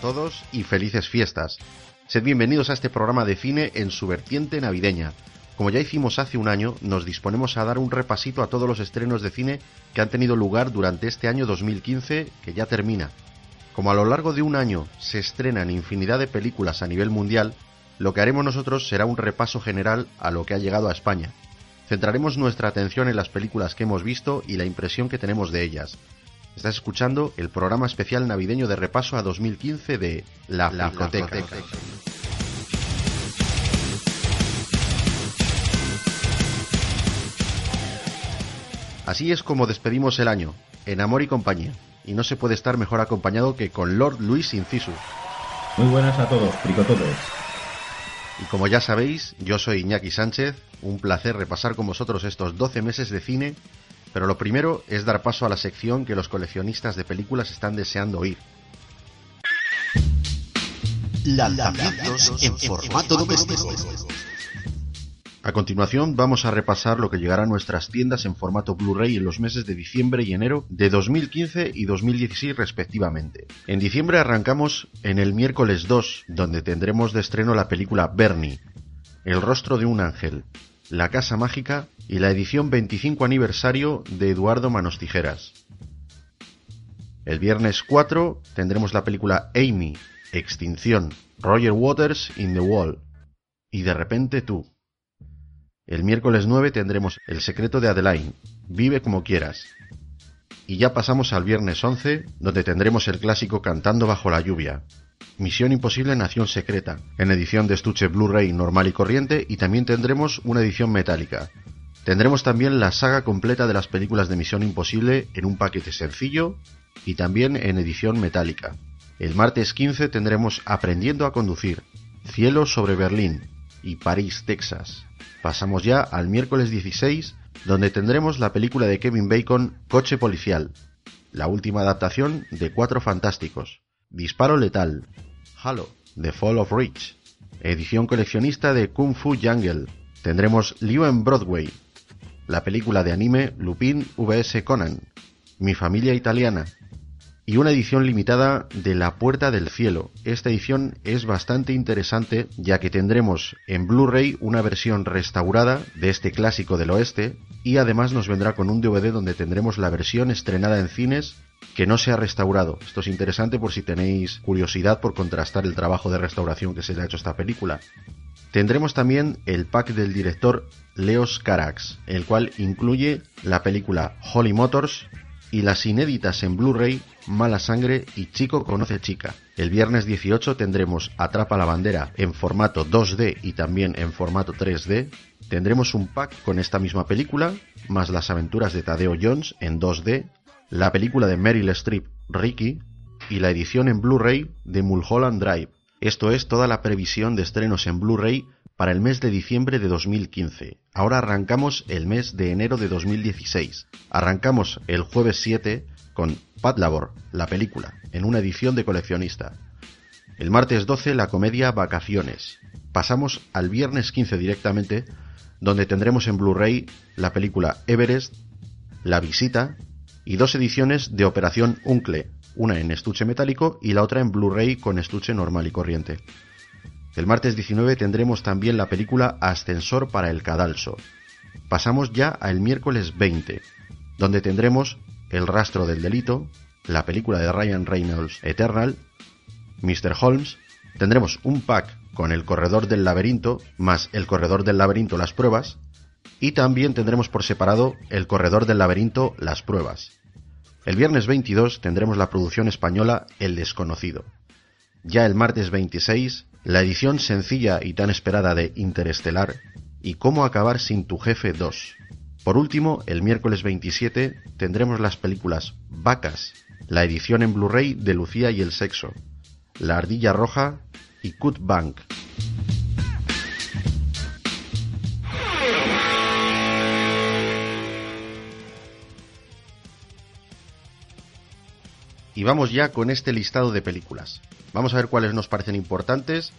Todos y felices fiestas. Sed bienvenidos a este programa de cine en su vertiente navideña. Como ya hicimos hace un año, nos disponemos a dar un repasito a todos los estrenos de cine que han tenido lugar durante este año 2015 que ya termina. Como a lo largo de un año se estrenan infinidad de películas a nivel mundial, lo que haremos nosotros será un repaso general a lo que ha llegado a España. Centraremos nuestra atención en las películas que hemos visto y la impresión que tenemos de ellas. Estás escuchando el programa especial navideño de repaso a 2015 de La, la Así es como despedimos el año, en amor y compañía. Y no se puede estar mejor acompañado que con Lord Luis Incisu. Muy buenas a todos, fricotodos. Y como ya sabéis, yo soy Iñaki Sánchez, un placer repasar con vosotros estos 12 meses de cine, pero lo primero es dar paso a la sección que los coleccionistas de películas están deseando oír. Lanzamientos en formato doméstico. A continuación vamos a repasar lo que llegará a nuestras tiendas en formato Blu-ray en los meses de diciembre y enero de 2015 y 2016 respectivamente. En diciembre arrancamos en el miércoles 2, donde tendremos de estreno la película Bernie, El rostro de un ángel, La casa mágica y la edición 25 aniversario de Eduardo Manos Tijeras. El viernes 4 tendremos la película Amy, Extinción, Roger Waters in the Wall y de repente tú. El miércoles 9 tendremos El secreto de Adeline, Vive como quieras. Y ya pasamos al viernes 11, donde tendremos el clásico Cantando bajo la lluvia. Misión Imposible Nación Secreta, en edición de estuche Blu-ray normal y corriente, y también tendremos una edición metálica. Tendremos también la saga completa de las películas de Misión Imposible en un paquete sencillo y también en edición metálica. El martes 15 tendremos Aprendiendo a conducir, Cielo sobre Berlín y París, Texas. Pasamos ya al miércoles 16, donde tendremos la película de Kevin Bacon Coche Policial, la última adaptación de Cuatro Fantásticos, Disparo Letal, Halo, The Fall of Rich, edición coleccionista de Kung Fu Jungle, tendremos Liu en Broadway, la película de anime Lupin vs Conan, Mi familia italiana, y una edición limitada de La Puerta del Cielo. Esta edición es bastante interesante ya que tendremos en Blu-ray una versión restaurada de este clásico del oeste y además nos vendrá con un DVD donde tendremos la versión estrenada en cines que no se ha restaurado. Esto es interesante por si tenéis curiosidad por contrastar el trabajo de restauración que se le ha hecho a esta película. Tendremos también el pack del director Leos Carax, el cual incluye la película Holly Motors, y las inéditas en Blu-ray Mala Sangre y Chico Conoce Chica. El viernes 18 tendremos Atrapa la Bandera en formato 2D y también en formato 3D. Tendremos un pack con esta misma película, más las aventuras de Tadeo Jones en 2D, la película de Meryl Streep Ricky y la edición en Blu-ray de Mulholland Drive. Esto es toda la previsión de estrenos en Blu-ray para el mes de diciembre de 2015. Ahora arrancamos el mes de enero de 2016. Arrancamos el jueves 7 con Pat Labor, la película, en una edición de coleccionista. El martes 12 la comedia Vacaciones. Pasamos al viernes 15 directamente, donde tendremos en Blu-ray la película Everest, La Visita y dos ediciones de Operación Uncle, una en estuche metálico y la otra en Blu-ray con estuche normal y corriente. El martes 19 tendremos también la película Ascensor para el Cadalso. Pasamos ya al miércoles 20, donde tendremos El rastro del delito, la película de Ryan Reynolds Eternal, Mr. Holmes, tendremos un pack con El corredor del laberinto más El corredor del laberinto las pruebas y también tendremos por separado El corredor del laberinto las pruebas. El viernes 22 tendremos la producción española El desconocido. Ya el martes 26 la edición sencilla y tan esperada de Interestelar y Cómo acabar sin tu jefe 2. Por último, el miércoles 27 tendremos las películas Vacas, la edición en Blu-ray de Lucía y el sexo, La ardilla roja y Cut Bank. Y vamos ya con este listado de películas. Vamos a ver cuáles nos parecen importantes,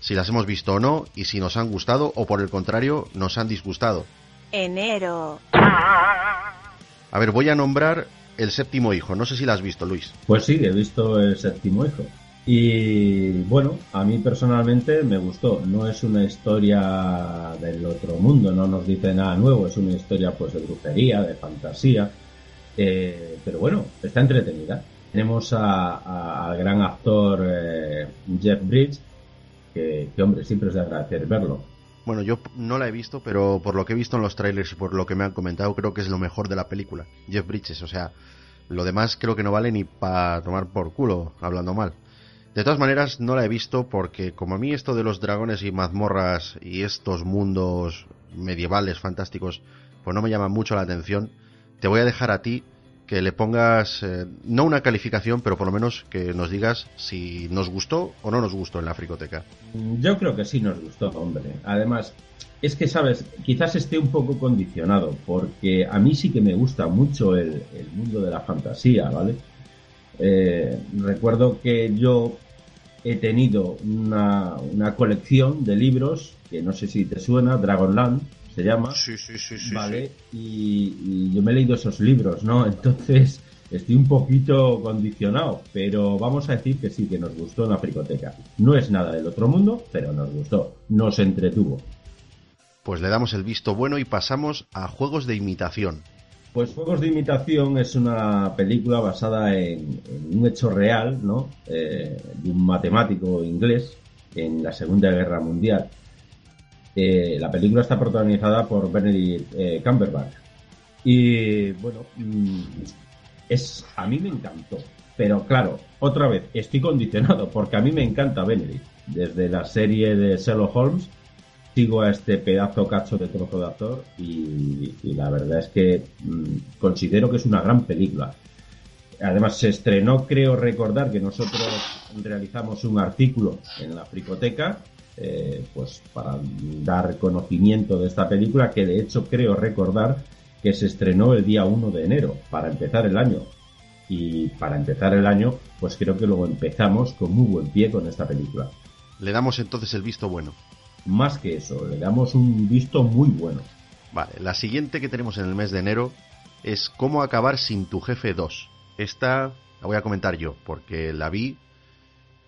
si las hemos visto o no, y si nos han gustado o por el contrario nos han disgustado. Enero. A ver, voy a nombrar El séptimo hijo. No sé si la has visto, Luis. Pues sí, he visto El séptimo hijo. Y bueno, a mí personalmente me gustó. No es una historia del otro mundo, no nos dice nada nuevo, es una historia pues de brujería, de fantasía. Eh, pero bueno, está entretenida. Tenemos al gran actor eh, Jeff Bridge, que, que hombre, siempre es de agradecer verlo. Bueno, yo no la he visto, pero por lo que he visto en los trailers y por lo que me han comentado, creo que es lo mejor de la película. Jeff Bridges, o sea, lo demás creo que no vale ni para tomar por culo, hablando mal. De todas maneras, no la he visto porque como a mí esto de los dragones y mazmorras y estos mundos medievales fantásticos, pues no me llama mucho la atención, te voy a dejar a ti que le pongas, eh, no una calificación, pero por lo menos que nos digas si nos gustó o no nos gustó en la fricoteca. Yo creo que sí nos gustó, hombre. Además, es que, sabes, quizás esté un poco condicionado, porque a mí sí que me gusta mucho el, mundo de la fantasía, ¿vale? Eh, recuerdo que yo he tenido una, colección de libros que no sé si te suena, Dragonland se llama. Sí, sí, sí, sí. Vale, Y, yo me he leído esos libros, ¿no? Entonces estoy un poquito condicionado, pero vamos a decir que sí, que nos gustó en la fricoteca. No es nada del otro mundo, pero nos gustó, nos entretuvo. Pues le damos el visto bueno y pasamos a juegos de imitación. Pues Juegos de Imitación es una película basada en, un hecho real, ¿no? Eh, de un matemático inglés en la Segunda Guerra Mundial. La película está protagonizada por Benedict eh, Cumberbatch. Y bueno, mm, es, a mí me encantó. Pero claro, otra vez, estoy condicionado porque a mí me encanta Benedict. Desde la serie de Sherlock Holmes sigo a este pedazo cacho de trozo de actor y, la verdad es que mm, considero que es una gran película. Además, se estrenó, creo recordar que nosotros realizamos un artículo en la Fricoteca, eh, pues para dar conocimiento de esta película, que de hecho creo recordar que se estrenó el día 1 de enero, para empezar el año. Y para empezar el año, pues creo que luego empezamos con muy buen pie con esta película. Le damos entonces el visto bueno más que eso, le damos un visto muy bueno. Vale, la siguiente que tenemos en el mes de enero es Cómo acabar sin tu jefe 2. Esta la voy a comentar yo, porque la vi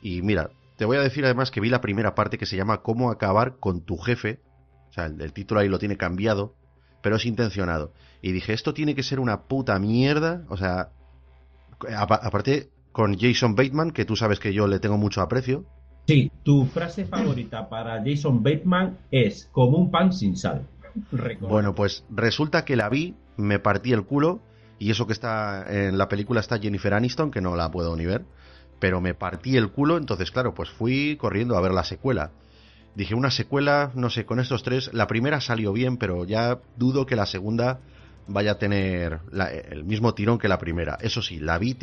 y mira, te voy a decir además que vi la primera parte que se llama Cómo acabar con tu jefe. O sea, el, título ahí lo tiene cambiado, pero es intencionado. Y dije, esto tiene que ser una puta mierda. O sea, aparte con Jason Bateman, que tú sabes que yo le tengo mucho aprecio. Sí, tu frase favorita para Jason Bateman es como un pan sin sal. Bueno, pues resulta que la vi, me partí el culo, y eso que está en la película está Jennifer Aniston, que no la puedo ni ver, pero me partí el culo, entonces claro, pues fui corriendo a ver la secuela. Dije, una secuela, no sé, con estos tres, la primera salió bien, pero ya dudo que la segunda vaya a tener el mismo tirón que la primera. Eso sí, la vi,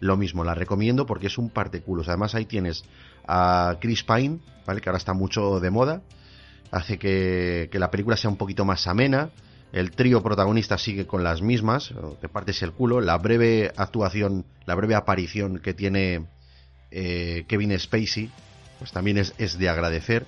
lo mismo, la recomiendo porque es un parte culos. Además ahí tienes a Chris Pine, ¿vale? Que ahora está mucho de moda. Hace que, la película sea un poquito más amena. El trío protagonista sigue con las mismas, te partes el culo. La breve actuación, la breve aparición que tiene eh, Kevin Spacey, pues también es, es de agradecer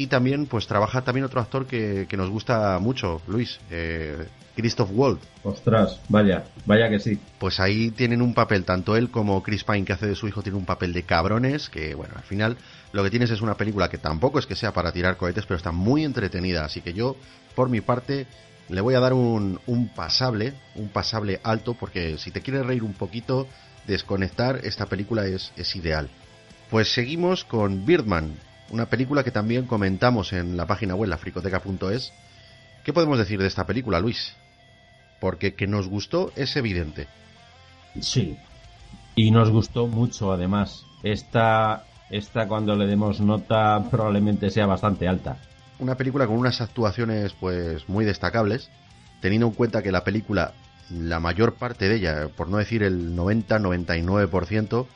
y también pues trabaja también otro actor que, nos gusta mucho, Luis, eh, Christoph Waltz. Ostras, vaya, vaya que sí. Pues ahí tienen un papel, tanto él como Chris Pine, que hace de su hijo, tiene un papel de cabrones, que bueno, al final lo que tienes es una película que tampoco es que sea para tirar cohetes, pero está muy entretenida, así que yo, por mi parte, le voy a dar un, pasable, un pasable alto, porque si te quieres reír un poquito, desconectar, esta película es, es ideal. Pues seguimos con Birdman, una película que también comentamos en la página web, lafricoteca.es. ¿Qué podemos decir de esta película, Luis? Porque que nos gustó es evidente. Sí, y nos gustó mucho además. Esta, esta cuando le demos nota probablemente sea bastante alta. Una película con unas actuaciones pues muy destacables, teniendo en cuenta que la película, la mayor parte de ella, por no decir el 90-99%,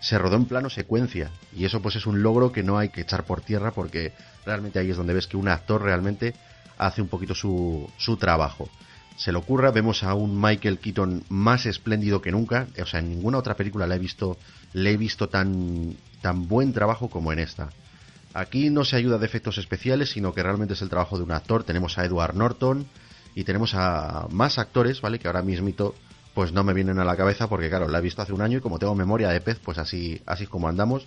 se rodó en plano secuencia y eso pues es un logro que no hay que echar por tierra porque realmente ahí es donde ves que un actor realmente hace un poquito su, su trabajo. Se le ocurra, vemos a un Michael Keaton más espléndido que nunca, o sea, en ninguna otra película le he visto, le he visto tan, tan buen trabajo como en esta. Aquí no se ayuda de efectos especiales, sino que realmente es el trabajo de un actor. Tenemos a Edward Norton y tenemos a más actores, ¿vale? Que ahora mismito pues no me vienen a la cabeza porque claro, la he visto hace un año y como tengo memoria de pez, pues así, así como andamos.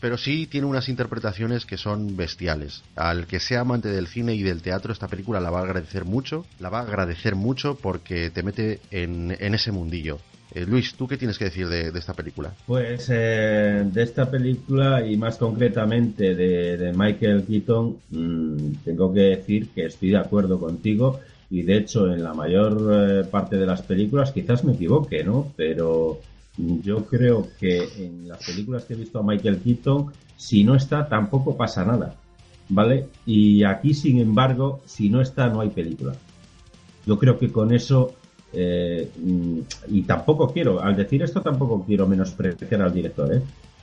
Pero sí tiene unas interpretaciones que son bestiales. Al que sea amante del cine y del teatro, esta película la va a agradecer mucho. La va a agradecer mucho porque te mete en ese mundillo. Eh, Luis, ¿tú qué tienes que decir de, esta película? Pues eh, de esta película y más concretamente de, Michael Keaton, mm, tengo que decir que estoy de acuerdo contigo y de hecho en la mayor eh, parte de las películas quizás me equivoque, ¿no? Pero yo creo que en las películas que he visto a Michael Keaton, si no está tampoco pasa nada, ¿vale? Y aquí, sin embargo, si no está no hay película. Yo creo que con eso eh, y tampoco quiero, al decir esto tampoco quiero menospreciar al director, ¿eh?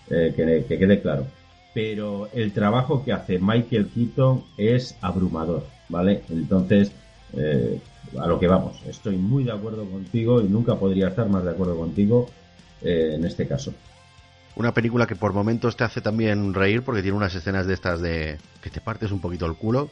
eh que, que, quede claro. Pero el trabajo que hace Michael Keaton es abrumador, ¿vale? Entonces, eh, a lo que vamos, estoy muy de acuerdo contigo y nunca podría estar más de acuerdo contigo en este caso. Una película que por momentos te hace también reír porque tiene unas escenas de estas de que te partes un poquito el culo.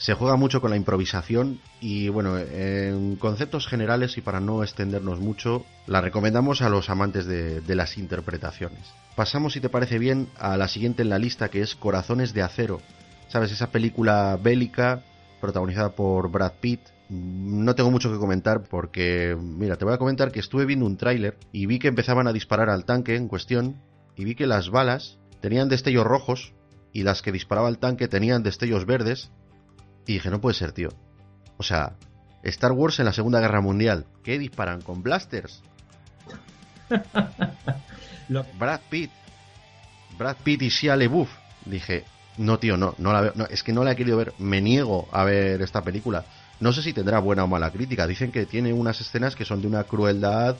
Se juega mucho con la improvisación y bueno, en conceptos generales y para no extendernos mucho, la recomendamos a los amantes de, las interpretaciones. Pasamos, si te parece bien, a la siguiente en la lista que es Corazones de Acero. ¿Sabes? Esa película bélica protagonizada por Brad Pitt. No tengo mucho que comentar porque, mira, te voy a comentar que estuve viendo un tráiler y vi que empezaban a disparar al tanque en cuestión y vi que las balas tenían destellos rojos y las que disparaba el tanque tenían destellos verdes y dije, no puede ser, tío. O sea, Star Wars en la Segunda Guerra Mundial, ¿qué disparan con blasters? Brad Pitt. Brad Pitt y Shia LaBeouf. Dije, no, tío, no, no la veo. No, es que no la he querido ver. Me niego a ver esta película. No sé si tendrá buena o mala crítica. Dicen que tiene unas escenas que son de una crueldad.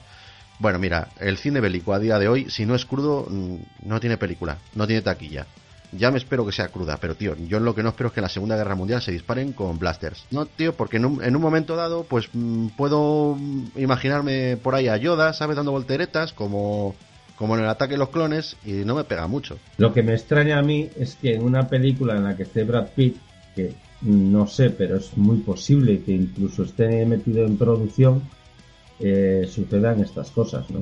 Bueno, mira, el cine bélico a día de hoy, si no es crudo, mm, no tiene película, no tiene taquilla. Ya me espero que sea cruda, pero tío, yo lo que no espero es que en la Segunda Guerra Mundial se disparen con blasters. No, tío, porque en un, en un momento dado, pues mm, puedo imaginarme por ahí a Yoda, ¿sabes? Dando volteretas, como como en el ataque de los clones y no me pega mucho. Lo que me extraña a mí es que en una película en la que esté Brad Pitt, que no sé, pero es muy posible que incluso esté metido en producción, eh, sucedan estas cosas, ¿no?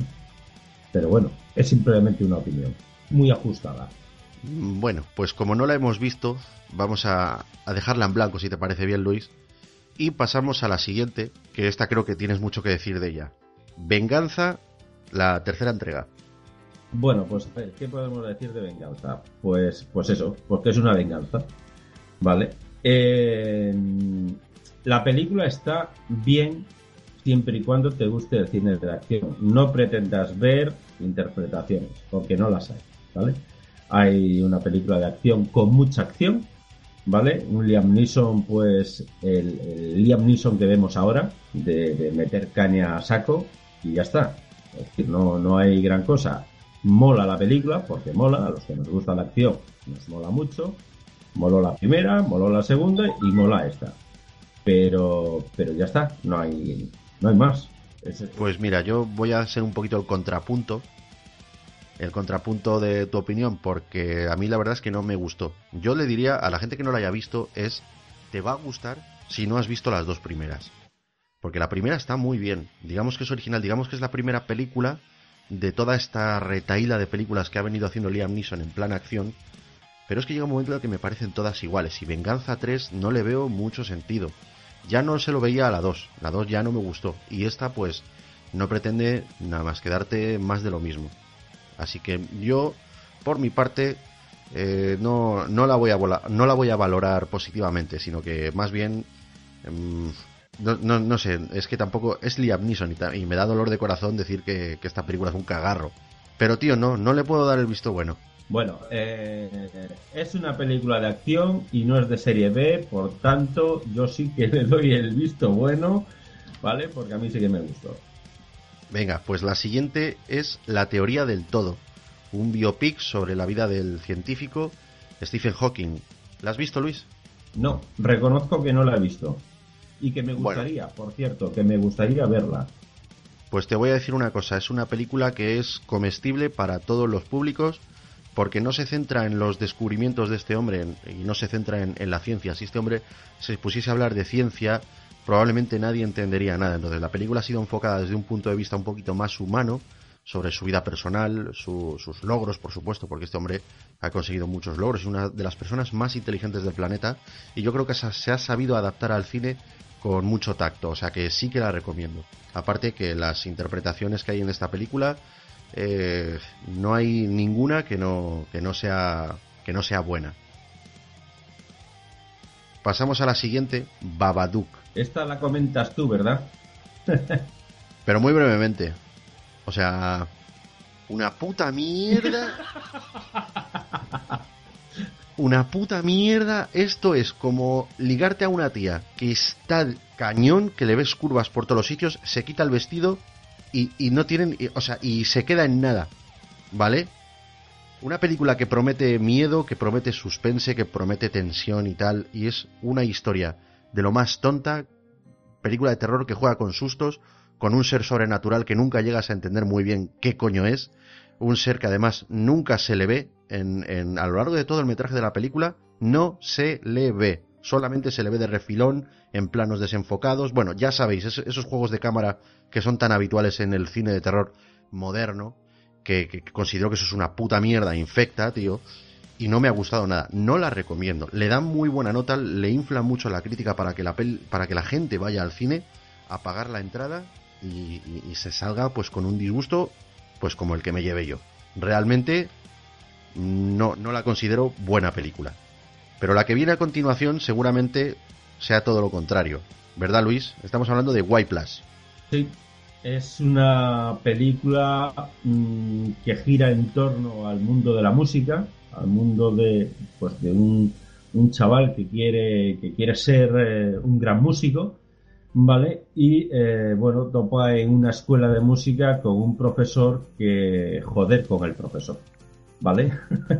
Pero bueno, es simplemente una opinión, muy ajustada. Bueno, pues como no la hemos visto, vamos a, a dejarla en blanco, si te parece bien, Luis. Y pasamos a la siguiente, que esta creo que tienes mucho que decir de ella. Venganza, la tercera entrega. Bueno, pues ¿qué podemos decir de venganza? Pues, pues eso, porque es una venganza, ¿vale? Eh, la película está bien siempre y cuando te guste el cine de acción. No pretendas ver interpretaciones, porque no las hay, ¿vale? Hay una película de acción con mucha acción, ¿vale? Un Liam Neeson, pues el, Liam Neeson que vemos ahora, de, meter caña a saco y ya está. Es decir, no, no hay gran cosa mola la película, porque mola, a los que nos gusta la acción nos mola mucho, moló la primera, moló la segunda y mola esta. Pero, pero ya está, no hay, no hay más. Pues mira, yo voy a hacer un poquito el contrapunto, el contrapunto de tu opinión, porque a mí la verdad es que no me gustó. Yo le diría a la gente que no la haya visto es, te va a gustar si no has visto las dos primeras. Porque la primera está muy bien, digamos que es original, digamos que es la primera película de toda esta retaíla de películas que ha venido haciendo Liam Neeson en plan acción, pero es que llega un momento en el que me parecen todas iguales y Venganza 3 no le veo mucho sentido. Ya no se lo veía a la 2, la 2 ya no me gustó y esta pues no pretende nada más que darte más de lo mismo. Así que yo, por mi parte, eh, no, no, la voy a no la voy a valorar positivamente, sino que más bien em, no, no, no, sé, es que tampoco es Liam Neeson y, me da dolor de corazón decir que, esta película es un cagarro. Pero tío, no, no le puedo dar el visto bueno. Bueno, eh, es una película de acción y no es de serie B, por tanto yo sí que le doy el visto bueno, ¿vale? Porque a mí sí que me gustó. Venga, pues la siguiente es La teoría del todo, un biopic sobre la vida del científico Stephen Hawking. ¿La has visto, Luis? No, reconozco que no la he visto y que me gustaría, por cierto, que me gustaría verla. Pues te voy a decir una cosa, es una película que es comestible para todos los públicos porque no se centra en los descubrimientos de este hombre y no se centra en, la ciencia. Si este hombre se pusiese a hablar de ciencia, probablemente nadie entendería nada. Entonces la película ha sido enfocada desde un punto de vista un poquito más humano, sobre su vida personal, sus logros, por supuesto, porque este hombre ha conseguido muchos logros, es una de las personas más inteligentes del planeta y yo creo que se ha sabido adaptar al cine con mucho tacto, o sea que sí que la recomiendo. Aparte que las interpretaciones que hay en esta película eh, no hay ninguna que no, que no sea que no sea buena. Pasamos a la siguiente, Babadook. Esta la comentas tú, ¿verdad? Pero muy brevemente. O sea, una puta mierda. Una puta mierda. Esto es como ligarte a una tía que está cañón, que le ves curvas por todos los sitios, se quita el vestido y, y no tienen. o sea, y se queda en nada. ¿Vale? Una película que promete miedo, que promete suspense, que promete tensión y tal, y es una historia de lo más tonta, película de terror que juega con sustos, con un ser sobrenatural que nunca llegas a entender muy bien qué coño es, un ser que además nunca se le ve en, a lo largo de todo el metraje de la película, no se le ve, solamente se le ve de refilón, en planos desenfocados, bueno, ya sabéis, esos juegos de cámara que son tan habituales en el cine de terror moderno, que, considero que eso es una puta mierda, infecta, tío, y no me ha gustado nada. No la recomiendo. Le dan muy buena nota, le infla mucho la crítica para que la, para que la gente vaya al cine a pagar la entrada y, se salga pues con un disgusto pues como el que me llevé yo. Realmente no, no la considero buena película. Pero la que viene a continuación seguramente sea todo lo contrario. ¿Verdad, Luis? Estamos hablando de White Plus. Sí, es una película mm, que gira en torno al mundo de la música, al mundo de, pues, de un, un chaval que quiere, que quiere ser eh, un gran músico, ¿vale? Y eh, bueno, topa en una escuela de música con un profesor que joder con el profesor, ¿vale?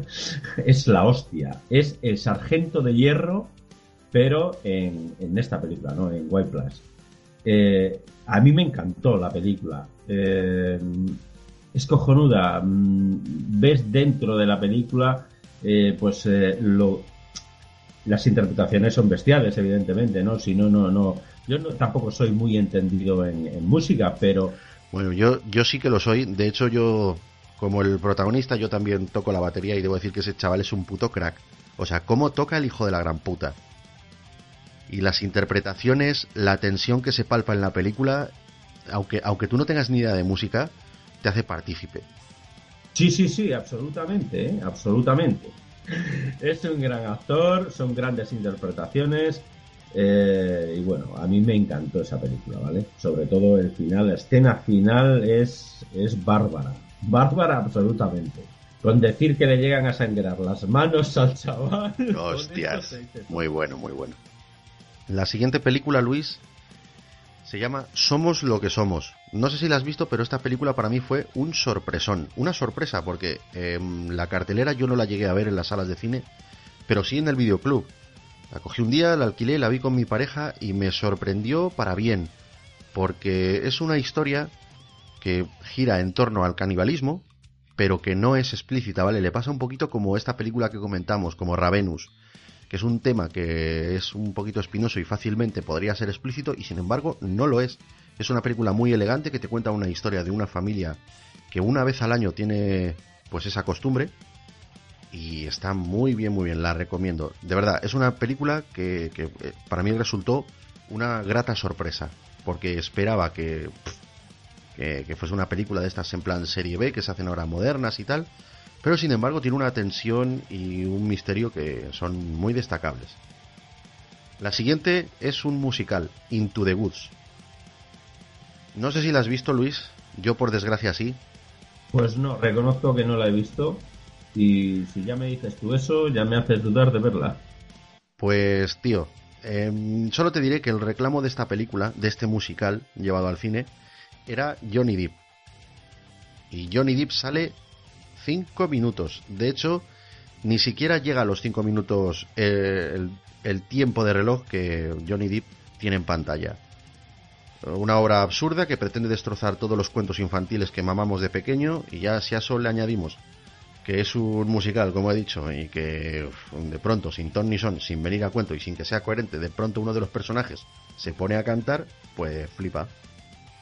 es la hostia, es el sargento de hierro, pero en, en esta película, ¿no? En White Plus. Eh, a mí me encantó la película. Es cojonuda. Mm, ves dentro de la película, eh, pues lo, las interpretaciones son bestiales, evidentemente, ¿no? Si no, no, no. Yo tampoco soy muy entendido en, música, pero. Bueno, yo, yo sí que lo soy. De hecho, yo, como el protagonista, yo también toco la batería y debo decir que ese chaval es un puto crack. O sea, ¿cómo toca el hijo de la gran puta? y las interpretaciones, la tensión que se palpa en la película, aunque, aunque tú no tengas ni idea de música, te hace partícipe. Sí, sí, sí, absolutamente, ¿eh? absolutamente. Es un gran actor, son grandes interpretaciones. Eh, y bueno, a mí me encantó esa película, ¿vale? Sobre todo el final, la escena final es, es bárbara. Bárbara absolutamente. Con decir que le llegan a sangrar las manos al chaval. Hostias. Muy bueno, muy bueno. La siguiente película, Luis, se llama Somos lo que somos. No sé si la has visto, pero esta película para mí fue un sorpresón. Una sorpresa, porque em, la cartelera yo no la llegué a ver en las salas de cine, pero sí en el videoclub. La cogí un día, la alquilé, la vi con mi pareja y me sorprendió para bien, porque es una historia que gira en torno al canibalismo, pero que no es explícita, ¿vale? Le pasa un poquito como esta película que comentamos, como Ravenus que es un tema que es un poquito espinoso y fácilmente podría ser explícito y sin embargo no lo es. Es una película muy elegante que te cuenta una historia de una familia que una vez al año tiene pues esa costumbre y está muy bien, muy bien, la recomiendo. De verdad, es una película que, eh, para mí resultó una grata sorpresa porque esperaba que, que, que fuese una película de estas en plan serie B que se hacen ahora modernas y tal pero sin embargo tiene una tensión y un misterio que son muy destacables. La siguiente es un musical, Into the Woods. No sé si la has visto, Luis. Yo, por desgracia, sí. Pues no, reconozco que no la he visto. Y si ya me dices tú eso, ya me haces dudar de verla. Pues, tío, em, solo te diré que el reclamo de esta película, de este musical llevado al cine, era Johnny Depp. Y Johnny Depp sale cinco minutos. De hecho, ni siquiera llega a los cinco minutos eh, el, tiempo de reloj que Johnny Depp tiene en pantalla. Una obra absurda que pretende destrozar todos los cuentos infantiles que mamamos de pequeño y ya si a eso le añadimos que es un musical, como he dicho, y que de pronto, sin ton ni son, sin venir a cuento y sin que sea coherente, de pronto uno de los personajes se pone a cantar, pues flipa.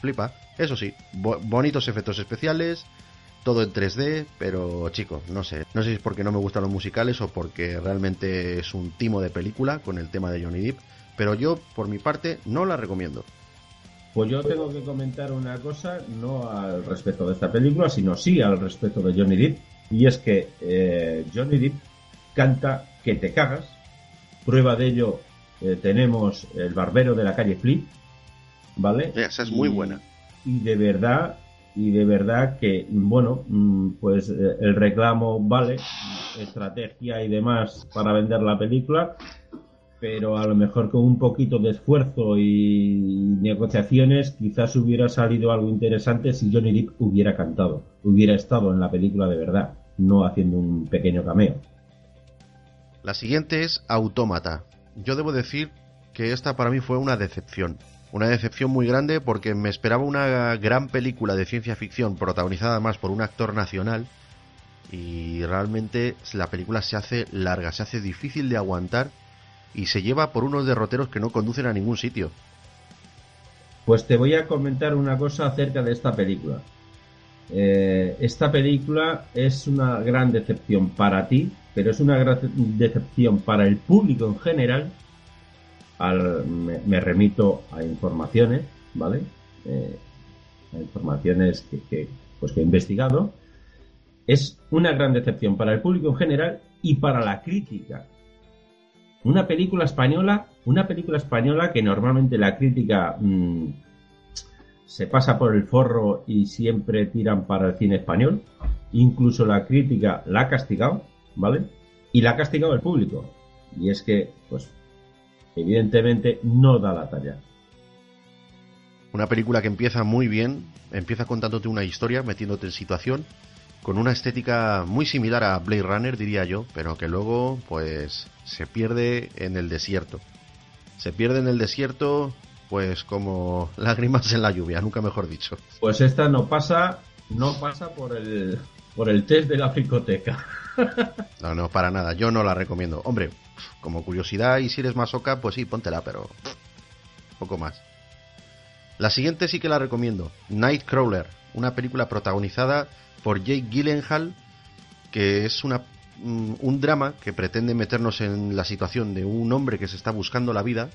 Flipa. Eso sí, bonitos efectos especiales, todo en 3D, pero chico, no sé. No sé si es porque no me gustan los musicales o porque realmente es un timo de película con el tema de Johnny Depp, pero yo, por mi parte, no la recomiendo. Pues yo tengo que comentar una cosa, no al respecto de esta película, sino sí al respecto de Johnny Depp, y es que eh, Johnny Depp canta que te cagas. Prueba de ello eh, tenemos el barbero de la calle Flip, ¿vale? Esa es muy buena. Y de verdad, y de verdad que, bueno, mm, pues eh, el reclamo vale, estrategia y demás para vender la película, pero a lo mejor con un poquito de esfuerzo y negociaciones quizás hubiera salido algo interesante si Johnny Depp hubiera cantado, hubiera estado en la película de verdad, no haciendo un pequeño cameo. La siguiente es Autómata. Yo debo decir que esta para mí fue una decepción. Una decepción muy grande porque me esperaba una gran película de ciencia ficción protagonizada más por un actor nacional y realmente la película se hace larga, se hace difícil de aguantar y se lleva por unos derroteros que no conducen a ningún sitio. Pues te voy a comentar una cosa acerca de esta película. Eh, esta película es una gran decepción para ti, pero es una gran decepción para el público en general. Me, remito a informaciones, ¿vale? Eh, a informaciones que, pues que he investigado. Es una gran decepción para el público en general y para la crítica una película española, una película española que normalmente la crítica mm, se pasa por el forro y siempre tiran para el cine español. Incluso la crítica la ha castigado, ¿vale? Y la ha castigado el público. Y es que, pues, evidentemente no da la talla. Una película que empieza muy bien, empieza contándote una historia, metiéndote en situación, con una estética muy similar a Blade Runner, diría yo, pero que luego, pues, se pierde en el desierto. Se pierde en el desierto, pues, como lágrimas en la lluvia, nunca mejor dicho. Pues esta no pasa, no pasa por el, por el test de la fricoteca. No, no, para nada, yo no la recomiendo. Hombre, como curiosidad y si eres masoca, pues sí, póntela, pero poco más. La siguiente sí que la recomiendo, Nightcrawler, una película protagonizada por Jake Gyllenhaal, que es una, mm, un drama que pretende meternos en la situación de un hombre que se está buscando la vida,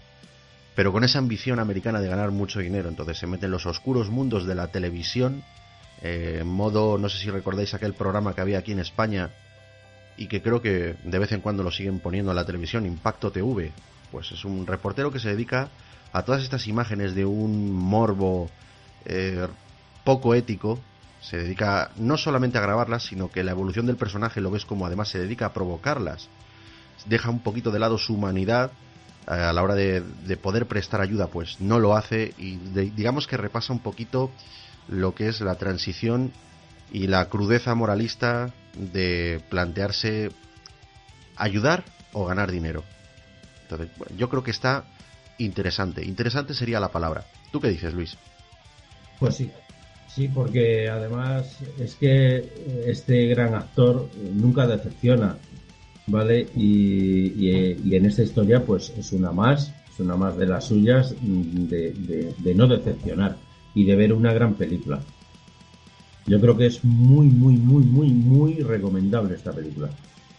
pero con esa ambición americana de ganar mucho dinero. Entonces se mete en los oscuros mundos de la televisión, eh, en modo, no sé si recordáis aquel programa que había aquí en España y que creo que de vez en cuando lo siguen poniendo en la televisión, Impacto TV. Pues es un reportero que se dedica a todas estas imágenes de un morbo eh, poco ético se dedica no solamente a grabarlas, sino que la evolución del personaje lo ves como además se dedica a provocarlas. Deja un poquito de lado su humanidad eh, a la hora de, poder prestar ayuda, pues no lo hace y digamos que repasa un poquito lo que es la transición y la crudeza moralista de plantearse ayudar o ganar dinero. Entonces, yo creo que está interesante. Interesante sería la palabra. ¿Tú qué dices, Luis? Pues sí, Sí, porque además es que este gran actor nunca decepciona, ¿vale? Y, en esta historia, pues es una más, es una más de las suyas de, de no decepcionar y de ver una gran película. Yo creo que es muy, muy, muy, muy, muy recomendable esta película.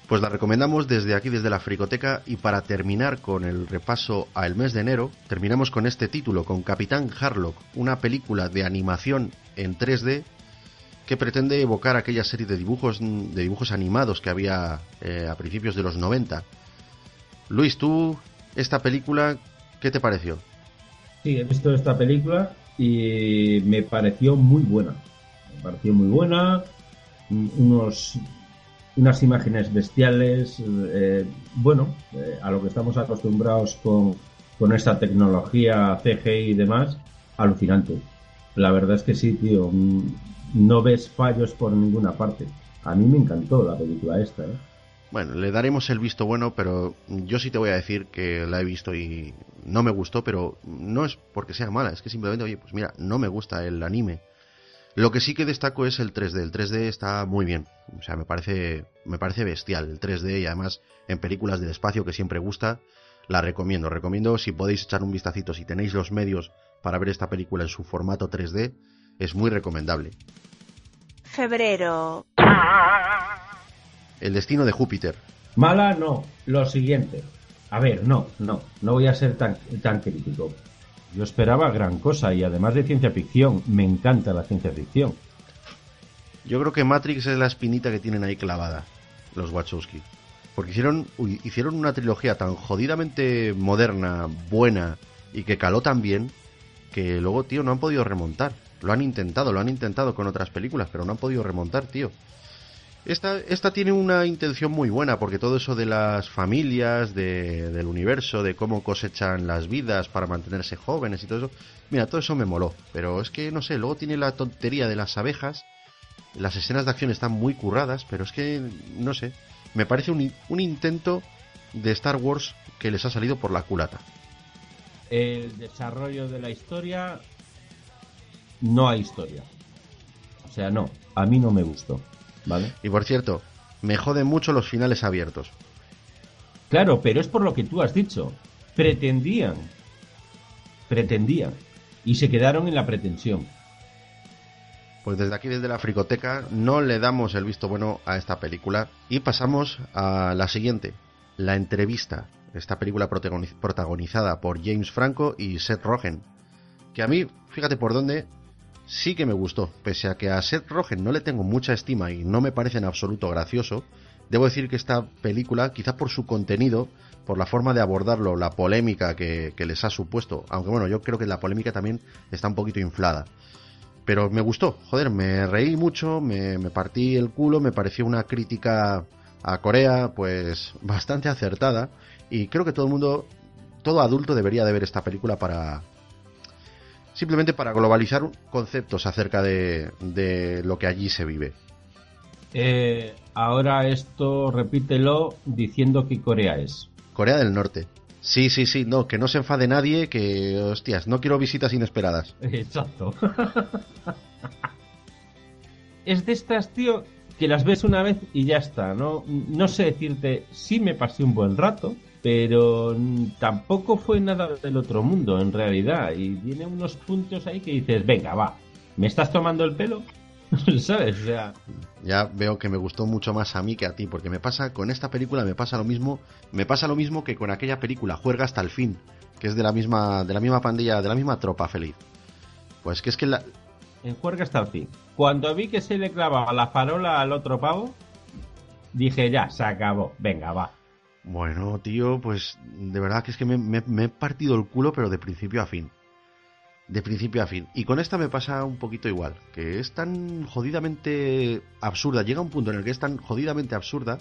Pues la recomendamos desde aquí, desde la Fricoteca, y para terminar con el repaso al mes de enero, terminamos con este título, con Capitán Harlock, una película de animación en 3D que pretende evocar aquella serie de dibujos, de dibujos animados que había eh, a principios de los 90. Luis, tú, esta película, ¿qué te pareció? Sí, he visto esta película y me pareció muy buena. Pareció muy buena, unos unas imágenes bestiales, eh, bueno, eh, a lo que estamos acostumbrados con, con esta tecnología CGI y demás, alucinante. La verdad es que sí, tío, mm, no ves fallos por ninguna parte. A mí me encantó la película esta, ¿eh? Bueno, le daremos el visto bueno, pero yo sí te voy a decir que la he visto y no me gustó, pero no es porque sea mala, es que simplemente, oye, pues mira, no me gusta el anime. Lo que sí que destaco es el 3D. El 3D está muy bien. O sea, me parece, me parece bestial el 3D y además en películas del espacio que siempre gusta, la recomiendo. Recomiendo si podéis echar un vistacito, si tenéis los medios para ver esta película en su formato 3D, es muy recomendable. Febrero. El destino de Júpiter. Mala no, lo siguiente. A ver, no, no, no voy a ser tan, tan crítico. Yo esperaba gran cosa y además de ciencia ficción, me encanta la ciencia ficción. Yo creo que Matrix es la espinita que tienen ahí clavada, los Wachowski. Porque hicieron, hicieron una trilogía tan jodidamente moderna, buena y que caló tan bien que luego, tío, no han podido remontar. Lo han intentado, lo han intentado con otras películas, pero no han podido remontar, tío. Esta, tiene una intención muy buena, porque todo eso de las familias, de, del universo, de cómo cosechan las vidas para mantenerse jóvenes y todo eso, mira, todo eso me moló. Pero es que, no sé, luego tiene la tontería de las abejas, las escenas de acción están muy curradas, pero es que, no sé, me parece un, un intento de Star Wars que les ha salido por la culata. El desarrollo de la historia, no hay historia. O sea, no, a mí no me gustó. Y por cierto, me joden mucho los finales abiertos. Claro, pero es por lo que tú has dicho. Pretendían. Pretendían. Y se quedaron en la pretensión. Pues desde aquí, desde la Fricoteca, no le damos el visto bueno a esta película. Y pasamos a la siguiente, La entrevista. Esta película protagonizada por James Franco y Seth Rogen. Que a mí, fíjate por dónde, sí que me gustó. Pese a que a Seth Rogen no le tengo mucha estima y no me parece en absoluto gracioso, debo decir que esta película, quizá por su contenido, por la forma de abordarlo, la polémica que, les ha supuesto, aunque bueno, yo creo que la polémica también está un poquito inflada. Pero me gustó, joder, me reí mucho, me, me partí el culo, me pareció una crítica a Corea, pues bastante acertada, y creo que todo el mundo, todo adulto debería de ver esta película para, simplemente para globalizar conceptos acerca de, lo que allí se vive. Eh, ahora esto repítelo diciendo que Corea es. Corea del Norte. Sí, sí, sí, no, que no se enfade nadie, que hostias, no quiero visitas inesperadas. Exacto. es de estas, tío, que las ves una vez y ya está, ¿no? No sé decirte, sí me pasé un buen rato, pero tampoco fue nada del otro mundo en realidad. Y tiene unos puntos ahí que dices, venga, va, ¿me estás tomando el pelo? ¿Sabes? O sea... Ya veo que me gustó mucho más a mí que a ti, porque me pasa, con esta película me pasa lo mismo, me pasa lo mismo que con aquella película, Juerga hasta el fin, que es de la misma, de la misma pandilla, de la misma tropa feliz. Pues que es que la... En Juerga hasta el fin. Cuando vi que se le clavaba la farola al otro pavo, dije ya, se acabó, venga, va. Bueno, tío, pues de verdad que es que me, he partido el culo, pero de principio a fin. De principio a fin. Y con esta me pasa un poquito igual, que es tan jodidamente absurda, llega un punto en el que es tan jodidamente absurda,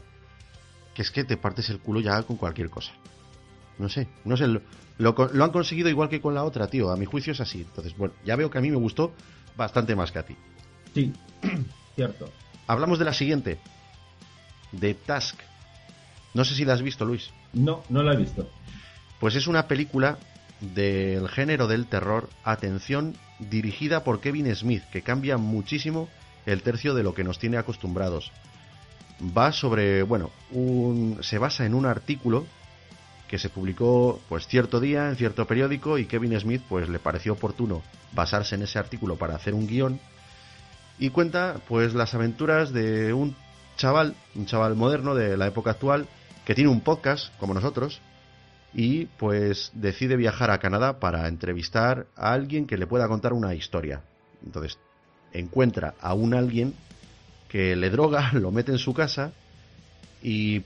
que es que te partes el culo ya con cualquier cosa. No sé, no sé, lo, lo han conseguido igual que con la otra, tío. A mi juicio es así. Entonces, bueno, ya veo que a mí me gustó bastante más que a ti. Sí, cierto. Hablamos de la siguiente, de Task no sé si la has visto, Luis. No, no la he visto. Pues es una película del género del terror, atención, dirigida por Kevin Smith, que cambia muchísimo el tercio de lo que nos tiene acostumbrados. Va sobre, bueno, un, se basa en un artículo que se publicó pues cierto día en cierto periódico y Kevin Smith pues le pareció oportuno basarse en ese artículo para hacer un guion y cuenta pues las aventuras de un chaval, un chaval moderno de la época actual que tiene un podcast como nosotros y pues decide viajar a Canadá para entrevistar a alguien que le pueda contar una historia. Entonces encuentra a un alguien que le droga, lo mete en su casa y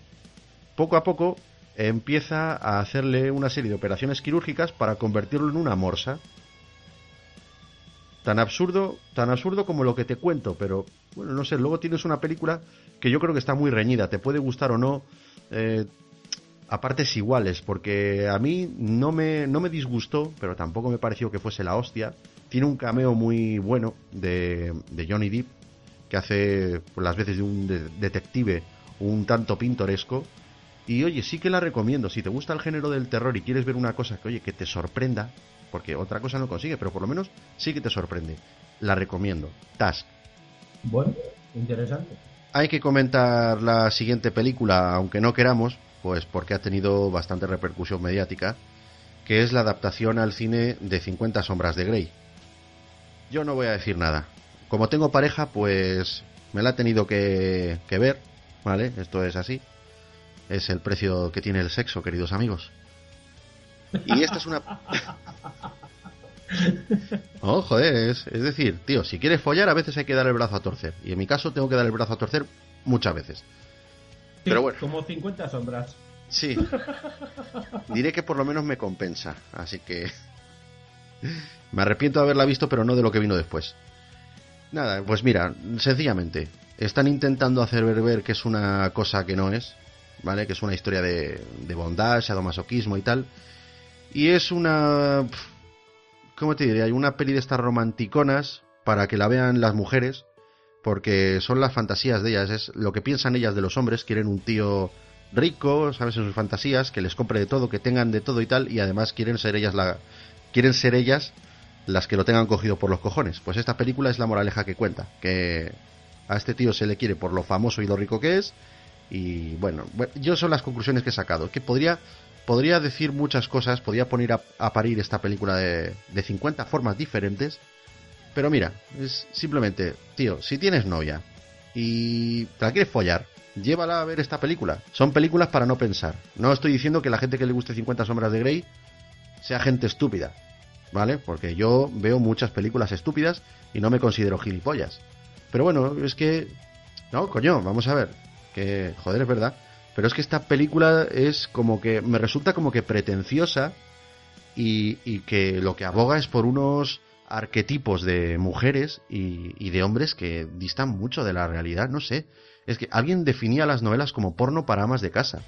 poco a poco empieza a hacerle una serie de operaciones quirúrgicas para convertirlo en una morsa. Tan absurdo, tan absurdo como lo que te cuento, pero bueno, no sé, luego tienes una película que yo creo que está muy reñida, te puede gustar o no, eh, a partes iguales, porque a mí no me, no me disgustó, pero tampoco me pareció que fuese la hostia. Tiene un cameo muy bueno de, de Johnny Depp, que hace por las veces de un detective un tanto pintoresco. Y oye, sí que la recomiendo. Si te gusta el género del terror y quieres ver una cosa que, oye, que te sorprenda, porque otra cosa no consigue, pero por lo menos sí que te sorprende. La recomiendo. Task. Bueno, interesante. Hay que comentar la siguiente película, aunque no queramos, pues porque ha tenido bastante repercusión mediática, que es la adaptación al cine de 50 sombras de Grey. Yo no voy a decir nada. Como tengo pareja, pues me la ha tenido que, que ver, ¿vale? Esto es así. Es el precio que tiene el sexo, queridos amigos. Y esta es una... Ojo, es, es decir, tío, si quieres follar a veces hay que dar el brazo a torcer. Y en mi caso tengo que dar el brazo a torcer muchas veces. Pero bueno. Como 50 sombras. Sí. Diré que por lo menos me compensa. Así que... Me arrepiento de haberla visto, pero no de lo que vino después. Nada, pues mira, sencillamente, están intentando hacer ver, que es una cosa que no es, ¿vale? Que es una historia de, de bondad, sadomasoquismo y tal. Y es una... ¿Cómo te diré? Hay una peli de estas romanticonas para que la vean las mujeres, porque son las fantasías de ellas, es lo que piensan ellas de los hombres, quieren un tío rico, ¿sabes? En sus fantasías, que les compre de todo, que tengan de todo y tal, y además quieren ser ellas la... quieren ser ellas las que lo tengan cogido por los cojones. Pues esta película es la moraleja que cuenta, que a este tío se le quiere por lo famoso y lo rico que es, y bueno, yo son las conclusiones que he sacado, que podría podría decir muchas cosas, podría poner a, parir esta película de, de 50 formas diferentes, pero mira, es simplemente, tío, si tienes novia y te la quieres follar, llévala a ver esta película. Son películas para no pensar. No estoy diciendo que la gente que le guste 50 sombras de Grey sea gente estúpida, ¿vale? Porque yo veo muchas películas estúpidas y no me considero gilipollas. Pero bueno, es que... No, coño, vamos a ver. Que, joder, es verdad. Pero es que esta película es como que me resulta como que pretenciosa y, que lo que aboga es por unos arquetipos de mujeres y, de hombres que distan mucho de la realidad, no sé. Es que alguien definía las novelas como porno para amas de casa.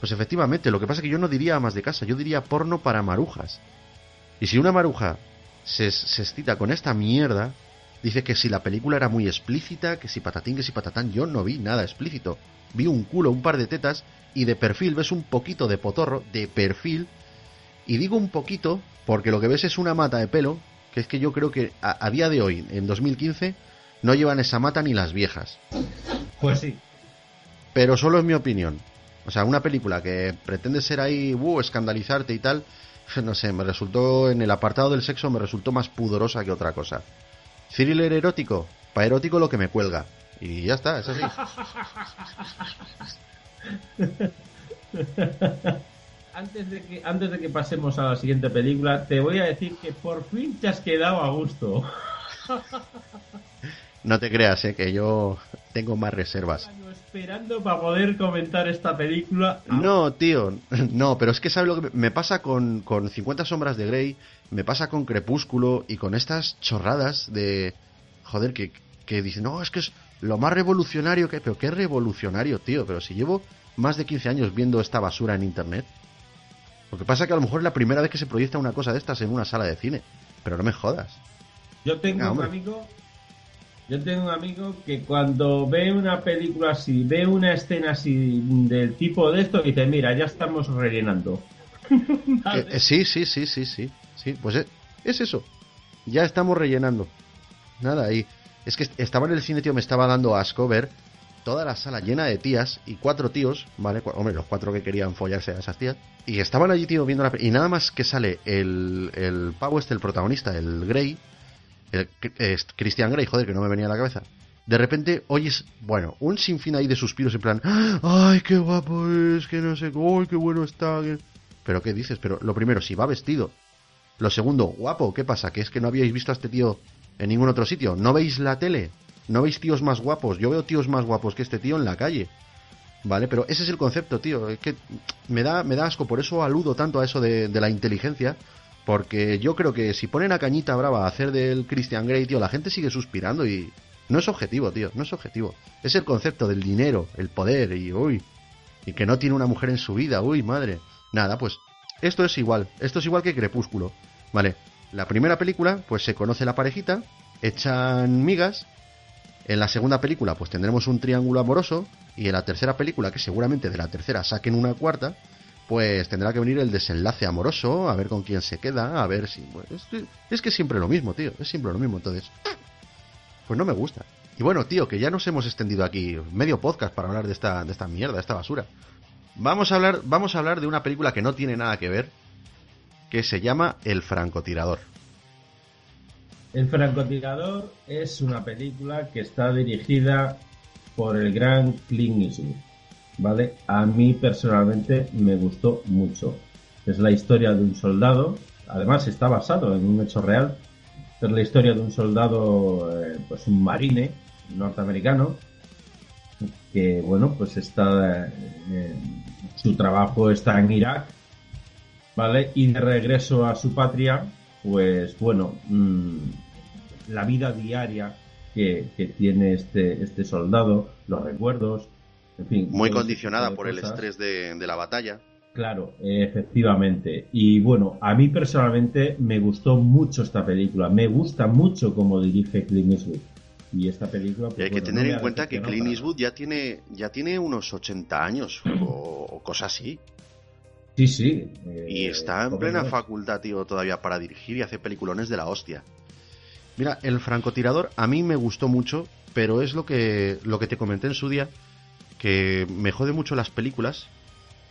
Pues efectivamente, lo que pasa es que yo no diría amas de casa, yo diría porno para marujas. Y si una maruja se, se excita con esta mierda, dice que si la película era muy explícita, que si patatín, que si patatán, yo no vi nada explícito vi un culo, un par de tetas, y de perfil ves un poquito de potorro, de perfil, y digo un poquito porque lo que ves es una mata de pelo, que es que yo creo que a, día de hoy, en 2015, no llevan esa mata ni las viejas. Pues sí. Pero solo es mi opinión. O sea, una película que pretende ser ahí, uh, escandalizarte y tal, no sé, me resultó, en el apartado del sexo, me resultó más pudorosa que otra cosa. Thriller erótico, para erótico lo que me cuelga. Y ya está, es así. antes, de que, antes de que pasemos a la siguiente película, te voy a decir que por fin te has quedado a gusto. No te creas, eh, que yo tengo más reservas. Esperando para poder comentar esta película. No, tío, no, pero es que sabes lo que me pasa con, con 50 sombras de Grey, me pasa con Crepúsculo y con estas chorradas de... Joder, que, que dicen, no, es que es lo más revolucionario que... Pero qué revolucionario, tío. Pero si llevo más de 15 años viendo esta basura en Internet. Lo que pasa es que a lo mejor es la primera vez que se proyecta una cosa de estas en una sala de cine. Pero no me jodas. Yo tengo un amigo... Yo tengo un amigo que cuando ve una película así, ve una escena así del tipo de esto, dice, mira, ya estamos rellenando. Eh, eh, sí, sí, sí, sí, sí. Sí, pues es, es eso. Ya estamos rellenando. Nada, y es que estaba en el cine, tío, me estaba dando asco ver toda la sala llena de tías y cuatro tíos, ¿vale? Hombre, los cuatro que querían follarse a esas tías. Y estaban allí, tío, viendo la... Y nada más que sale el, el pavo este, el protagonista, el Grey, es Christian Grey, joder, que no me venía a la cabeza. De repente oyes, bueno, un sinfín ahí de suspiros en plan, ¡ay, qué guapo es! Que no sé, ¡ay, qué bueno está! Pero, ¿qué dices? Pero lo primero, si va vestido. Lo segundo, guapo, ¿qué pasa? Que es que no habíais visto a este tío en ningún otro sitio. ¿No veis la tele? ¿No veis tíos más guapos? Yo veo tíos más guapos que este tío en la calle. ¿Vale? Pero ese es el concepto, tío. Es que me da, me da asco, por eso aludo tanto a eso de, la inteligencia. Porque yo creo que si ponen a Cañita Brava a hacer del Christian Grey, tío, la gente sigue suspirando y. No es objetivo, tío, no es objetivo. Es el concepto del dinero, el poder y. Uy. Y que no tiene una mujer en su vida, uy, madre. Nada, pues. Esto es igual. Esto es igual que Crepúsculo. ¿Vale? La primera película, pues se conoce la parejita, echan migas. En la segunda película, pues tendremos un triángulo amoroso. Y en la tercera película, que seguramente de la tercera saquen una cuarta, pues tendrá que venir el desenlace amoroso, a ver con quién se queda, a ver si... es, que es siempre lo mismo, tío, es siempre lo mismo, entonces... Pues no me gusta. Y bueno, tío, que ya nos hemos extendido aquí medio podcast para hablar de esta, de esta mierda, de esta basura. Vamos a hablar, vamos a hablar de una película que no tiene nada que ver, que se llama El francotirador. El francotirador es una película que está dirigida por el gran Clint Eastwood. ¿Vale? A mí personalmente me gustó mucho. Es la historia de un soldado, además está basado en un hecho real. Es la historia de un soldado, eh, pues un marine norteamericano, que bueno, pues está, eh, su trabajo está en Irak, ¿vale? Y de regreso a su patria, pues bueno, mm, la vida diaria que, tiene este, este soldado, los recuerdos, en fin. Muy condicionada por el estrés de, la batalla. Claro, efectivamente. Y bueno, a mí personalmente me gustó mucho esta película. Me gusta mucho cómo dirige Clint Eastwood. Y esta película. Pues, hay que tener en cuenta que Clint Eastwood ya tiene, ya tiene unos 80 años o, cosas así. Sí, sí. y está en plena facultad, tío, todavía para dirigir y hacer peliculones de la hostia. Mira, el francotirador a mí me gustó mucho, pero es lo que, lo que te comenté en su día, que me jode mucho las películas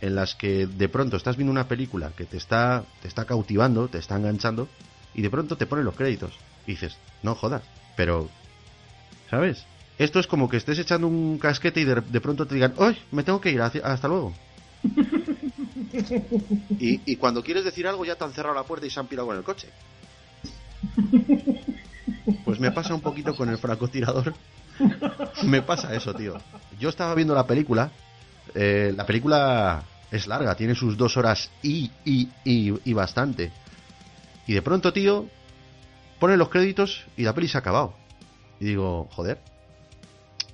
en las que de pronto estás viendo una película que te está, te está cautivando, te está enganchando, y de pronto te ponen los créditos. Y dices, no jodas, pero... ¿Sabes? Esto es como que estés echando un casquete y de, pronto te digan, ¡ay! Me tengo que ir, hasta luego. y, y, cuando quieres decir algo ya te han cerrado la puerta y se han pirado con el coche. Pues me pasa un poquito con el francotirador. me pasa eso, tío. Yo estaba viendo la película. Eh, la película es larga, tiene sus dos horas y, y, y, bastante. Y de pronto, tío, pone los créditos y la peli se ha acabado. Y digo, joder.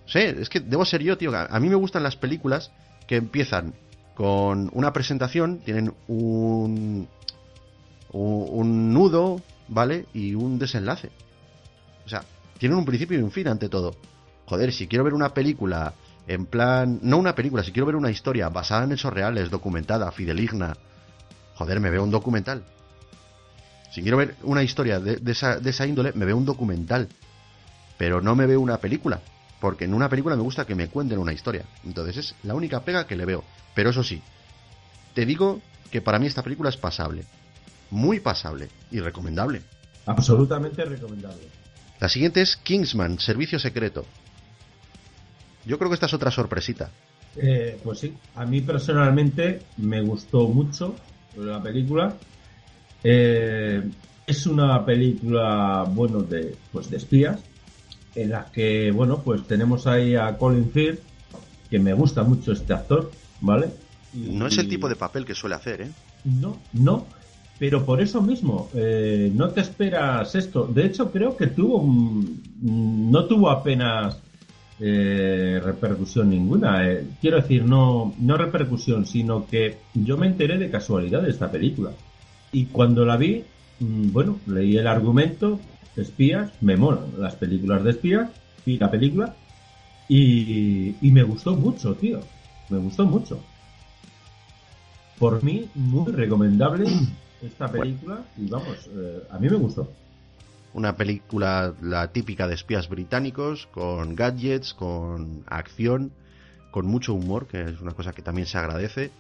Sí, es que debo ser yo, tío. A mí me gustan las películas que empiezan con una presentación, tienen un, un, un nudo, ¿vale? Y un desenlace. O sea, tienen un principio y un fin ante todo. Joder, si quiero ver una película en plan... No una película, si quiero ver una historia basada en hechos reales, documentada, fideligna, joder, me veo un documental. Si quiero ver una historia de, esa, de esa índole, me veo un documental. Pero no me veo una película. Porque en una película me gusta que me cuenten una historia. Entonces es la única pega que le veo. Pero eso sí, te digo que para mí esta película es pasable. Muy pasable y recomendable. Absolutamente recomendable. La siguiente es Kingsman, Servicio Secreto. Yo creo que esta es otra sorpresita. Eh, pues sí, a mí personalmente me gustó mucho la película. Eh, es una película, bueno, de, pues de espías, en la que, bueno, pues tenemos ahí a Colin Firth, que me gusta mucho este actor, ¿vale? no es el tipo de papel que suele hacer, ¿eh? No, no, pero por eso mismo, eh, no te esperas esto. De hecho, creo que tuvo no tuvo apenas eh, repercusión ninguna. Eh, quiero decir, no, no repercusión, sino que yo me enteré de casualidad de esta película. Y cuando la vi, mm, bueno, leí el argumento, espías, me molan las películas de espías, y la película, y, y me gustó mucho, tío. Me gustó mucho. Por mí, muy recomendable esta película y vamos, eh, a mí me gustó. Una película, la típica de espías británicos, con gadgets, con acción, con mucho humor, que es una cosa que también se agradece.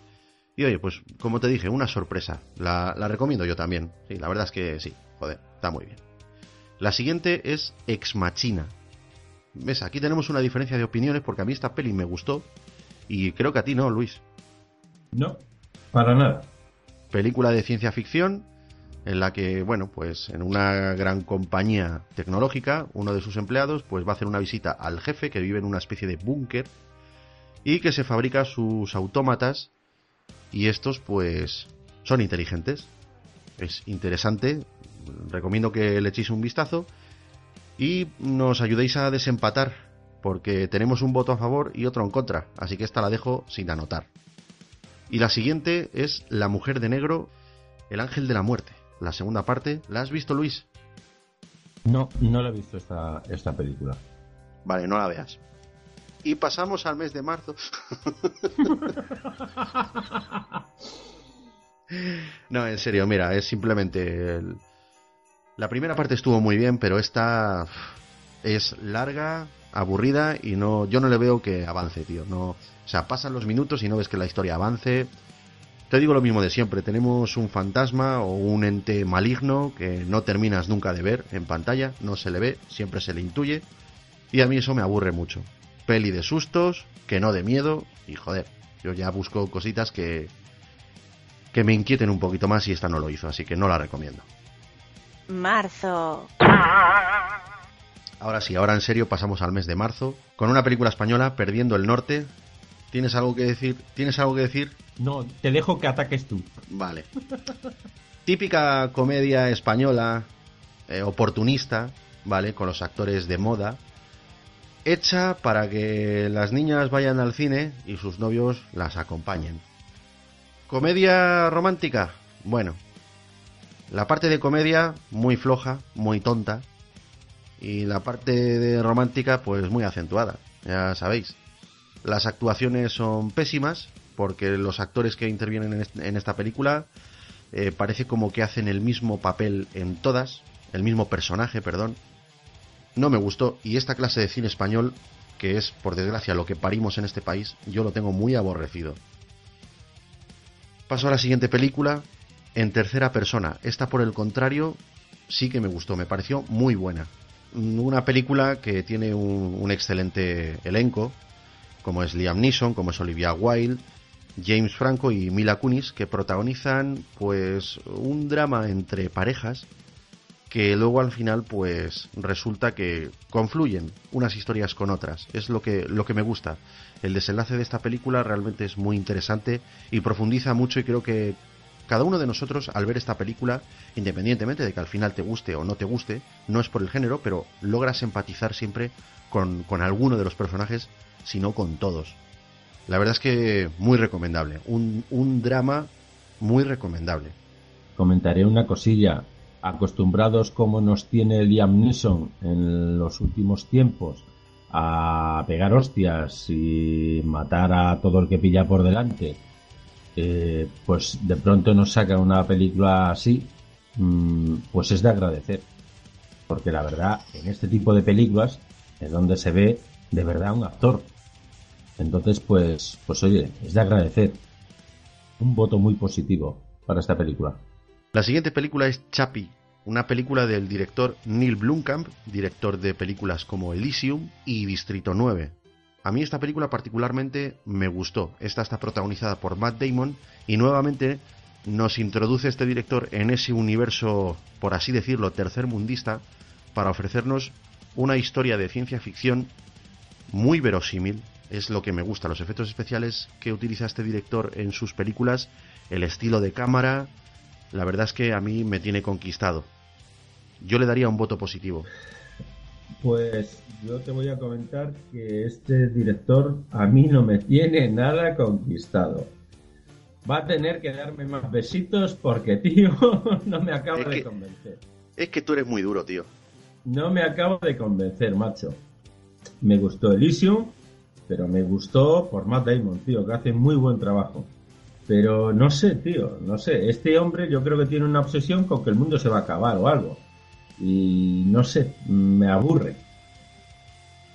Y oye, pues como te dije, una sorpresa. La, la recomiendo yo también. Sí, la verdad es que sí, joder, está muy bien. La siguiente es Ex Machina. ¿Ves? Aquí tenemos una diferencia de opiniones porque a mí esta peli me gustó y creo que a ti no, Luis. No, para nada película de ciencia ficción en la que, bueno, pues en una gran compañía tecnológica, uno de sus empleados pues va a hacer una visita al jefe que vive en una especie de búnker y que se fabrica sus autómatas y estos pues son inteligentes. Es interesante, recomiendo que le echéis un vistazo y nos ayudéis a desempatar porque tenemos un voto a favor y otro en contra, así que esta la dejo sin anotar. Y la siguiente es La mujer de negro, el ángel de la muerte. La segunda parte, ¿la has visto, Luis? No, no la he visto esta, esta película. Vale, no la veas. Y pasamos al mes de marzo. no, en serio, mira, es simplemente... La primera parte estuvo muy bien, pero esta es larga, aburrida y no yo no le veo que avance, tío. No, o sea, pasan los minutos y no ves que la historia avance. Te digo lo mismo de siempre, tenemos un fantasma o un ente maligno que no terminas nunca de ver en pantalla, no se le ve, siempre se le intuye y a mí eso me aburre mucho. Peli de sustos, que no de miedo y joder, yo ya busco cositas que que me inquieten un poquito más y esta no lo hizo, así que no la recomiendo. Marzo. Ahora sí, ahora en serio pasamos al mes de marzo con una película española, Perdiendo el Norte. ¿Tienes algo que decir? ¿Tienes algo que decir? No, te dejo que ataques tú. Vale. Típica comedia española, eh, oportunista, ¿vale? Con los actores de moda. Hecha para que las niñas vayan al cine y sus novios las acompañen. ¿Comedia romántica? Bueno. La parte de comedia, muy floja, muy tonta, y la parte romántica pues muy acentuada, ya sabéis. Las actuaciones son pésimas porque los actores que intervienen en esta película eh, parece como que hacen el mismo papel en todas, el mismo personaje, perdón. No me gustó y esta clase de cine español, que es por desgracia lo que parimos en este país, yo lo tengo muy aborrecido. Paso a la siguiente película, en tercera persona. Esta por el contrario sí que me gustó, me pareció muy buena una película que tiene un, excelente elenco, como es Liam Neeson, como es Olivia Wilde, James Franco y Mila Kunis, que protagonizan pues un drama entre parejas que luego al final pues resulta que confluyen unas historias con otras. Es lo que, lo que me gusta. El desenlace de esta película realmente es muy interesante y profundiza mucho y creo que cada uno de nosotros, al ver esta película, independientemente de que al final te guste o no te guste, no es por el género, pero logras empatizar siempre con, alguno de los personajes, sino con todos. La verdad es que muy recomendable. Un, un drama muy recomendable. Comentaré una cosilla. Acostumbrados como nos tiene Liam Neeson en los últimos tiempos a pegar hostias y matar a todo el que pilla por delante eh, pues de pronto nos saca una película así, mm, pues es de agradecer. Porque la verdad, en este tipo de películas es donde se ve de verdad un actor. Entonces, pues, pues oye, es de agradecer. Un voto muy positivo para esta película. La siguiente película es Chappie, una película del director Neil Blomkamp, director de películas como Elysium y Distrito 9. A mí esta película particularmente me gustó. Esta está protagonizada por Matt Damon y nuevamente nos introduce este director en ese universo, por así decirlo, tercermundista, para ofrecernos una historia de ciencia ficción muy verosímil. Es lo que me gusta, los efectos especiales que utiliza este director en sus películas, el estilo de cámara, la verdad es que a mí me tiene conquistado. Yo le daría un voto positivo. Pues yo te voy a comentar que este director a mí no me tiene nada conquistado. Va a tener que darme más besitos porque, tío, no me acabo de convencer. Es que tú eres muy duro, tío. No me acabo de convencer, macho. Me gustó Elysium, pero me gustó por Matt Damon, tío, que hace muy buen trabajo. Pero no sé, tío, no sé. Este hombre yo creo que tiene una obsesión con que el mundo se va a acabar o algo y no sé, me aburre.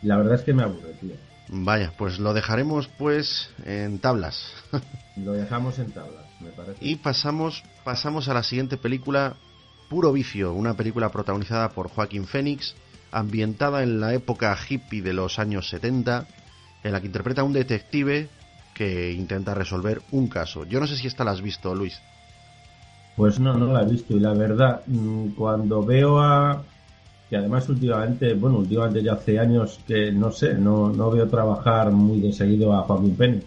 La verdad es que me aburre, tío. Vaya, pues lo dejaremos pues en tablas. lo dejamos en tablas, me parece. Y pasamos, pasamos a la siguiente película, Puro Vicio, una película protagonizada por Joaquín Phoenix, ambientada en la época hippie de los años 70, en la que interpreta a un detective que intenta resolver un caso. Yo no sé si esta la has visto, Luis. Pues no, no la he visto y la verdad, mm, cuando veo a... que además últimamente, bueno, últimamente ya hace años que no sé, no, no veo trabajar muy de seguido a Joaquín Phoenix.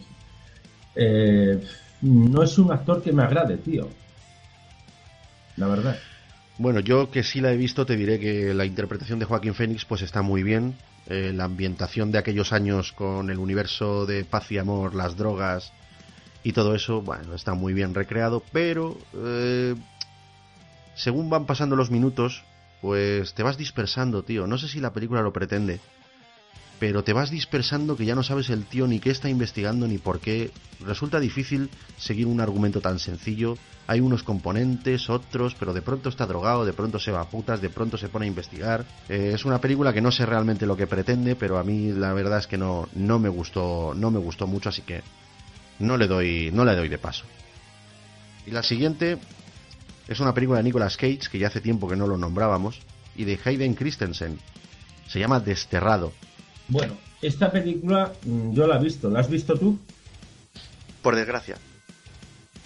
Eh, no es un actor que me agrade, tío. La verdad. Bueno, yo que sí la he visto te diré que la interpretación de Joaquín Phoenix pues está muy bien. Eh, la ambientación de aquellos años con el universo de paz y amor, las drogas, y todo eso, bueno, está muy bien recreado, pero eh, según van pasando los minutos, pues te vas dispersando, tío. No sé si la película lo pretende, pero te vas dispersando que ya no sabes el tío ni qué está investigando ni por qué. Resulta difícil seguir un argumento tan sencillo. Hay unos componentes, otros, pero de pronto está drogado, de pronto se va a putas, de pronto se pone a investigar. Eh, es una película que no sé realmente lo que pretende, pero a mí la verdad es que no, no me gustó, no me gustó mucho, así que no le doy, no le doy de paso. Y la siguiente es una película de Nicolas Cage, que ya hace tiempo que no lo nombrábamos, y de Hayden Christensen. Se llama Desterrado. Bueno, esta película mm, yo la he visto. ¿La has visto tú? Por desgracia.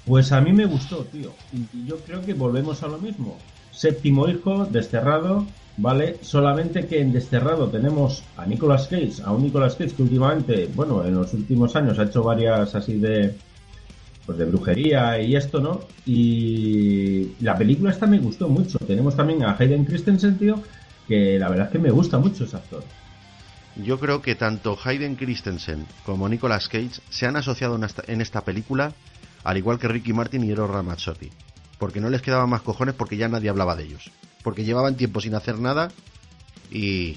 Pues a mí me gustó, tío. Y yo creo que volvemos a lo mismo. Séptimo hijo, Desterrado, ¿vale? Solamente que en Desterrado tenemos a Nicolas Cage, a un Nicolas Cage que últimamente, bueno, en los últimos años ha hecho varias así de pues de brujería y esto, ¿no? Y la película esta me gustó mucho. Tenemos también a Hayden Christensen, tío, que la verdad es que me gusta mucho ese actor. Yo creo que tanto Hayden Christensen como Nicolas Cage se han asociado en esta, película, al igual que Ricky Martin y Eros Ramazzotti, porque no les quedaban más cojones porque ya nadie hablaba de ellos, porque llevaban tiempo sin hacer nada y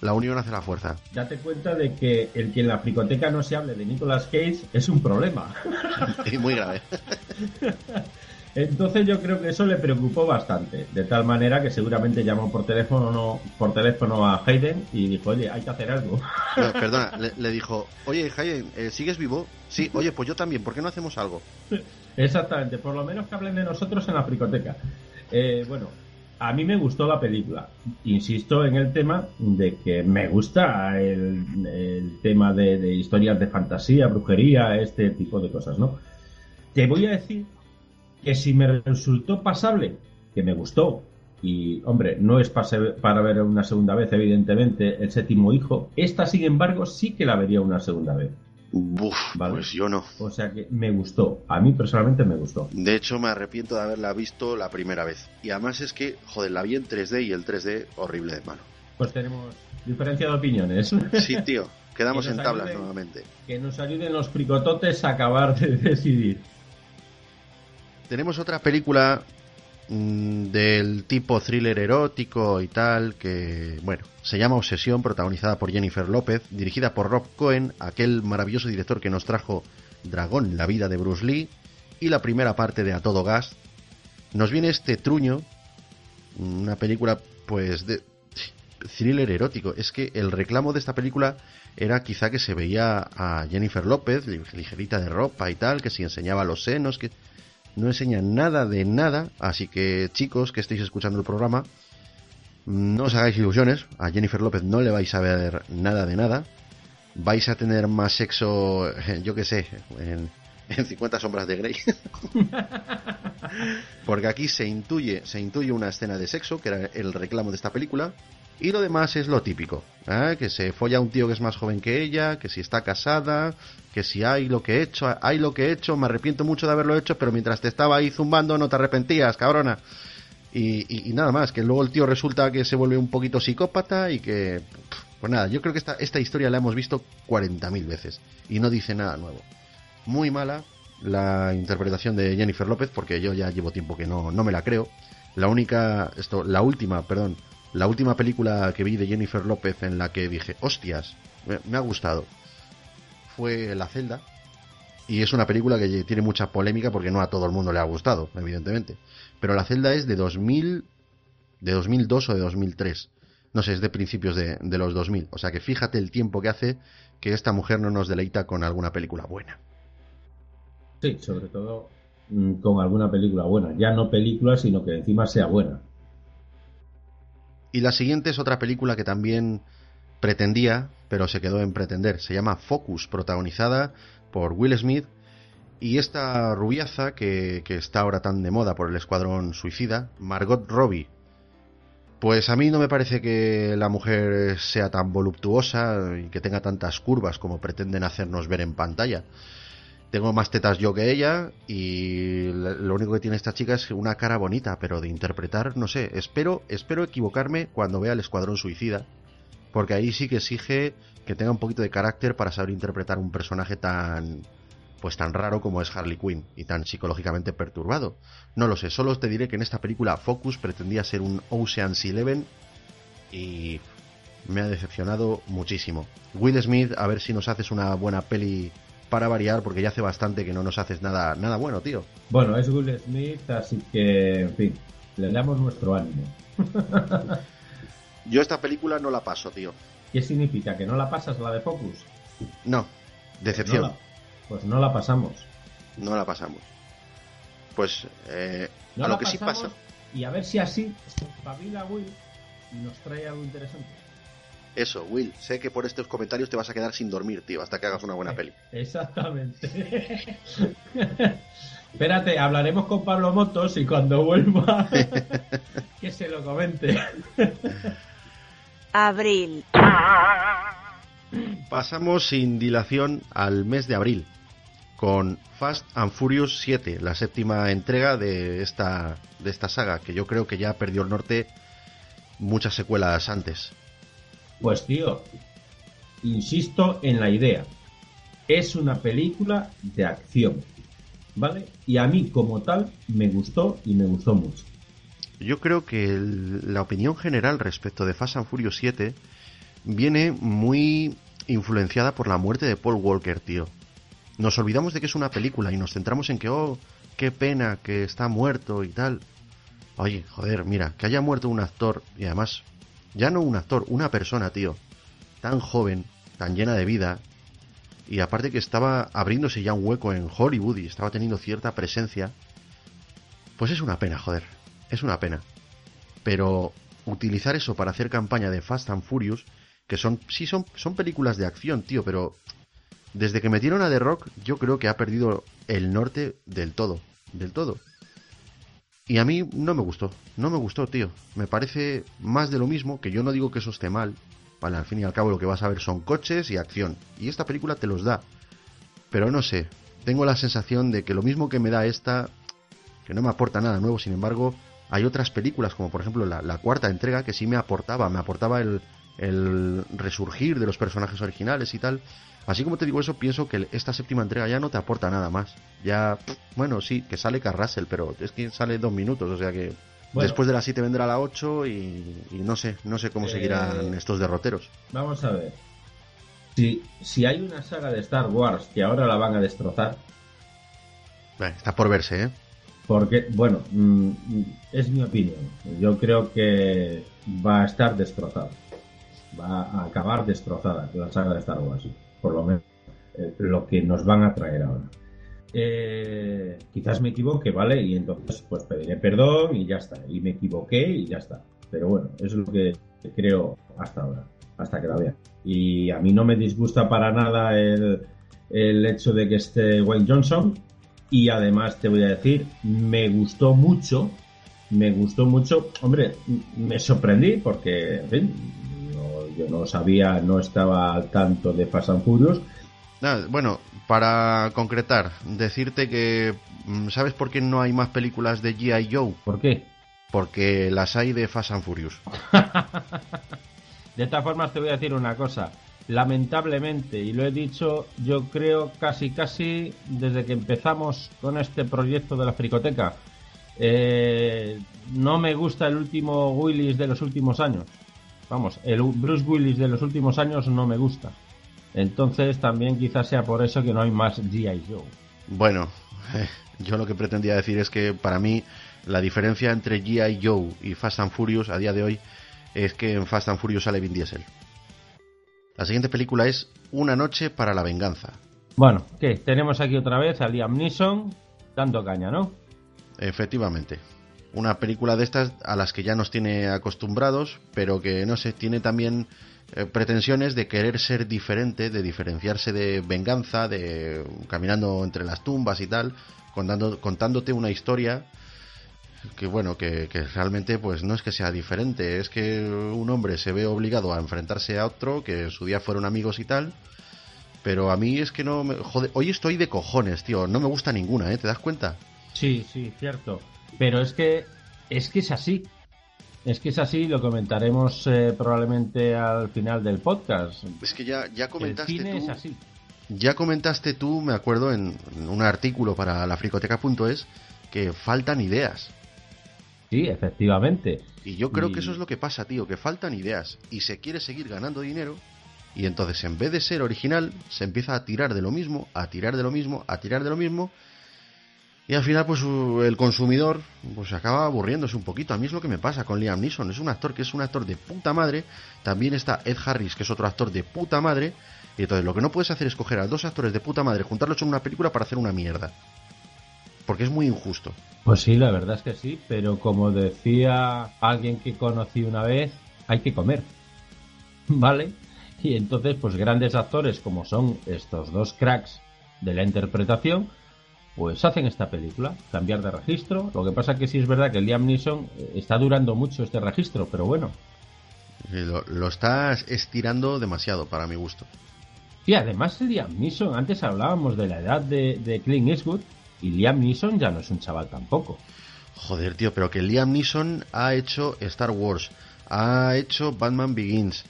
la unión hace la fuerza. Date cuenta de que el que en la fricoteca no se hable de Nicolas Cage es un problema. y muy grave. Entonces yo creo que eso le preocupó bastante, de tal manera que seguramente llamó por teléfono no, por teléfono a Hayden y dijo, oye, hay que hacer algo. perdona, le, dijo, oye Hayden, eh, ¿sigues vivo? Sí, oye, pues yo también, ¿por qué no hacemos algo? Exactamente, por lo menos que hablen de nosotros en la fricoteca. Eh, bueno, a mí me gustó la película. Insisto en el tema de que me gusta el, tema de, de historias de fantasía, brujería, este tipo de cosas, ¿no? Te voy a decir que si me resultó pasable, que me gustó, y hombre, no es para ver una segunda vez, evidentemente, el séptimo hijo, esta, sin embargo, sí que la vería una segunda vez. Uf, pues yo no. O sea que me gustó. A mí personalmente me gustó. De hecho, me arrepiento de haberla visto la primera vez. Y además es que, joder, la vi en 3D y el 3D horrible de mano. Pues tenemos diferencia de opiniones. Sí, tío. Quedamos en tablas nuevamente. Que nos ayuden los fricototes a acabar de decidir. Tenemos otra película mm, del tipo thriller erótico y tal, que, bueno, se llama Obsesión, protagonizada por Jennifer López, dirigida por Rob Cohen, aquel maravilloso director que nos trajo Dragón, la vida de Bruce Lee, y la primera parte de A Todo Gas. Nos viene este truño, una película, pues, de thriller erótico. Es que el reclamo de esta película era quizá que se veía a Jennifer López, ligerita de ropa y tal, que si enseñaba los senos, que no enseña nada de nada, así que chicos que estéis escuchando el programa, no os hagáis ilusiones, a Jennifer López no le vais a ver nada de nada, vais a tener más sexo, yo que sé, en, en 50 sombras de Grey. Porque aquí se intuye, se intuye una escena de sexo, que era el reclamo de esta película, y lo demás es lo típico, ¿eh? que se folla un tío que es más joven que ella, que si está casada, que si hay lo que he hecho, hay lo que he hecho, me arrepiento mucho de haberlo hecho, pero mientras te estaba ahí zumbando no te arrepentías, cabrona. Y, nada más, que luego el tío resulta que se vuelve un poquito psicópata y que... Pues nada, yo creo que esta, esta historia la hemos visto 40.000 veces y no dice nada nuevo. Muy mala la interpretación de Jennifer López porque yo ya llevo tiempo que no, no me la creo. La única, esto, la última, perdón, la última película que vi de Jennifer López en la que dije, hostias, me, ha gustado, fue La celda. Y es una película que tiene mucha polémica porque no a todo el mundo le ha gustado, evidentemente. Pero La celda es de 2000, de 2002 o de 2003. No sé, es de principios de, de los 2000. O sea que fíjate el tiempo que hace que esta mujer no nos deleita con alguna película buena. Sí, sobre todo mm, con alguna película buena. Ya no película, sino que encima sea buena. Y la siguiente es otra película que también pretendía, pero se quedó en pretender. Se llama Focus, protagonizada por Will Smith. Y esta rubiaza que, que está ahora tan de moda por el Escuadrón Suicida, Margot Robbie. Pues a mí no me parece que la mujer sea tan voluptuosa y que tenga tantas curvas como pretenden hacernos ver en pantalla. Tengo más tetas yo que ella y lo único que tiene esta chica es una cara bonita, pero de interpretar, no sé, espero, espero equivocarme cuando vea el Escuadrón Suicida, porque ahí sí que exige que tenga un poquito de carácter para saber interpretar un personaje tan pues tan raro como es Harley Quinn y tan psicológicamente perturbado. No lo sé, solo te diré que en esta película Focus pretendía ser un Ocean's Eleven y me ha decepcionado muchísimo. Will Smith, a ver si nos haces una buena peli para variar, porque ya hace bastante que no nos haces nada, nada bueno, tío. Bueno, es Will Smith, así que, en fin, le damos nuestro ánimo. Yo esta película no la paso, tío. ¿Qué significa? ¿Que no la pasas la de Focus? No, decepción. Pues no la, pues no la pasamos. No la pasamos. Pues eh, No a la lo que sí pasa. Y a ver si así espabila Will y nos trae algo interesante. Eso, Will, sé que por estos comentarios te vas a quedar sin dormir, tío, hasta que hagas una buena peli. Exactamente. Espérate, hablaremos con Pablo Motos y cuando vuelva que se lo comente. Abril. Pasamos sin dilación al mes de abril, con Fast and Furious 7, la séptima entrega de esta, de esta saga, que yo creo que ya perdió el norte muchas secuelas antes. Pues tío, insisto en la idea. Es una película de acción. ¿Vale? Y a mí como tal me gustó y me gustó mucho. Yo creo que la opinión general respecto de Fast and Furious 7 viene muy influenciada por la muerte de Paul Walker, tío. Nos olvidamos de que es una película y nos centramos en que, oh, qué pena que está muerto y tal. Oye, joder, mira, que haya muerto un actor y además, ya no un actor, una persona, tío, tan joven, tan llena de vida y aparte que estaba abriéndose ya un hueco en Hollywood y estaba teniendo cierta presencia, pues es una pena, joder, es una pena. Pero utilizar eso para hacer campaña de Fast and Furious, que son, sí son, son películas de acción, tío, pero desde que metieron a The Rock, yo creo que ha perdido el norte del todo, del todo. Y a mí no me gustó, no me gustó, tío. Me parece más de lo mismo, que yo no digo que eso esté mal. Vale, al fin y al cabo lo que vas a ver son coches y acción. Y esta película te los da. Pero no sé, tengo la sensación de que lo mismo que me da esta, que no me aporta nada nuevo, sin embargo, hay otras películas, como por ejemplo la, cuarta entrega, que sí me aportaba, me aportaba el, el resurgir de los personajes originales y tal. Así como te digo eso, pienso que esta séptima entrega ya no te aporta nada más. Ya, bueno, sí, que sale Carrasel, pero es que sale dos minutos, o sea que Bueno. después de la 7 vendrá la 8 y, y no sé, no sé cómo Eh, seguirán estos derroteros. Vamos a ver. Si, si hay una saga de Star Wars que ahora la van a destrozar, Bueno, está por verse, ¿eh? porque, bueno, mm, es mi opinión. Yo creo que va a estar destrozada. Va a acabar destrozada la saga de Star Wars. Por lo menos eh, lo que nos van a traer ahora. Eh, quizás me equivoque, ¿vale? Y entonces pues pediré perdón y ya está. Y me equivoqué y ya está. Pero bueno, es lo que creo hasta ahora, hasta que la vea. Y a mí no me disgusta para nada el, el hecho de que esté Wayne Johnson. Y además te voy a decir, me gustó mucho, me gustó mucho. Hombre, me sorprendí porque, yo no sabía, no estaba al tanto de Fast and Furious. Nada, bueno, para concretar, decirte que mm, ¿sabes por qué no hay más películas de G.I. Joe? ¿Por qué? Porque las hay de Fast and Furious. De todas formas, te voy a decir una cosa. Lamentablemente, y lo he dicho, yo creo casi casi desde que empezamos con este proyecto de la fricoteca, eh, no me gusta el último Willis de los últimos años. Vamos, el Bruce Willis de los últimos años no me gusta. Entonces también quizás sea por eso que no hay más G.I. Joe. Bueno, yo lo que pretendía decir es que para mí la diferencia entre G.I. Joe y Fast and Furious a día de hoy es que en Fast and Furious sale Vin Diesel. La siguiente película es Una noche para la venganza. Bueno, ¿qué? Tenemos aquí otra vez a Liam Neeson dando caña, ¿no? Efectivamente. Una película de estas a las que ya nos tiene acostumbrados, pero que no sé, tiene también eh, pretensiones de querer ser diferente, de diferenciarse de venganza, de caminando entre las tumbas y tal, contando, contándote una historia que bueno, que, realmente pues no es que sea diferente, es que un hombre se ve obligado a enfrentarse a otro que en su día fueron amigos y tal, pero a mí es que no me... Joder, hoy estoy de cojones, tío, no me gusta ninguna, ¿eh? ¿Te das cuenta? Sí, sí, cierto. Pero es que es que es así. Es que es así, lo comentaremos eh, probablemente al final del podcast. Es que ya, ya El comentaste es tú, así. ya comentaste tú, me acuerdo, en, en un artículo para la fricoteca.es que faltan ideas. Sí, efectivamente. Y yo creo que eso es lo que pasa, tío, que faltan ideas y se quiere seguir ganando dinero y entonces en vez de ser original se empieza a tirar de lo mismo, a tirar de lo mismo, a tirar de lo mismo y al final pues el consumidor pues acaba aburriéndose un poquito. A mí es lo que me pasa con Liam Neeson, es un actor que es un actor de puta madre, también está Ed Harris que es otro actor de puta madre y entonces lo que no puedes hacer es coger a dos actores de puta madre, juntarlos en una película para hacer una mierda. Porque es muy injusto. Pues sí, la verdad es que sí, pero como decía alguien que conocí una vez, hay que comer. ¿Vale? Y entonces, pues grandes actores como son estos dos cracks de la interpretación, pues hacen esta película, cambiar de registro. Lo que pasa que sí es verdad que Liam Neeson eh, está durando mucho este registro, pero bueno. Lo, lo estás estirando demasiado para mi gusto. Y además Liam Neeson, antes hablábamos de la edad de, de Clint Eastwood, y Liam Neeson ya no es un chaval tampoco. Joder, tío, pero que Liam Neeson ha hecho Star Wars, ha hecho Batman Begins.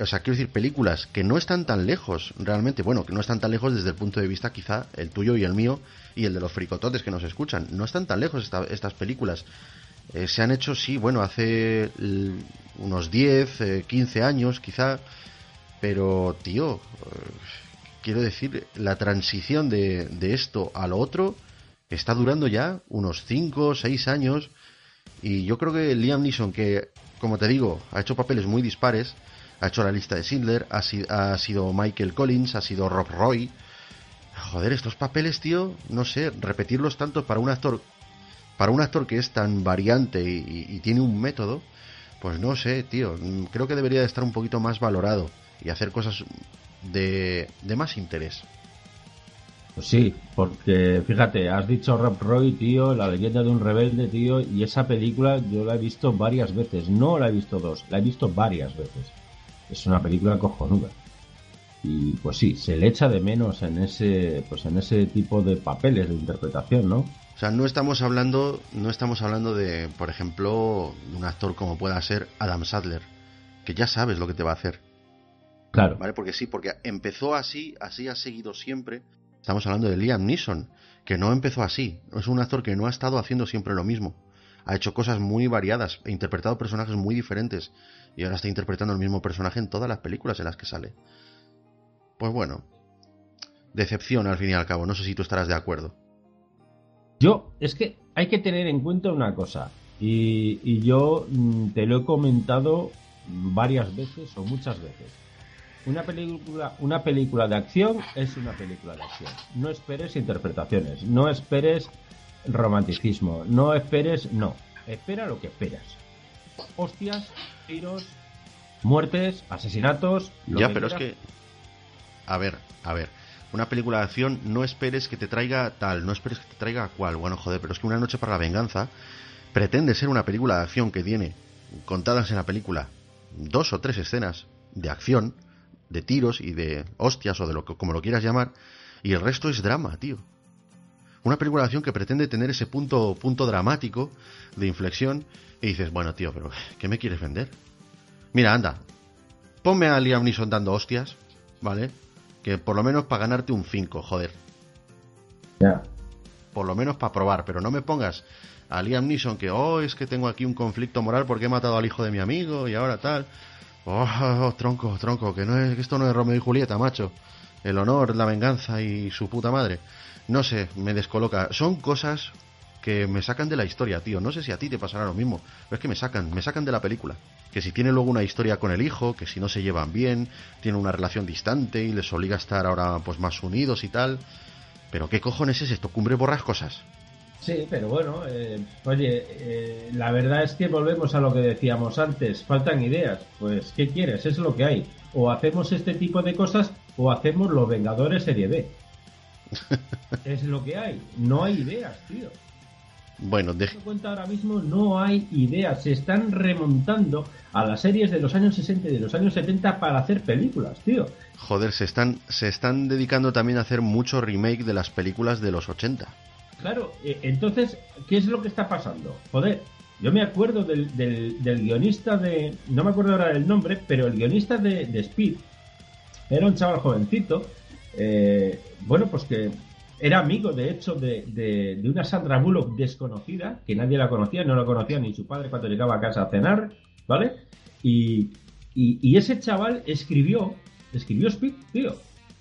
O sea, quiero decir, películas que no están tan lejos, realmente, bueno, que no están tan lejos desde el punto de vista quizá el tuyo y el mío y el de los fricototes que nos escuchan. No están tan lejos estas películas. Eh, se han hecho, sí, bueno, hace unos 10, 15 eh, años quizá, pero, tío, quiero decir, la transición de, esto a lo otro está durando ya unos 5 o 6 años. Y yo creo que Liam Neeson, que como te digo, ha hecho papeles muy dispares, ha hecho la lista de Schindler, ha, ha sido Michael Collins, ha sido Rob Roy. Joder, estos papeles, tío, no sé, repetirlos tanto para un actor, para un actor que es tan variante y, tiene un método, pues no sé, tío, creo que debería de estar un poquito más valorado y hacer cosas de, más interés. Pues sí, porque fíjate, has dicho Rob Roy, tío, la leyenda de un rebelde, tío, y esa película yo la he visto varias veces, no la he visto dos, la he visto varias veces. Es una película cojonuda. Y pues sí, se le echa de menos en ese, pues en ese tipo de papeles de interpretación, ¿no? O sea, no estamos hablando, no estamos hablando de, por ejemplo, de un actor como pueda ser Adam Sadler, que ya sabes lo que te va a hacer Claro. ¿Vale? Porque sí, porque empezó así, así ha seguido siempre. Estamos hablando de Liam Neeson, que no empezó así. Es un actor que no ha estado haciendo siempre lo mismo. Ha hecho cosas muy variadas, ha interpretado personajes muy diferentes. Y ahora está interpretando el mismo personaje en todas las películas en las que sale. Pues bueno. Decepción al fin y al cabo. No sé si tú estarás de acuerdo. Yo, es que hay que tener en cuenta una cosa. Y, y yo mm, te lo he comentado varias veces o muchas veces una película, una película de acción es una película de acción. No esperes interpretaciones, no esperes romanticismo, no esperes, no. Espera lo que esperas. Hostias, tiros, muertes, asesinatos. ya, pero es que. A ver, a ver. Una película de acción, no esperes que te traiga tal, no esperes que te traiga cual. Bueno, joder, pero es que Una Noche para la Venganza pretende ser una película de acción que tiene contadas en la película dos o tres escenas de acción de tiros y de hostias o de lo que como lo quieras llamar, y el resto es drama, tío. Una película de acción que pretende tener ese punto, punto dramático de inflexión y dices, bueno, tío, pero ¿qué me quieres vender? Mira, anda, ponme a Liam Neeson dando hostias, ¿vale? Que por lo menos para ganarte un 5, joder. Ya. Por lo menos para probar, pero no me pongas a Liam Neeson que, oh, es que tengo aquí un conflicto moral porque he matado al hijo de mi amigo y ahora tal. Oh, tronco, tronco, que no es, esto no es Romeo y Julieta, macho. El honor, la venganza y su puta madre. No sé, me descoloca. Son cosas que me sacan de la historia, tío. No sé si a ti te pasará lo mismo, pero es que me sacan, me sacan de la película. Que si tiene luego una historia con el hijo, que si no se llevan bien, tiene una relación distante y les obliga a estar ahora pues más unidos y tal. Pero qué cojones es esto, cumbre borras cosas. Sí, pero bueno, eh, oye, eh, la verdad es que volvemos a lo que decíamos antes, faltan ideas. Pues, ¿qué quieres? Es lo que hay. O hacemos este tipo de cosas o hacemos los Vengadores Serie B. es lo que hay. No hay ideas, tío. Bueno, de... cuenta ahora mismo no hay ideas. Se están remontando a las series de los años 60 y de los años 70 para hacer películas, tío. Joder, se están, se están dedicando también a hacer mucho remake de las películas de los 80. Claro, eh, entonces, ¿qué es lo que está pasando? Joder, yo me acuerdo del, del, guionista de. No me acuerdo ahora del nombre, pero el guionista de, Speed era un chaval jovencito. Eh, bueno, pues que era amigo, de hecho, de, de, de, una Sandra Bullock desconocida, que nadie la conocía, no la conocía ni su padre cuando llegaba a casa a cenar, ¿vale? Y, y, y ese chaval escribió, escribió Speed, tío.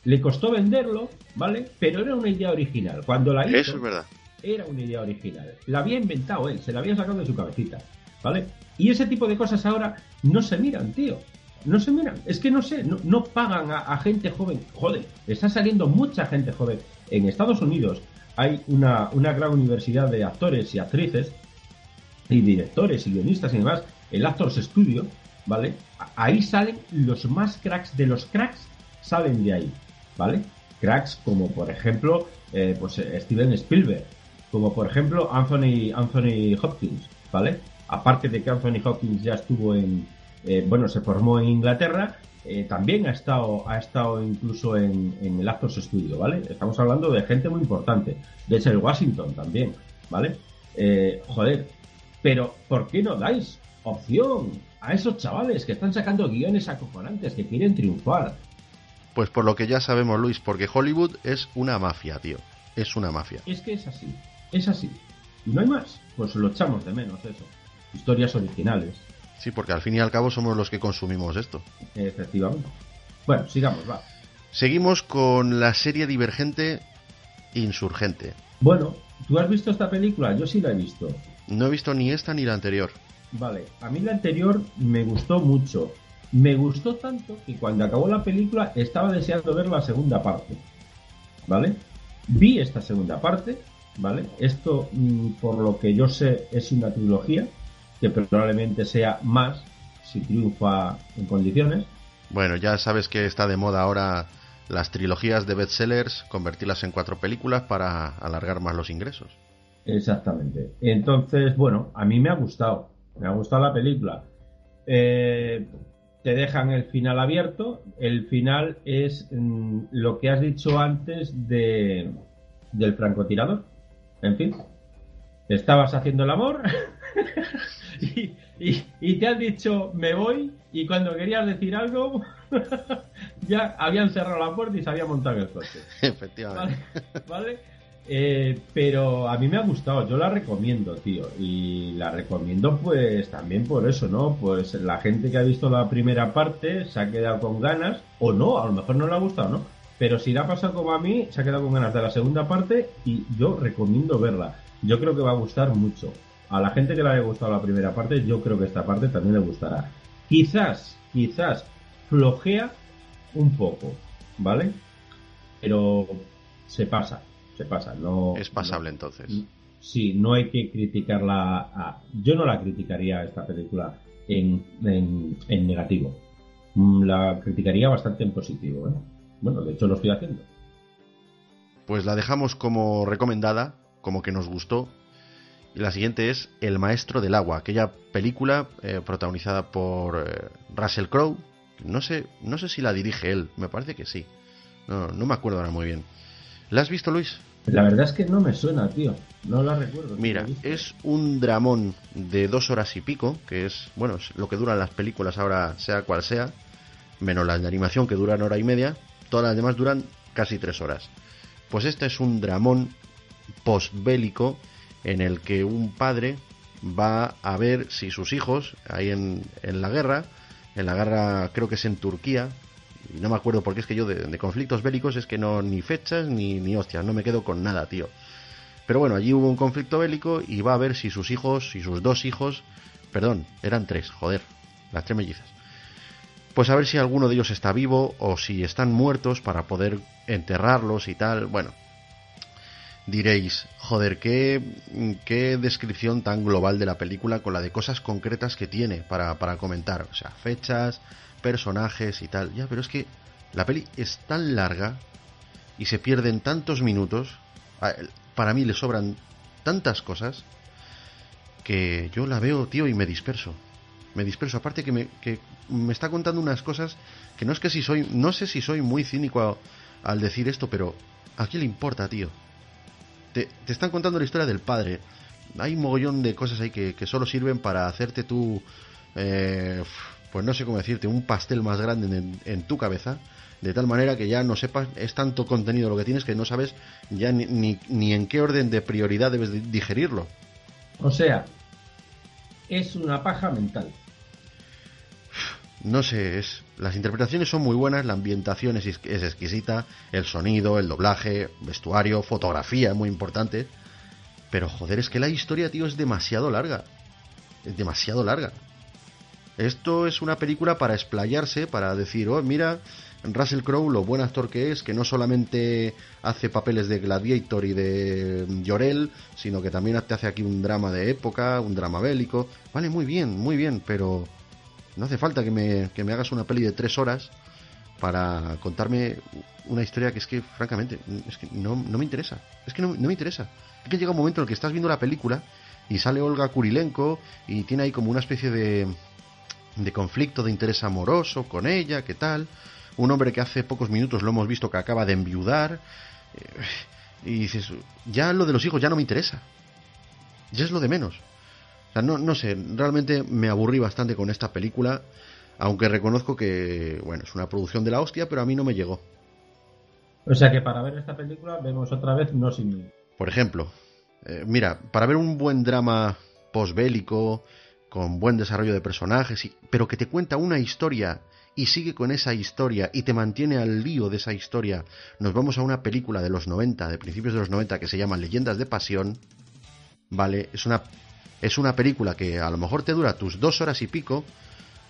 Le costó venderlo, ¿vale? Pero era una idea original. Cuando la hizo, Eso es verdad. era una idea original. La había inventado él, se la había sacado de su cabecita, ¿vale? Y ese tipo de cosas ahora no se miran, tío. No se miran. Es que no sé, no, pagan a, gente joven. Joder, está saliendo mucha gente joven. En Estados Unidos hay una, una gran universidad de actores y actrices y directores y guionistas y demás, el Actors Studio, ¿vale? Ahí salen los más cracks de los cracks, salen de ahí, ¿vale? Cracks como por ejemplo, eh, pues Steven Spielberg, como por ejemplo Anthony, Anthony Hopkins, ¿vale? Aparte de que Anthony Hopkins ya estuvo en, eh, bueno, se formó en Inglaterra, eh, también ha estado, ha estado incluso en, en, el Actors Studio, ¿vale? Estamos hablando de gente muy importante, de el Washington también, ¿vale? Eh, joder, pero ¿por qué no dais opción a esos chavales que están sacando guiones acojonantes, que quieren triunfar? Pues por lo que ya sabemos, Luis, porque Hollywood es una mafia, tío. Es una mafia. Es que es así, es así. Y no hay más. Pues lo echamos de menos eso. Historias originales. Sí, porque al fin y al cabo somos los que consumimos esto. Efectivamente. Bueno, sigamos, va. Seguimos con la serie divergente Insurgente. Bueno, ¿tú has visto esta película? Yo sí la he visto. No he visto ni esta ni la anterior. Vale, a mí la anterior me gustó mucho. Me gustó tanto que cuando acabó la película estaba deseando ver la segunda parte. ¿Vale? Vi esta segunda parte, ¿vale? Esto, por lo que yo sé, es una trilogía que probablemente sea más si triunfa en condiciones. Bueno, ya sabes que está de moda ahora las trilogías de bestsellers, convertirlas en cuatro películas para alargar más los ingresos. Exactamente. Entonces, bueno, a mí me ha gustado. Me ha gustado la película. Eh, te dejan el final abierto. El final es mm, lo que has dicho antes de, del francotirador. En fin. Estabas haciendo el amor y, y, y, te has dicho me voy y cuando querías decir algo ya habían cerrado la puerta y se había montado el coche. Efectivamente. ¿Vale? ¿Vale? Eh, pero a mí me ha gustado, yo la recomiendo, tío. Y la recomiendo pues también por eso, ¿no? Pues la gente que ha visto la primera parte se ha quedado con ganas, o no, a lo mejor no le ha gustado, ¿no? Pero si le ha pasado como a mí, se ha quedado con ganas de la segunda parte y yo recomiendo verla. Yo creo que va a gustar mucho. A la gente que le haya gustado la primera parte, yo creo que esta parte también le gustará. Quizás, quizás flojea un poco, ¿vale? Pero se pasa se pasa. No, es pasable no, entonces. Sí, no hay que criticarla. A, yo no la criticaría esta película en, en, en, negativo. La criticaría bastante en positivo. ¿eh? Bueno, de hecho lo estoy haciendo. Pues la dejamos como recomendada, como que nos gustó. Y la siguiente es El Maestro del Agua, aquella película eh, protagonizada por eh, Russell Crowe. No sé, no sé si la dirige él, me parece que sí. No, no me acuerdo ahora muy bien. ¿La has visto, Luis? La verdad es que no me suena, tío. No la recuerdo. Mira, es un dramón de dos horas y pico, que es, bueno, es lo que duran las películas ahora, sea cual sea, menos las de animación que duran hora y media, todas las demás duran casi tres horas. Pues este es un dramón postbélico en el que un padre va a ver si sus hijos, ahí en, en la guerra, en la guerra creo que es en Turquía, y no me acuerdo porque es que yo de, de, conflictos bélicos es que no ni fechas ni, ni hostias, no me quedo con nada, tío. Pero bueno, allí hubo un conflicto bélico y va a ver si sus hijos, si sus dos hijos, perdón, eran tres, joder, las tres mellizas. Pues a ver si alguno de ellos está vivo o si están muertos para poder enterrarlos y tal. Bueno, diréis, joder, qué, qué descripción tan global de la película con la de cosas concretas que tiene para, para comentar. O sea, fechas, personajes y tal. Ya, pero es que la peli es tan larga y se pierden tantos minutos. Para mí le sobran tantas cosas que yo la veo, tío, y me disperso. Me disperso. Aparte que me, que me está contando unas cosas que no es que si soy, no sé si soy muy cínico al decir esto, pero ¿a quién le importa, tío? Te, te, están contando la historia del padre. Hay un mogollón de cosas ahí que, que solo sirven para hacerte tú, eh, pues no sé cómo decirte, un pastel más grande en, en tu cabeza, de tal manera que ya no sepas, es tanto contenido lo que tienes que no sabes ya ni, ni, ni en qué orden de prioridad debes de digerirlo. O sea, es una paja mental. No sé, es, las interpretaciones son muy buenas, la ambientación es, es exquisita, el sonido, el doblaje, vestuario, fotografía, muy importante. Pero joder, es que la historia, tío, es demasiado larga. Es demasiado larga. Esto es una película para explayarse, para decir, oh, mira, Russell Crowe, lo buen actor que es, que no solamente hace papeles de Gladiator y de Llorel, sino que también te hace aquí un drama de época, un drama bélico. Vale, muy bien, muy bien, pero no hace falta que me, que me hagas una peli de tres horas para contarme una historia que es que, francamente, es que no, no me interesa. Es que no, no me interesa. Es que llega un momento en el que estás viendo la película y sale Olga Kurilenko y tiene ahí como una especie de, de conflicto de interés amoroso con ella, ¿qué tal? Un hombre que hace pocos minutos lo hemos visto que acaba de enviudar. eh, Y dices, ya lo de los hijos ya no me interesa. Ya es lo de menos. O sea, no, no sé, realmente me aburrí bastante con esta película, aunque reconozco que, bueno, es una producción de la hostia, pero a mí no me llegó. O sea que para ver esta película vemos otra vez No sin mí. Por ejemplo, eh, mira, para ver un buen drama posbélico, con buen desarrollo de personajes, y- pero que te cuenta una historia y sigue con esa historia y te mantiene al lío de esa historia, nos vamos a una película de los 90, de principios de los 90, que se llama Leyendas de Pasión, ¿vale? Es una, es una película que a lo mejor te dura tus dos horas y pico,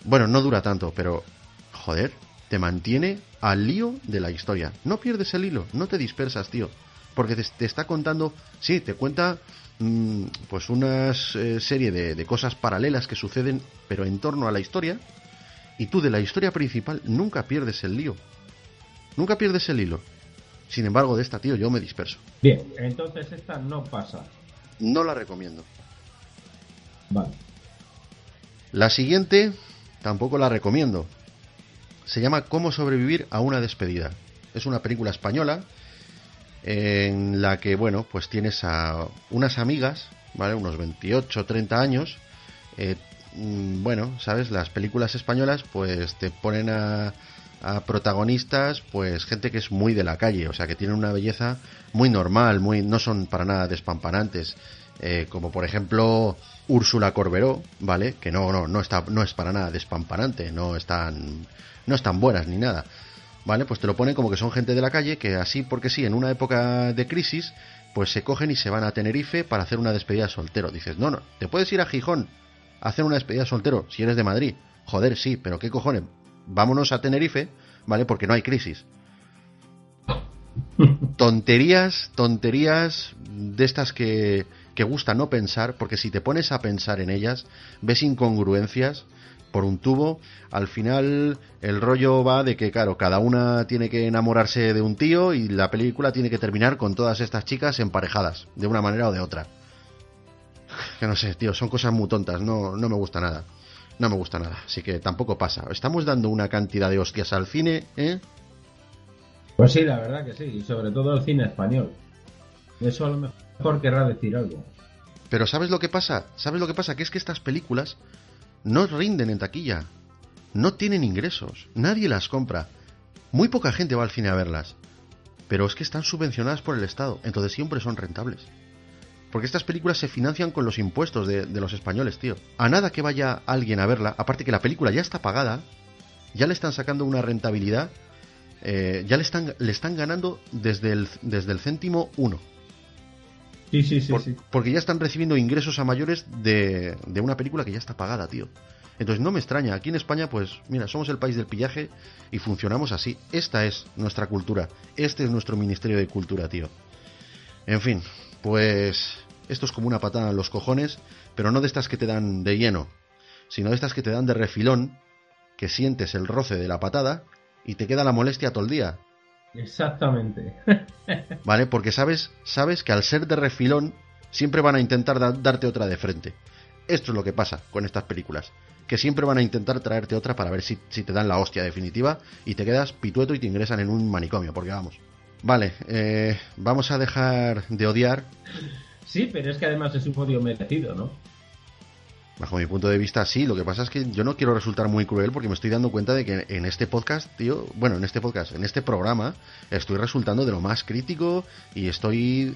bueno, no dura tanto, pero, joder, te mantiene al lío de la historia. No pierdes el hilo, no te dispersas, tío. Porque te, te está contando, sí, te cuenta mm, pues una eh, serie de, de cosas paralelas que suceden, pero en torno a la historia. Y tú de la historia principal nunca pierdes el lío. Nunca pierdes el hilo. Sin embargo, de esta, tío, yo me disperso. Bien, entonces esta no pasa. No la recomiendo. Vale. La siguiente tampoco la recomiendo. Se llama Cómo sobrevivir a una despedida. Es una película española en la que, bueno, pues tienes a unas amigas, ¿vale? Unos 28, 30 años. Eh, mm, bueno, ¿sabes? Las películas españolas pues te ponen a, a protagonistas, pues gente que es muy de la calle, o sea, que tienen una belleza muy normal, muy no son para nada despampanantes. Eh, como por ejemplo Úrsula Corberó, ¿vale? Que no, no, no está, no es para nada despampanante, no están, no están buenas ni nada. ¿Vale? Pues te lo ponen como que son gente de la calle que así porque sí, en una época de crisis, pues se cogen y se van a Tenerife para hacer una despedida de soltero. Dices, no, no, te puedes ir a Gijón a hacer una despedida de soltero si eres de Madrid. Joder, sí, pero ¿qué cojones? Vámonos a Tenerife, ¿vale? Porque no hay crisis. Tonterías, tonterías de estas que, que gusta no pensar, porque si te pones a pensar en ellas, ves incongruencias por un tubo. Al final el rollo va de que, claro, cada una tiene que enamorarse de un tío y la película tiene que terminar con todas estas chicas emparejadas, de una manera o de otra. Que no sé, tío, son cosas muy tontas, no, no me gusta nada. No me gusta nada, así que tampoco pasa. Estamos dando una cantidad de hostias al cine, ¿eh? Pues sí, la verdad que sí, y sobre todo el cine español. Eso a lo mejor querrá decir algo. Pero ¿sabes lo que pasa? ¿Sabes lo que pasa? Que es que estas películas no rinden en taquilla. No tienen ingresos. Nadie las compra. Muy poca gente va al cine a verlas. Pero es que están subvencionadas por el Estado. Entonces siempre son rentables. Porque estas películas se financian con los impuestos de, de los españoles, tío. A nada que vaya alguien a verla, aparte que la película ya está pagada, ya le están sacando una rentabilidad, eh, ya le están, le están ganando desde el, desde el céntimo uno. Sí, sí, sí, Por- sí. Porque ya están recibiendo ingresos a mayores de, de una película que ya está pagada, tío. Entonces no me extraña. Aquí en España, pues, mira, somos el país del pillaje y funcionamos así. Esta es nuestra cultura. Este es nuestro Ministerio de Cultura, tío. En fin, pues esto es como una patada en los cojones, pero no de estas que te dan de lleno, sino de estas que te dan de refilón, que sientes el roce de la patada y te queda la molestia todo el día. Exactamente. ¿vale? Porque sabes, sabes que al ser de refilón siempre van a intentar da- darte otra de frente. Esto es lo que pasa con estas películas, que siempre van a intentar traerte otra para ver si, si te dan la hostia definitiva y te quedas pitueto y te ingresan en un manicomio, porque vamos. Vale, eh, vamos a dejar de odiar. Sí, pero es que además es un odio merecido, ¿no? Bajo mi punto de vista, sí. Lo que pasa es que yo no quiero resultar muy cruel porque me estoy dando cuenta de que en este podcast, tío, bueno, en este podcast, en este programa, estoy resultando de lo más crítico y estoy...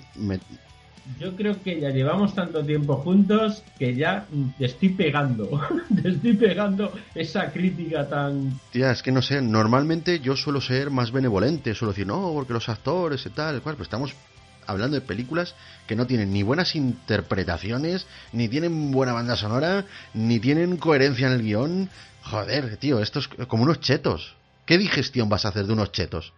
Yo creo que ya llevamos tanto tiempo juntos que ya te estoy pegando, te estoy pegando esa crítica tan... Tía, es que no sé, normalmente yo suelo ser más benevolente, suelo decir, no, porque los actores y tal, cual, pero estamos hablando de películas que no tienen ni buenas interpretaciones, ni tienen buena banda sonora, ni tienen coherencia en el guion. Joder, tío, esto es como unos chetos. ¿Qué digestión vas a hacer de unos chetos?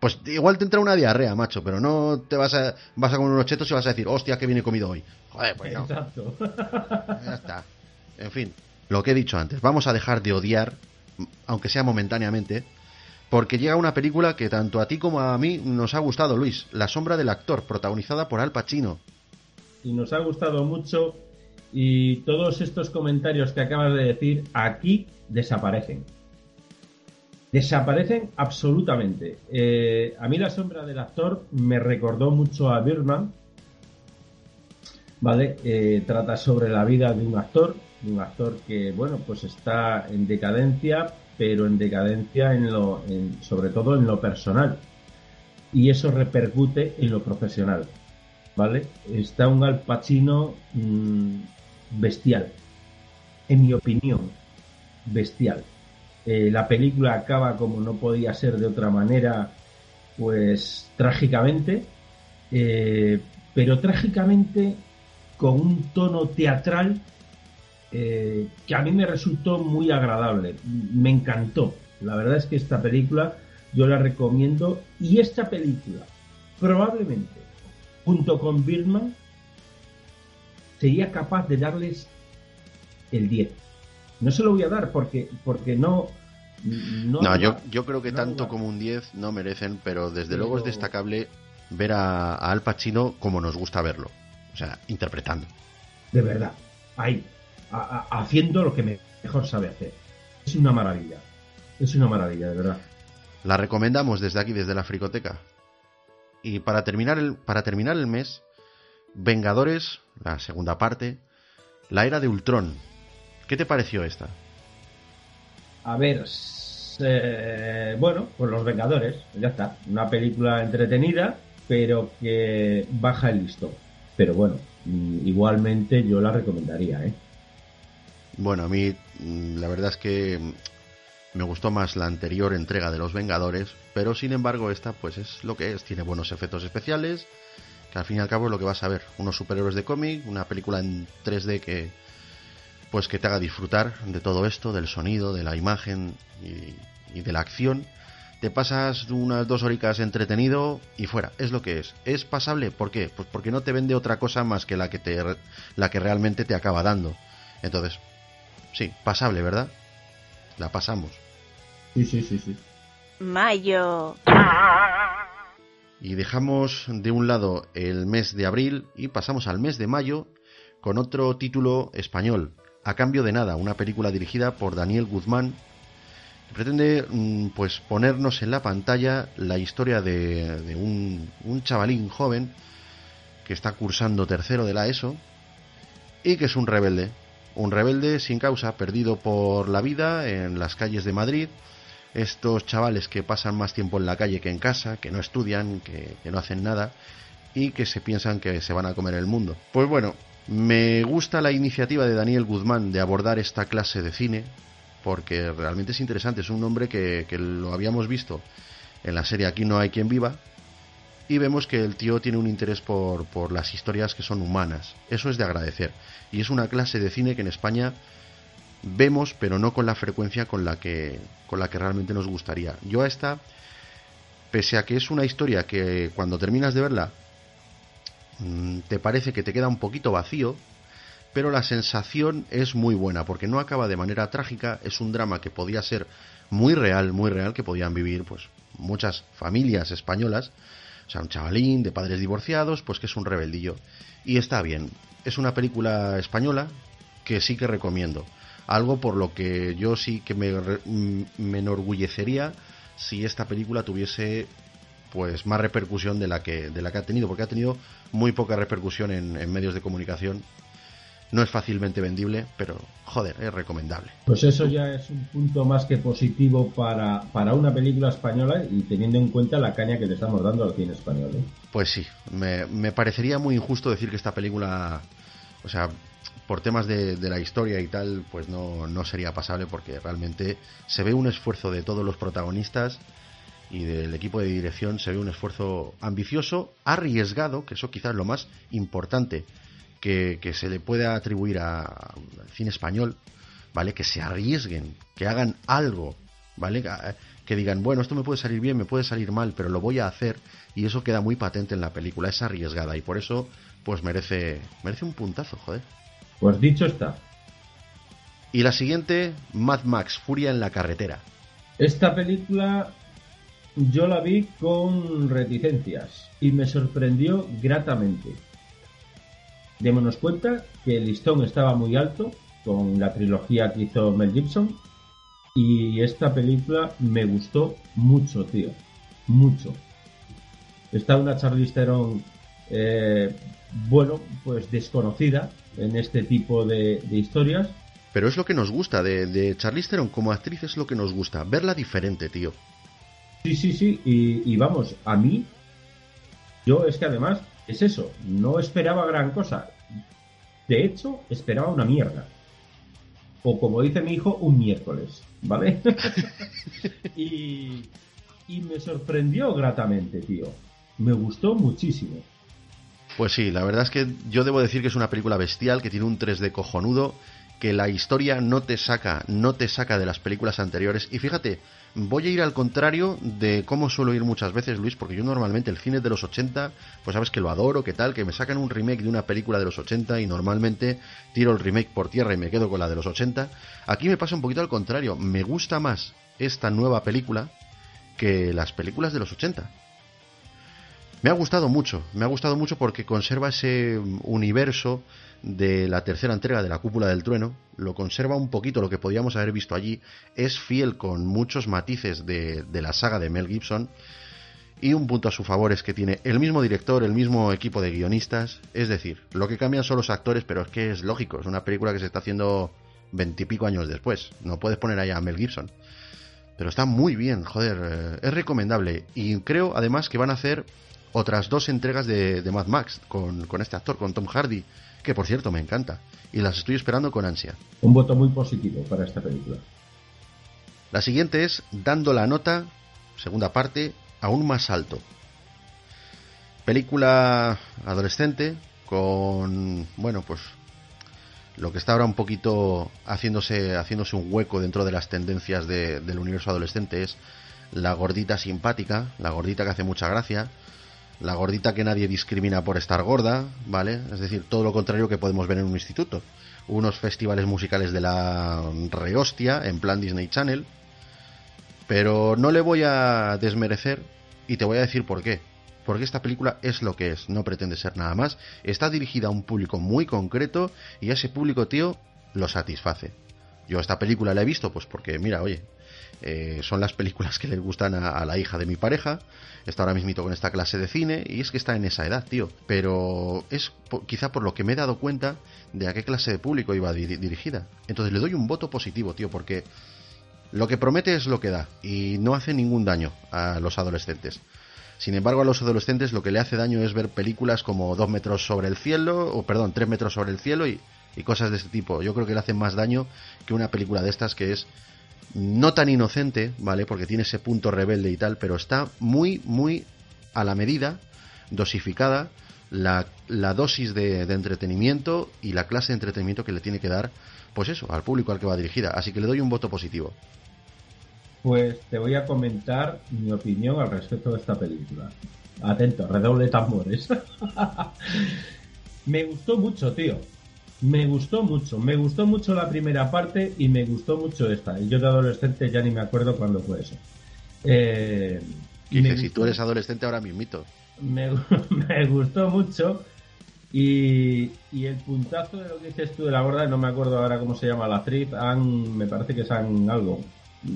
Pues igual te entra una diarrea, macho, pero no te vas a, vas a comer unos chetos y vas a decir, hostia, que viene comido hoy. Joder, pues no. Exacto. Ya está. En fin, lo que he dicho antes, vamos a dejar de odiar, aunque sea momentáneamente, porque llega una película que tanto a ti como a mí nos ha gustado, Luis, La sombra del actor, protagonizada por Al Pacino. Y nos ha gustado mucho y todos estos comentarios que acabas de decir aquí desaparecen. Desaparecen absolutamente. Eh, a mí La sombra del actor me recordó mucho a Birdman. ¿Vale? Eh, trata sobre la vida de un actor, un actor que, bueno, pues está en decadencia, pero en decadencia en lo, sobre todo en lo personal. Y eso repercute en lo profesional. ¿Vale? Está un Al Pacino mm, bestial. En mi opinión, bestial. Eh, la película acaba como no podía ser de otra manera, pues trágicamente, eh, pero trágicamente con un tono teatral eh, que a mí me resultó muy agradable, me encantó. La verdad es que esta película yo la recomiendo y esta película probablemente junto con Birdman sería capaz de darles el 10. No se lo voy a dar porque, porque no... No, yo, yo creo que tanto como un 10 no merecen, pero desde luego es destacable ver a, a Al Pacino como nos gusta verlo. O sea, interpretando. De verdad. Ahí, haciendo lo que mejor sabe hacer. Es una maravilla. Es una maravilla, de verdad. La recomendamos desde aquí, desde la Fricoteca. Y para terminar el, para terminar el mes, Vengadores, la segunda parte, la era de Ultron. ¿Qué te pareció esta? A ver, eh, bueno, pues los Vengadores, ya está. Una película entretenida, pero que baja el listón. Pero bueno, mm, igualmente yo la recomendaría, ¿eh? Bueno, a mí mm, la verdad es que me gustó más la anterior entrega de Los Vengadores, pero sin embargo esta pues es lo que es, tiene buenos efectos especiales, que al fin y al cabo es lo que vas a ver, unos superhéroes de cómic, una película en 3D que pues que te haga disfrutar de todo esto, del sonido, de la imagen y, de la acción. Te pasas unas dos horitas entretenido y fuera, es lo que es. ¿Es pasable? ¿Por qué? Pues porque no te vende otra cosa más que la que te la que realmente te acaba dando. Entonces, Sí, pasable, ¿verdad? La pasamos. Sí, sí, sí, sí. Mayo. Y dejamos de un lado el mes de abril y pasamos al mes de mayo con otro título español, A cambio de nada, una película dirigida por Daniel Guzmán que pretende mm, pues ponernos en la pantalla la historia de, un, un chavalín joven que está cursando tercero de la ESO y que es un rebelde un rebelde sin causa, perdido por la vida en las calles de Madrid. Estos chavales que pasan más tiempo en la calle que en casa, que no estudian, que, no hacen nada y que se piensan que se van a comer el mundo. Pues bueno, me gusta la iniciativa de Daniel Guzmán de abordar esta clase de cine, porque realmente es interesante. Es un hombre que, que, lo habíamos visto en la serie Aquí no hay quien viva, y vemos que el tío tiene un interés por, por las historias que son humanas. Eso es de agradecer. Y es una clase de cine que en España vemos, pero no con la frecuencia con la que, con la que realmente nos gustaría. Yo a esta, pese a que es una historia que cuando terminas de verla mm, te parece que te queda un poquito vacío, pero la sensación es muy buena, porque no acaba de manera trágica, es un drama que podía ser muy real, muy real, que podían vivir pues muchas familias españolas, o sea, un chavalín de padres divorciados, pues que es un rebeldillo. Y está bien. Es una película española que sí que recomiendo. Algo por lo que yo sí que me, mm, me enorgullecería si esta película tuviese pues más repercusión de la que de la que ha tenido porque ha tenido muy poca repercusión en, medios de comunicación no es fácilmente vendible, pero joder, es recomendable. Pues eso ya es un punto más que positivo para, para una película española y teniendo en cuenta la caña que le estamos dando al cine español. ¿eh? Pues sí, me, me parecería muy injusto decir que esta película, o sea, por temas de, de, la historia y tal, pues no, no sería pasable porque realmente se ve un esfuerzo de todos los protagonistas y del equipo de dirección se ve un esfuerzo ambicioso, arriesgado, que eso quizás es lo más importante que, que se le puede atribuir al cine español, ¿vale? Que se arriesguen, que hagan algo, ¿vale? Que digan, bueno, esto me puede salir bien, me puede salir mal, pero lo voy a hacer y eso queda muy patente en la película, es arriesgada y por eso pues merece merece un puntazo, joder. Pues dicho está. Y la siguiente, Mad Max, Furia en la carretera. Esta película yo la vi con reticencias y me sorprendió gratamente. Démonos cuenta que el listón estaba muy alto con la trilogía que hizo Mel Gibson y esta película me gustó mucho, tío. Mucho. Está una Charlize Theron, eh, bueno, pues desconocida en este tipo de, de, historias. Pero es lo que nos gusta de, de Charlize Theron como actriz, es lo que nos gusta, verla diferente, tío. Sí, sí, sí, y, y, vamos, a mí, yo es que además, es eso, no esperaba gran cosa. De hecho, esperaba una mierda. O como dice mi hijo, un miércoles, ¿vale? y, y me sorprendió gratamente, tío. Me gustó muchísimo. Pues sí, la verdad es que yo debo decir que es una película bestial, que tiene un 3D cojonudo, que la historia no te saca, no te saca de las películas anteriores. Y fíjate, voy a ir al contrario de cómo suelo ir muchas veces, Luis, porque yo normalmente el cine de los 80, pues sabes que lo adoro, que tal, que me sacan un remake de una película de los 80 y normalmente tiro el remake por tierra y me quedo con la de los 80. Aquí me pasa un poquito al contrario, me gusta más esta nueva película que las películas de los 80. Me ha gustado mucho, me ha gustado mucho porque conserva ese universo de la tercera entrega de la Cúpula del Trueno, lo conserva un poquito lo que podíamos haber visto allí, es fiel con muchos matices de, de, la saga de Mel Gibson y un punto a su favor es que tiene el mismo director, el mismo equipo de guionistas, es decir, lo que cambian son los actores, pero es que es lógico, es una película que se está haciendo veintipico años después, no puedes poner ahí a Mel Gibson. Pero está muy bien, joder, es recomendable y creo además que van a hacer otras dos entregas de, de Mad Max con, con, este actor, con Tom Hardy, que por cierto me encanta, y las estoy esperando con ansia. Un voto muy positivo para esta película. La siguiente es Dando la nota, segunda parte, aún más alto. Película adolescente con, bueno, pues lo que está ahora un poquito haciéndose, haciéndose un hueco dentro de las tendencias de, del universo adolescente es la gordita simpática, la gordita que hace mucha gracia, la gordita que nadie discrimina por estar gorda, ¿vale? Es decir, todo lo contrario que podemos ver en un instituto. Unos festivales musicales de la rehostia, en plan Disney Channel. Pero no le voy a desmerecer y te voy a decir por qué. Porque esta película es lo que es, no pretende ser nada más. Está dirigida a un público muy concreto y ese público, tío, lo satisface. Yo esta película la he visto, pues porque, mira, oye, eh, son las películas que le gustan a, la hija de mi pareja. Está ahora mismo con esta clase de cine y es que está en esa edad, tío. Pero es quizá por lo que me he dado cuenta de a qué clase de público iba dir dirigida. Entonces le doy un voto positivo, tío, porque lo que promete es lo que da y no hace ningún daño a los adolescentes. Sin embargo, a los adolescentes lo que le hace daño es ver películas como Dos metros sobre el cielo, o perdón, Tres metros sobre el cielo y, y cosas de este tipo. Yo creo que le hacen más daño que una película de estas que es no tan inocente, ¿vale? Porque tiene ese punto rebelde y tal, pero está muy, muy a la medida, dosificada, la, la dosis de, de, entretenimiento y la clase de entretenimiento que le tiene que dar, pues eso, al público al que va dirigida. Así que le doy un voto positivo. Pues te voy a comentar mi opinión al respecto de esta película. Atento, redoble tambores. Me gustó mucho, tío. Me gustó mucho, me gustó mucho la primera parte y me gustó mucho esta. Yo de adolescente ya ni me acuerdo cuándo fue eso. Eh, Dice, si tú eres adolescente ahora mismito. Me, me gustó mucho y, y, el puntazo de lo que dices tú de la gorda, no me acuerdo ahora cómo se llama la actriz, Ann, me parece que es Ann algo,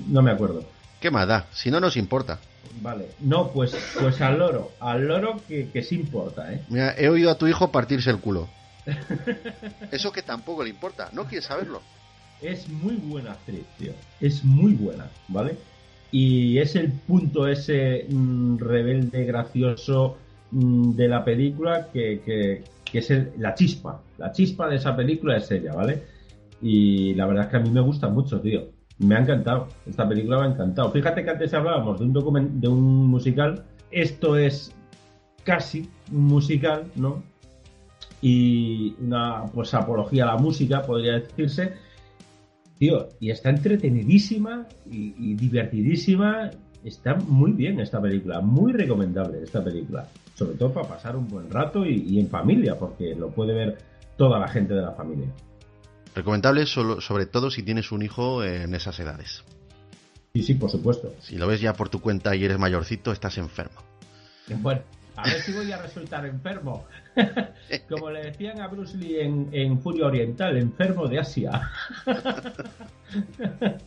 no me acuerdo. ¿Qué más da? Si no nos importa. Vale, no, pues, pues al loro, al loro que, que sí importa, ¿eh? Mira, he oído a tu hijo partirse el culo. Eso que tampoco le importa, no quiere saberlo. Es muy buena actriz, tío. Es muy buena, ¿vale? Y es el punto ese mm, rebelde, gracioso mm, de la película que, que, que es la chispa. La chispa de esa película es ella, ¿vale? Y la verdad es que a mí me gusta mucho, tío. Me ha encantado. Esta película me ha encantado. Fíjate que antes hablábamos de un document de un musical. Esto es casi un musical, ¿no? Y una pues apología a la música, podría decirse. Tío, y está entretenidísima y, y divertidísima. Está muy bien esta película, muy recomendable esta película. Sobre todo para pasar un buen rato y, y en familia, porque lo puede ver toda la gente de la familia. Recomendable solo, sobre todo si tienes un hijo en esas edades. Sí, sí, por supuesto. Si lo ves ya por tu cuenta y eres mayorcito, estás enfermo. Bueno, a ver si voy a resultar enfermo. Como le decían a Bruce Lee en, en Furia Oriental, enfermo de Asia.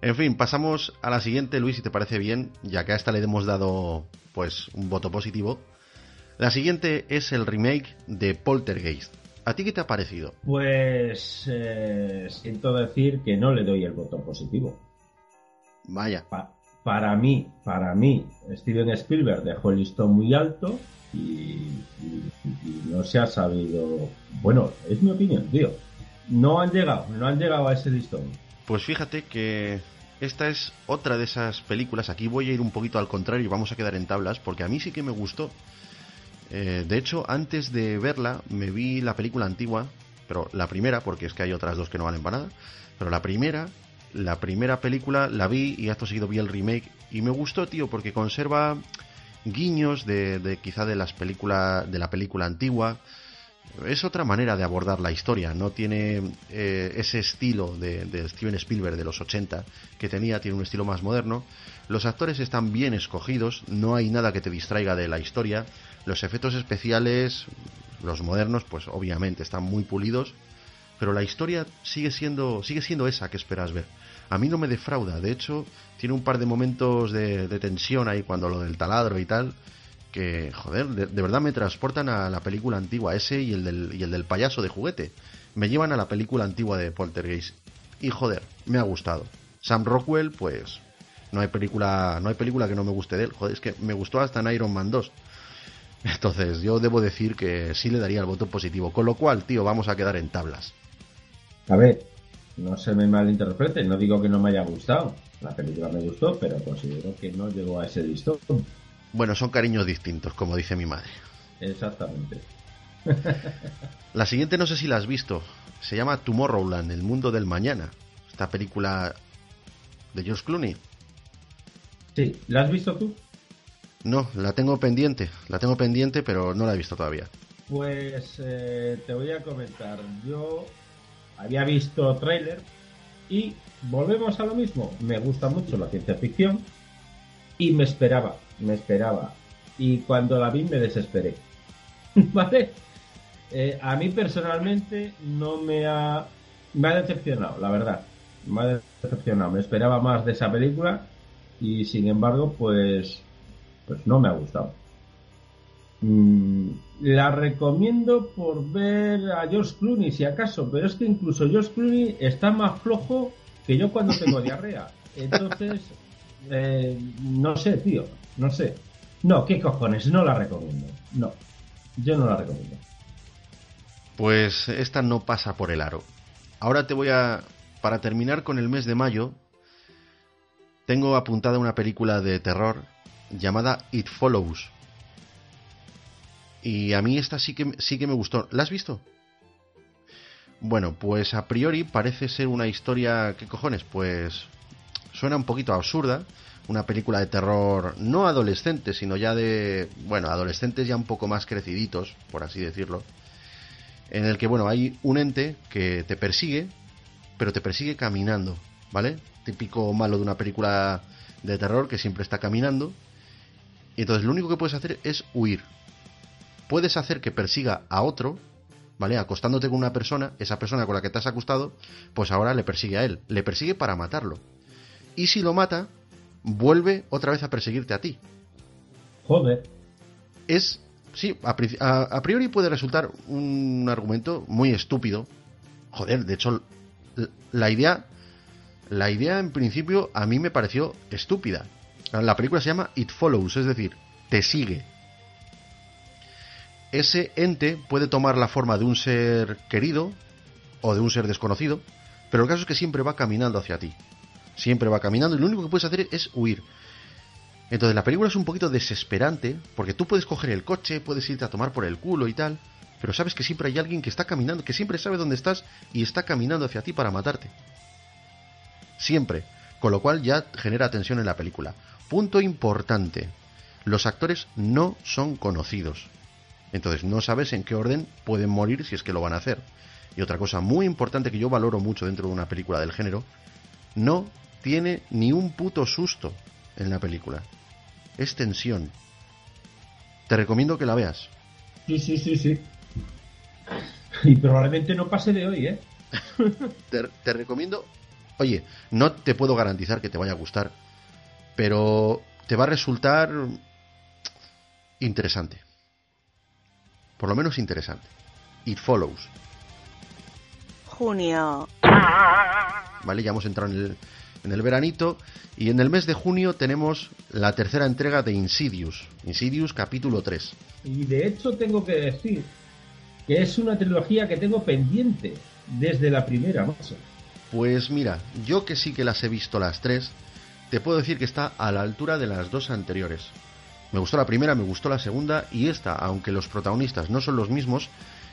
En fin, pasamos a la siguiente, Luis, si te parece bien, ya que a esta le hemos dado pues un voto positivo. La siguiente es el remake de Poltergeist. ¿A ti qué te ha parecido? Pues eh, siento decir que no le doy el voto positivo. Vaya, Pa- para mí, para mí, Steven Spielberg dejó el listón muy alto y, no se ha sabido. Bueno, es mi opinión, tío. No han llegado, no han llegado a ese listón. pues fíjate que esta es otra de esas películas. Aquí voy a ir un poquito al contrario y vamos a quedar en tablas, porque a mí sí que me gustó. Eh, de hecho, antes de verla, me vi la película antigua, pero la primera, porque es que hay otras dos que no valen para nada. Pero la primera, la primera película la vi y acto seguido vi el remake y me gustó, tío, porque conserva guiños de, quizá de las películas de la película antigua. Es otra manera de abordar la historia, no tiene eh, ese estilo de, de Steven Spielberg de los 80 que tenía, tiene un estilo más moderno. Los actores están bien escogidos, no hay nada que te distraiga de la historia. Los efectos especiales, los modernos, pues obviamente están muy pulidos, pero la historia sigue siendo, sigue siendo esa que esperas ver. A mí no me defrauda, de hecho, tiene un par de momentos de, tensión ahí cuando lo del taladro y tal, que, joder, de, de verdad me transportan a la película antigua, ese y el, del, y el del payaso de juguete. Me llevan a la película antigua de Poltergeist. Y joder, me ha gustado. Sam Rockwell, pues, no hay película, no hay película que no me guste de él. Joder, es que me gustó hasta en Iron Man 2. Entonces, yo debo decir que sí le daría el voto positivo. Con lo cual, tío, vamos a quedar en tablas. A ver, no se me malinterprete, no digo que no me haya gustado. La película me gustó, pero considero que no llegó a ese listón. Bueno, son cariños distintos, como dice mi madre. Exactamente. La siguiente no sé si la has visto. Se llama Tomorrowland, el mundo del mañana. Esta película de George Clooney. Sí, ¿la has visto tú? No, la tengo pendiente. La tengo pendiente, pero no la he visto todavía. Pues eh, te voy a comentar. Yo había visto tráiler y volvemos a lo mismo. Me gusta mucho la ciencia ficción y me esperaba, me esperaba. Y cuando la vi me desesperé. ¿Vale? Eh, a mí personalmente no me ha... Me ha decepcionado, la verdad. Me ha decepcionado. Me esperaba más de esa película y sin embargo, pues... Pues no me ha gustado. Mm, la recomiendo por ver a George Clooney, si acaso, pero es que incluso George Clooney está más flojo que yo cuando tengo diarrea. Entonces, eh, no sé, tío, no sé. No, ¿qué cojones? No la recomiendo. No, yo no la recomiendo. Pues esta no pasa por el aro. Ahora te voy a... Para terminar con el mes de mayo, tengo apuntada una película de terror llamada It Follows. Y a mí esta sí que, sí que me gustó. ¿La has visto? Bueno, pues a priori parece ser una historia... ¿Qué cojones? Pues suena un poquito absurda. Una película de terror no adolescente, sino ya de... Bueno, adolescentes ya un poco más creciditos, por así decirlo. En el que, bueno, hay un ente que te persigue, pero te persigue caminando, ¿vale? Típico malo de una película de terror que siempre está caminando. Y entonces lo único que puedes hacer es huir. Puedes hacer que persiga a otro, ¿vale? Acostándote con una persona, esa persona con la que te has acostado, pues ahora le persigue a él. Le persigue para matarlo. Y si lo mata, vuelve otra vez a perseguirte a ti. Joder, Es sí, a, priori puede resultar un argumento muy estúpido. Joder, de hecho, la idea, la idea en principio a mí me pareció estúpida. La película se llama It Follows, es decir, te sigue. Ese ente puede tomar la forma de un ser querido o de un ser desconocido, pero el caso es que siempre va caminando hacia ti. Siempre va caminando y lo único que puedes hacer es huir. Entonces la película es un poquito desesperante, porque tú puedes coger el coche, puedes irte a tomar por el culo y tal, pero sabes que siempre hay alguien que está caminando, que siempre sabe dónde estás y está caminando hacia ti para matarte. Siempre. Con lo cual ya genera tensión en la película. Punto importante. Los actores no son conocidos. Entonces no sabes en qué orden pueden morir si es que lo van a hacer. Y otra cosa muy importante que yo valoro mucho dentro de una película del género, no tiene ni un puto susto en la película es tensión. Te recomiendo que la veas. Sí, sí, sí, sí. Y probablemente no pase de hoy, ¿eh? te, recomiendo. Oye, no te puedo garantizar que te vaya a gustar, pero te va a resultar interesante. Por lo menos interesante. It follows. Junio. Vale, ya hemos entrado en el, en el veranito. Y en el mes de junio tenemos la tercera entrega de Insidious. Insidious capítulo 3. Y de hecho tengo que decir que es una trilogía que tengo pendiente desde la primera, macho. Pues mira, yo que sí que las he visto las tres, te puedo decir que está a la altura de las dos anteriores. Me gustó la primera, me gustó la segunda y esta, aunque los protagonistas no son los mismos,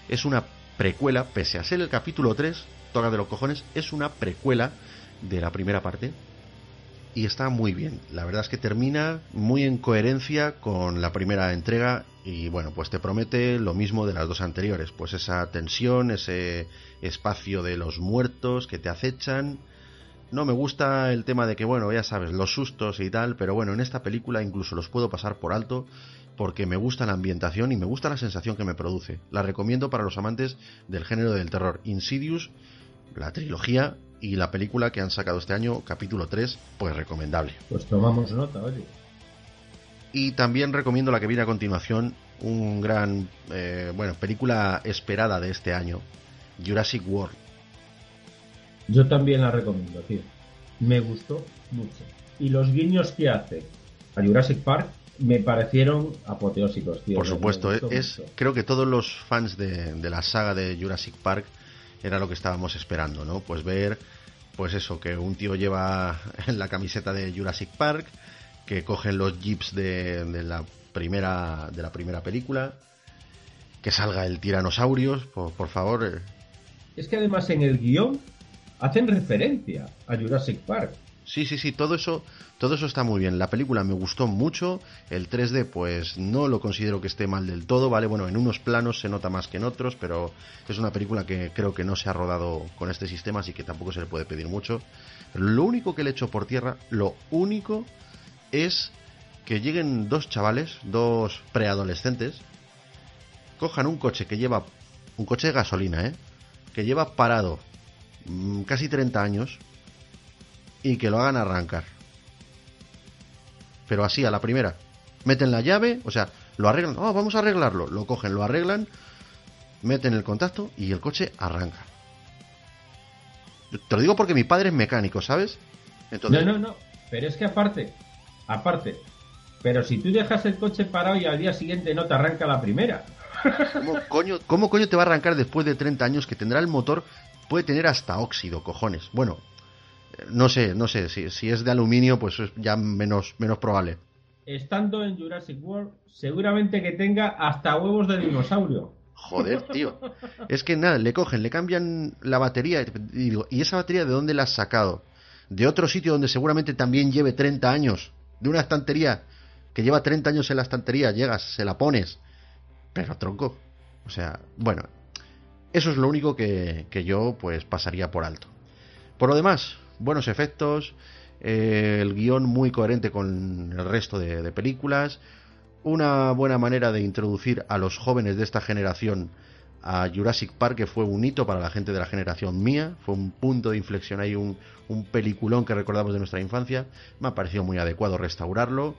es una precuela, pese a ser el capítulo 3, toca de los cojones, es una precuela de la primera parte y está muy bien. La verdad es que termina muy en coherencia con la primera entrega y bueno, pues te promete lo mismo de las dos anteriores, pues esa tensión, ese espacio de los muertos que te acechan. No me gusta el tema de que, bueno, ya sabes, los sustos y tal, pero bueno, en esta película incluso los puedo pasar por alto porque me gusta la ambientación y me gusta la sensación que me produce. La recomiendo para los amantes del género del terror. Insidious, la trilogía, y la película que han sacado este año, capítulo 3, pues recomendable. Pues tomamos nota, oye. Y también recomiendo la que viene a continuación, un gran, eh, bueno, película esperada de este año, Jurassic World. Yo también la recomiendo, tío. Me gustó mucho. Y los guiños que hace a Jurassic Park me parecieron apoteósicos, tío. Por supuesto, es, creo que todos los fans de, de la saga de Jurassic Park era lo que estábamos esperando, ¿no? Pues ver, pues eso, que un tío lleva la camiseta de Jurassic Park, que cogen los jeeps de, la primera de la primera película, que salga el tiranosaurios, por, por favor. Eh. Es que además en el guion hacen referencia a Jurassic Park. Sí, sí, sí, todo eso, todo eso está muy bien. La película me gustó mucho. El 3D, pues no lo considero que esté mal del todo, ¿vale? Bueno, en unos planos se nota más que en otros, pero es una película que creo que no se ha rodado con este sistema, así que tampoco se le puede pedir mucho. lo único que le echo por tierra, lo único es que lleguen dos chavales, dos preadolescentes, cojan un coche que lleva, un coche de gasolina, ¿eh? Que lleva parado casi 30 años y que lo hagan arrancar. Pero así, a la primera. Meten la llave, o sea, lo arreglan. Oh, vamos a arreglarlo. Lo cogen, lo arreglan, meten el contacto y el coche arranca. Te lo digo porque mi padre es mecánico, ¿sabes? Entonces... No, no, no. Pero es que aparte, aparte, pero si tú dejas el coche parado y al día siguiente no te arranca la primera. ¿Cómo coño, ¿Cómo coño te va a arrancar después de 30 años que tendrá el motor? Puede tener hasta óxido, cojones. Bueno, no sé, no sé, si, si es de aluminio, pues es ya menos, menos probable. Estando en Jurassic World, seguramente que tenga hasta huevos de dinosaurio. Joder, tío. Es que nada, le cogen, le cambian la batería y digo, ¿y esa batería de dónde la has sacado? De otro sitio donde seguramente también lleve 30 años. De una estantería que lleva 30 años en la estantería, llegas, se la pones. Pero tronco. O sea, bueno, eso es lo único que, yo pues pasaría por alto. Por lo demás, buenos efectos, eh, el guion muy coherente con el resto de, películas, una buena manera de introducir a los jóvenes de esta generación a Jurassic Park, que fue un hito para la gente de la generación mía, fue un punto de inflexión ahí, un, un peliculón que recordamos de nuestra infancia, me ha parecido muy adecuado restaurarlo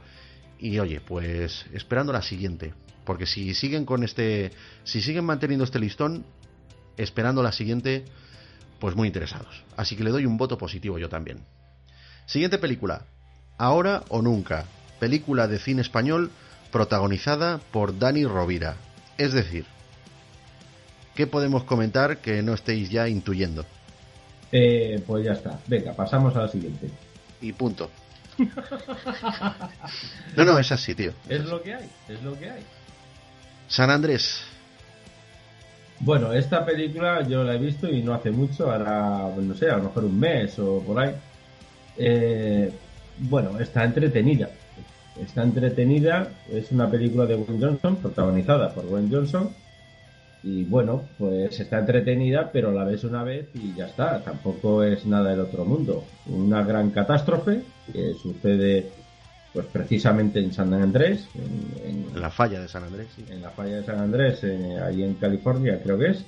y oye, pues esperando la siguiente. Porque si siguen con este. Si siguen manteniendo este listón, esperando la siguiente, pues muy interesados. Así que le doy un voto positivo yo también. Siguiente película. Ahora o nunca. Película de cine español protagonizada por Dani Rovira. Es decir, ¿qué podemos comentar que no estéis ya intuyendo? Eh, pues ya está. Venga, pasamos a la siguiente. Y punto. no, no, es así, tío. Es lo que hay, es lo que hay. San Andrés. Bueno, esta película yo la he visto y no hace mucho, ahora, no sé, a lo mejor un mes o por ahí. Eh, bueno, está entretenida. Está entretenida, es una película de Wayne Johnson, protagonizada por Wayne Johnson. Y bueno, pues está entretenida, pero la ves una vez y ya está. Tampoco es nada del otro mundo. Una gran catástrofe que sucede pues precisamente en San Andrés. En, la falla de San Andrés. En la falla de San Andrés, eh, ahí en California creo que es.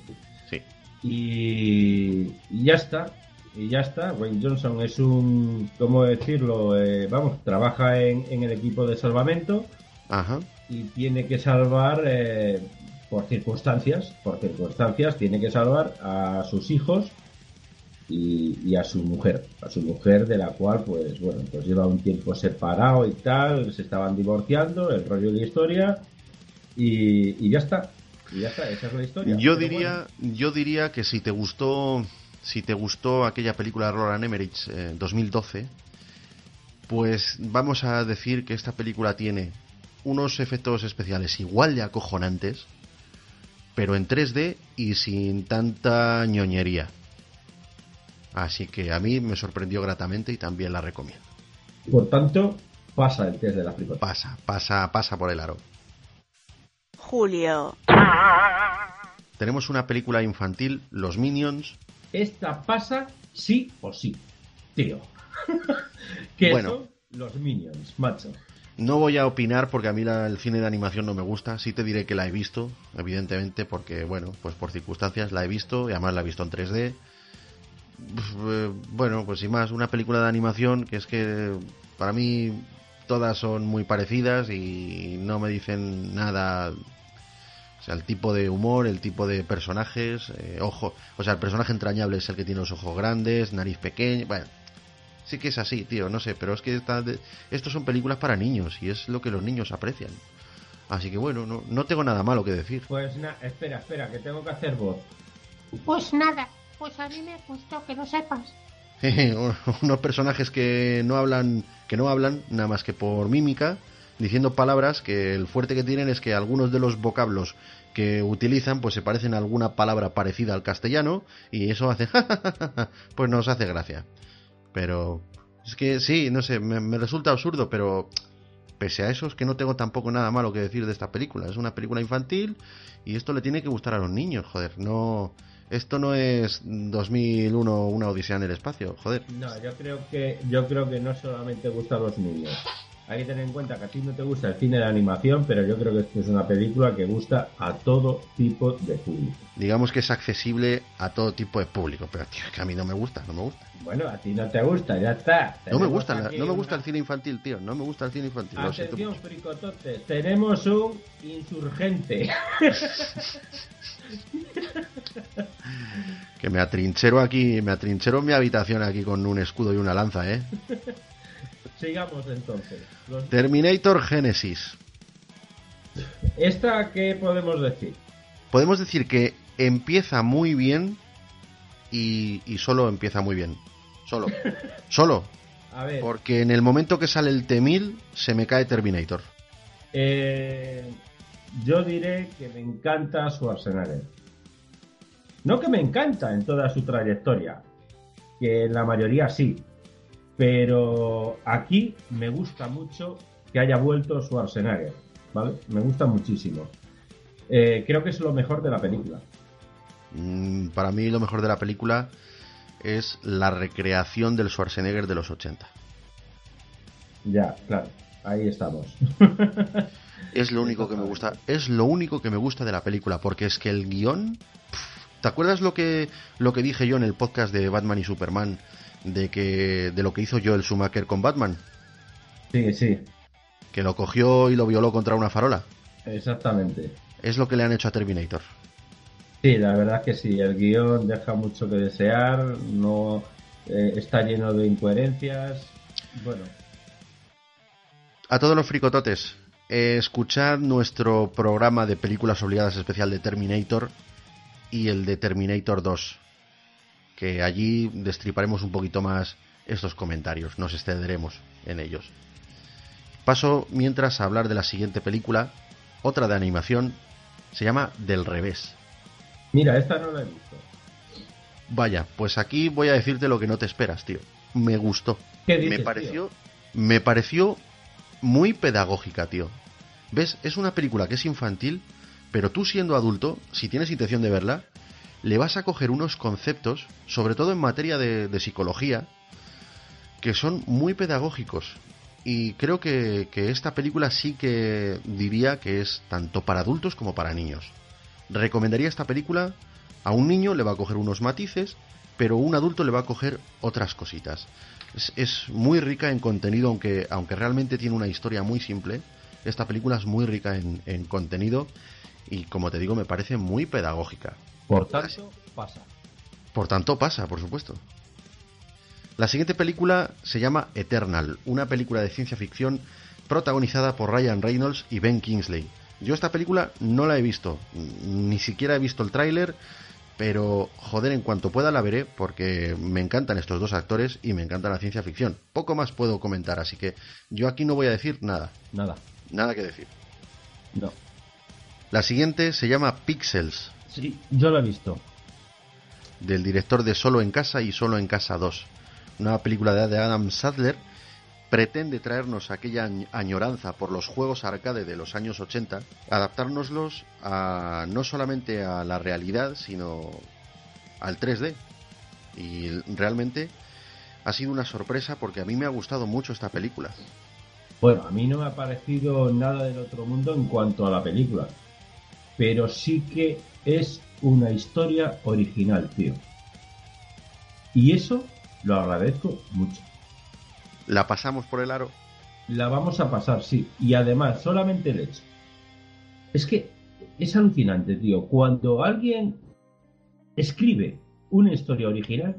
Sí. Y, ya está. Y ya está. Wayne Johnson es un, ¿cómo decirlo? Eh, vamos, trabaja en, el equipo de salvamento. Ajá. Y tiene que salvar, eh, por circunstancias, por circunstancias, tiene que salvar a sus hijos y, a su mujer, a su mujer de la cual pues bueno, pues lleva un tiempo separado y tal, se estaban divorciando, el rollo de la historia y, ya está. Y ya está, esa es la historia. Yo diría, yo diría que si te gustó, si te gustó aquella película de Roland Emmerich 2012, eh, pues vamos a decir que esta película tiene unos efectos especiales igual de acojonantes, pero en 3D y sin tanta ñoñería. Así que a mí me sorprendió gratamente y también la recomiendo. Por tanto, pasa el test de la fricota. Pasa, pasa, pasa por el aro. Julio. Tenemos una película infantil, Los Minions. Esta pasa sí o sí, tío. ¿Qué bueno, son los Minions, macho? No voy a opinar porque a mí el cine de animación no me gusta. Sí te diré que la he visto, evidentemente, porque, bueno, pues por circunstancias la he visto y además la he visto en 3D eh, bueno, pues sin más, una película de animación que es que para mí todas son muy parecidas y no me dicen nada. O sea, el tipo de humor, el tipo de personajes, eh, ojo, o sea, el personaje entrañable es el que tiene los ojos grandes, nariz pequeña, bueno, sí que es así, tío, no sé, pero es que estos son películas para niños y es lo que los niños aprecian. Así que bueno, no, no tengo nada malo que decir. Pues nada, espera, espera, que tengo que hacer voz. Pues nada, pues a mí me que lo sepas. Unos personajes que no hablan, que no hablan nada más que por mímica, diciendo palabras que el fuerte que tienen es que algunos de los vocablos que utilizan pues se parecen a alguna palabra parecida al castellano y eso hace pues nos hace gracia. Pero es que sí, no sé, me, me resulta absurdo, pero pese a eso es que no tengo tampoco nada malo que decir de esta película. Es una película infantil y esto le tiene que gustar a los niños, joder, no esto no es 2001 una odisea en el espacio, joder. No, yo creo que yo creo que no solamente gusta a los niños. Hay que tener en cuenta que a ti no te gusta el cine de animación, pero yo creo que esto es una película que gusta a todo tipo de público. Digamos que es accesible a todo tipo de público, pero tío, que a mí no me gusta, no me gusta. Bueno, a ti no te gusta, ya está. no me gusta, no me gusta el cine infantil, tío, no me gusta el cine infantil. Atención, fricototes, tenemos un insurgente. que me atrinchero aquí, me atrinchero en mi habitación aquí con un escudo y una lanza, ¿eh? Sigamos entonces. Terminator Genesis. ¿Esta qué podemos decir? Podemos decir que empieza muy bien y, solo empieza muy bien. Solo. solo. A ver. Porque en el momento que sale el T-1000 se me cae Terminator. Eh, yo diré que me encanta Schwarzenegger. No que me encanta en toda su trayectoria, que en la mayoría sí, pero aquí me gusta mucho que haya vuelto Schwarzenegger, ¿vale? Me gusta muchísimo. Eh, creo que es lo mejor de la película. Mm, para mí lo mejor de la película es la recreación del Schwarzenegger de los 80. Ya, claro, ahí estamos. Es lo único que me gusta. Es lo único que me gusta de la película, porque es que el guion. ¿Te acuerdas lo que lo que dije yo en el podcast de Batman y Superman de que de lo que hizo Joel Schumacher con Batman? Sí, sí. Que lo cogió y lo violó contra una farola. Exactamente. Es lo que le han hecho a Terminator. Sí, la verdad que sí, el guion deja mucho que desear, no eh, está lleno de incoherencias. Bueno, A todos los fricototes, escuchad nuestro programa de películas obligadas especial de Terminator y el de Terminator 2, que allí destriparemos un poquito más estos comentarios, nos extenderemos en ellos. Paso mientras a hablar de la siguiente película, otra de animación, se llama Del revés. mira, esta no la he visto. Vaya, pues aquí voy a decirte lo que no te esperas, tío. Me gustó. ¿Qué dices, me pareció, me pareció muy pedagógica, tío. ¿Ves? Es una película que es infantil, pero tú siendo adulto, si tienes intención de verla, le vas a coger unos conceptos, sobre todo en materia de, psicología, que son muy pedagógicos. Y creo que, que esta película sí que diría que es tanto para adultos como para niños. Recomendaría esta película a un niño, le va a coger unos matices, pero un adulto le va a coger otras cositas. Es, es muy rica en contenido, aunque, aunque realmente tiene una historia muy simple. Esta película es muy rica en, en contenido y, como te digo, me parece muy pedagógica. Por tanto, pasa. Por tanto, pasa, por supuesto. La siguiente película se llama Eternal, una película de ciencia ficción protagonizada por Ryan Reynolds y Ben Kingsley. Yo esta película no la he visto, ni siquiera he visto el tráiler, pero joder, en cuanto pueda la veré porque me encantan estos dos actores y me encanta la ciencia ficción. Poco más puedo comentar, así que yo aquí no voy a decir nada, Nada, nada que decir. no. La siguiente se llama Pixels, Sí, yo la he visto. del director de Solo en Casa y Solo en Casa 2. Una película de Adam Sadler pretende traernos aquella añ- añoranza por los juegos arcade de los años 80, adaptárnoslos a, no solamente a la realidad, sino al 3D. Y realmente ha sido una sorpresa porque a mí me ha gustado mucho esta película. Bueno, a mí no me ha parecido nada del otro mundo en cuanto a la película. Pero sí que es una historia original, tío. Y eso lo agradezco mucho. La pasamos por el aro. La vamos a pasar, sí. Y además, solamente el hecho. Es que es alucinante, tío. Cuando alguien escribe una historia original,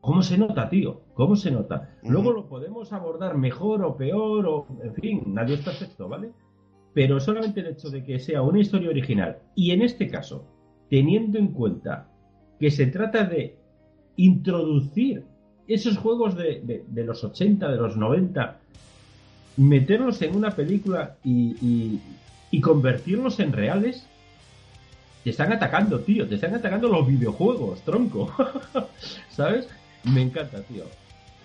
¿cómo se nota, tío? ¿Cómo se nota? Luego lo podemos abordar mejor o peor, o en fin, nadie es perfecto, ¿vale? Pero solamente el hecho de que sea una historia original, y en este caso, teniendo en cuenta que se trata de introducir esos juegos de, de- de los 80, de los 90, meterlos en una película y, y- y convertirlos en reales, te están atacando, tío, te están atacando los videojuegos, tronco. ¿Sabes? Me encanta, tío.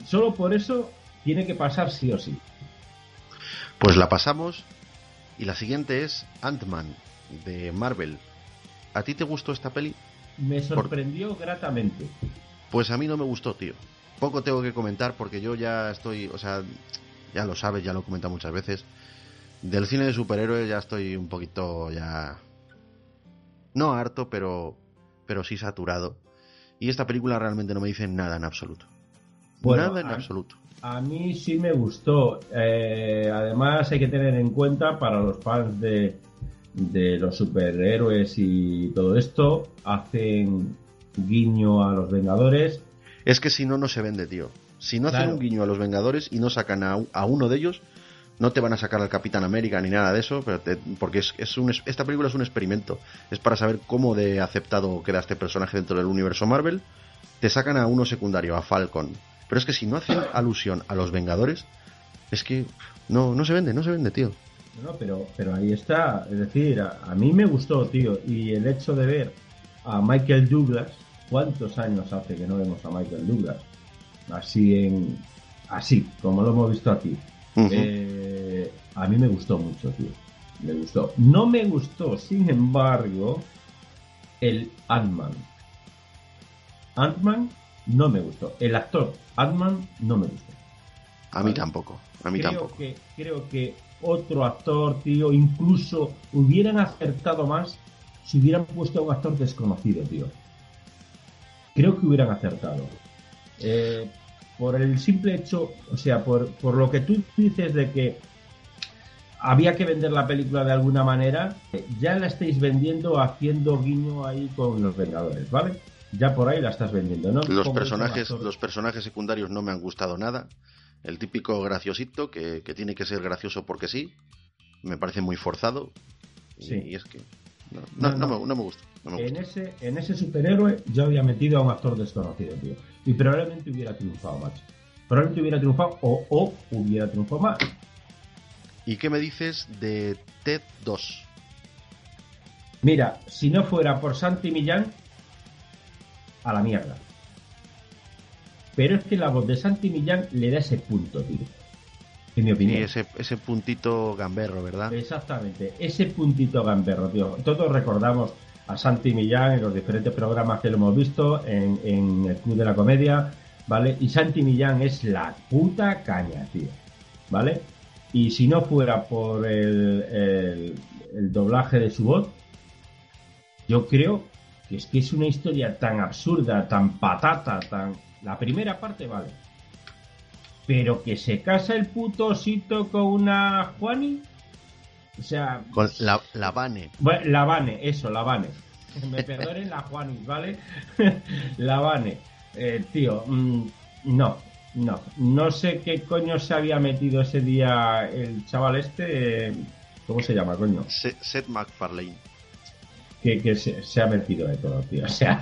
Solo por eso tiene que pasar sí o sí. Pues la pasamos. Y la siguiente es Ant-Man, de Marvel. ¿A ti te gustó esta peli? Me sorprendió gratamente. Pues a mí no me gustó, tío. Poco tengo que comentar porque yo ya estoy, o sea, ya lo sabes, ya lo he comentado muchas veces. Del cine de superhéroes ya estoy un poquito ya no harto, pero pero sí saturado. Y esta película realmente no me dice nada en absoluto. Bueno, nada en a- absoluto. A mí sí me gustó. Eh, además hay que tener en cuenta para los fans de, de los superhéroes y todo esto, hacen guiño a los Vengadores. Es que si no, no se vende, tío. Si no hacen Claro. un guiño a los Vengadores y no sacan a, a uno de ellos, no te van a sacar al Capitán América ni nada de eso, pero te- porque es, es un, es- esta película es un experimento. Es para saber cómo de aceptado queda este personaje dentro del universo Marvel. Te sacan a uno secundario, a Falcon. Pero es que si no hacen alusión a los Vengadores, es que no, no se vende, no se vende, tío. No, pero, pero ahí está. Es decir, a, a mí me gustó, tío. Y el hecho de ver a Michael Douglas, ¿cuántos años hace que no vemos a Michael Douglas? Así en. Así, como lo hemos visto aquí. Eh, a mí me gustó mucho, tío. Me gustó. No me gustó, sin embargo, el Ant-Man. Ant-Man no me gustó. El actor Ant-Man no me gustó. a mí tampoco, a mí creo tampoco. Que, creo que otro actor, tío, incluso hubieran acertado más si hubieran puesto a un actor desconocido, tío. Creo que hubieran acertado. Eh, por el simple hecho, o sea, por, por lo que tú dices de que había que vender la película de alguna manera. Ya la estáis vendiendo haciendo guiño ahí con los Vengadores, ¿vale? Ya por ahí la estás vendiendo, ¿no? Los personajes, los personajes secundarios no me han gustado nada. El típico graciosito que, que tiene que ser gracioso porque sí. Me parece muy forzado. Y, Sí. y es que. No, no, No, no no. me, gusta. ese, en ese superhéroe yo había metido a un actor desconocido, tío. Y probablemente hubiera triunfado, macho. Probablemente hubiera triunfado o, o hubiera triunfado más. ¿Y qué me dices de Ted 2? Mira, si no fuera por Santi Millán, a la mierda. Pero es que la voz de Santi Millán le da ese punto, tío. En mi Y opinión. ese, ese puntito gamberro, ¿verdad? Exactamente, ese puntito gamberro, tío. Todos recordamos a Santi Millán en los diferentes programas que lo hemos visto, en, en el Club de la Comedia, ¿vale? Y Santi Millán es la puta caña, tío, ¿vale? Y si no fuera por el, el- el doblaje de su voz, yo creo que es que es una historia tan absurda, tan patata, tan... La primera parte, vale. Pero que se casa el puto osito con una Juani. O sea, Con la, la Vane. bueno, la Vane, eso, la Vane. Me perdonen la Juanis, ¿vale? la Vane. Eh, tío, mm, no, no. No sé qué coño se había metido ese día el chaval este. eh, ¿Cómo se llama, coño? Se- Seth MacFarlane. Que, que se, se ha metido de todo, tío. O sea,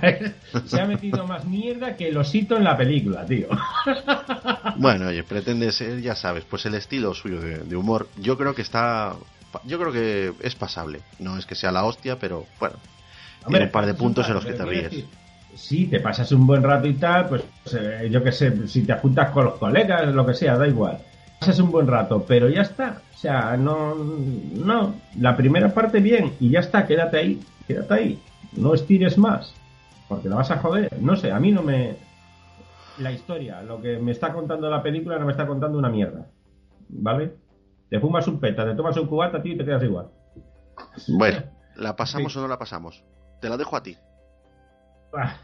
se ha metido más mierda que el osito en la película, tío. Bueno, oye, pretende ser, ya sabes, pues el estilo suyo de, de humor. Yo creo que está. Yo creo que es pasable. No es que sea la hostia, pero bueno. Tiene un par de puntos en los que te ríes. decir, Sí, te pasas un buen rato y tal, pues eh, yo qué sé, si te juntas con los colegas, lo que sea, da igual. Pasas un buen rato, pero ya está. O sea, no, no, la primera parte bien y ya está, quédate ahí, quédate ahí. No estires más, porque la vas a joder. No sé, a mí no me... La historia, lo que me está contando la película no me está contando una mierda. ¿Vale? Te fumas un peta, te tomas un cubata, tío, y te quedas igual. Bueno, ¿la pasamos Sí. o no la pasamos? Te la dejo a ti. Ah,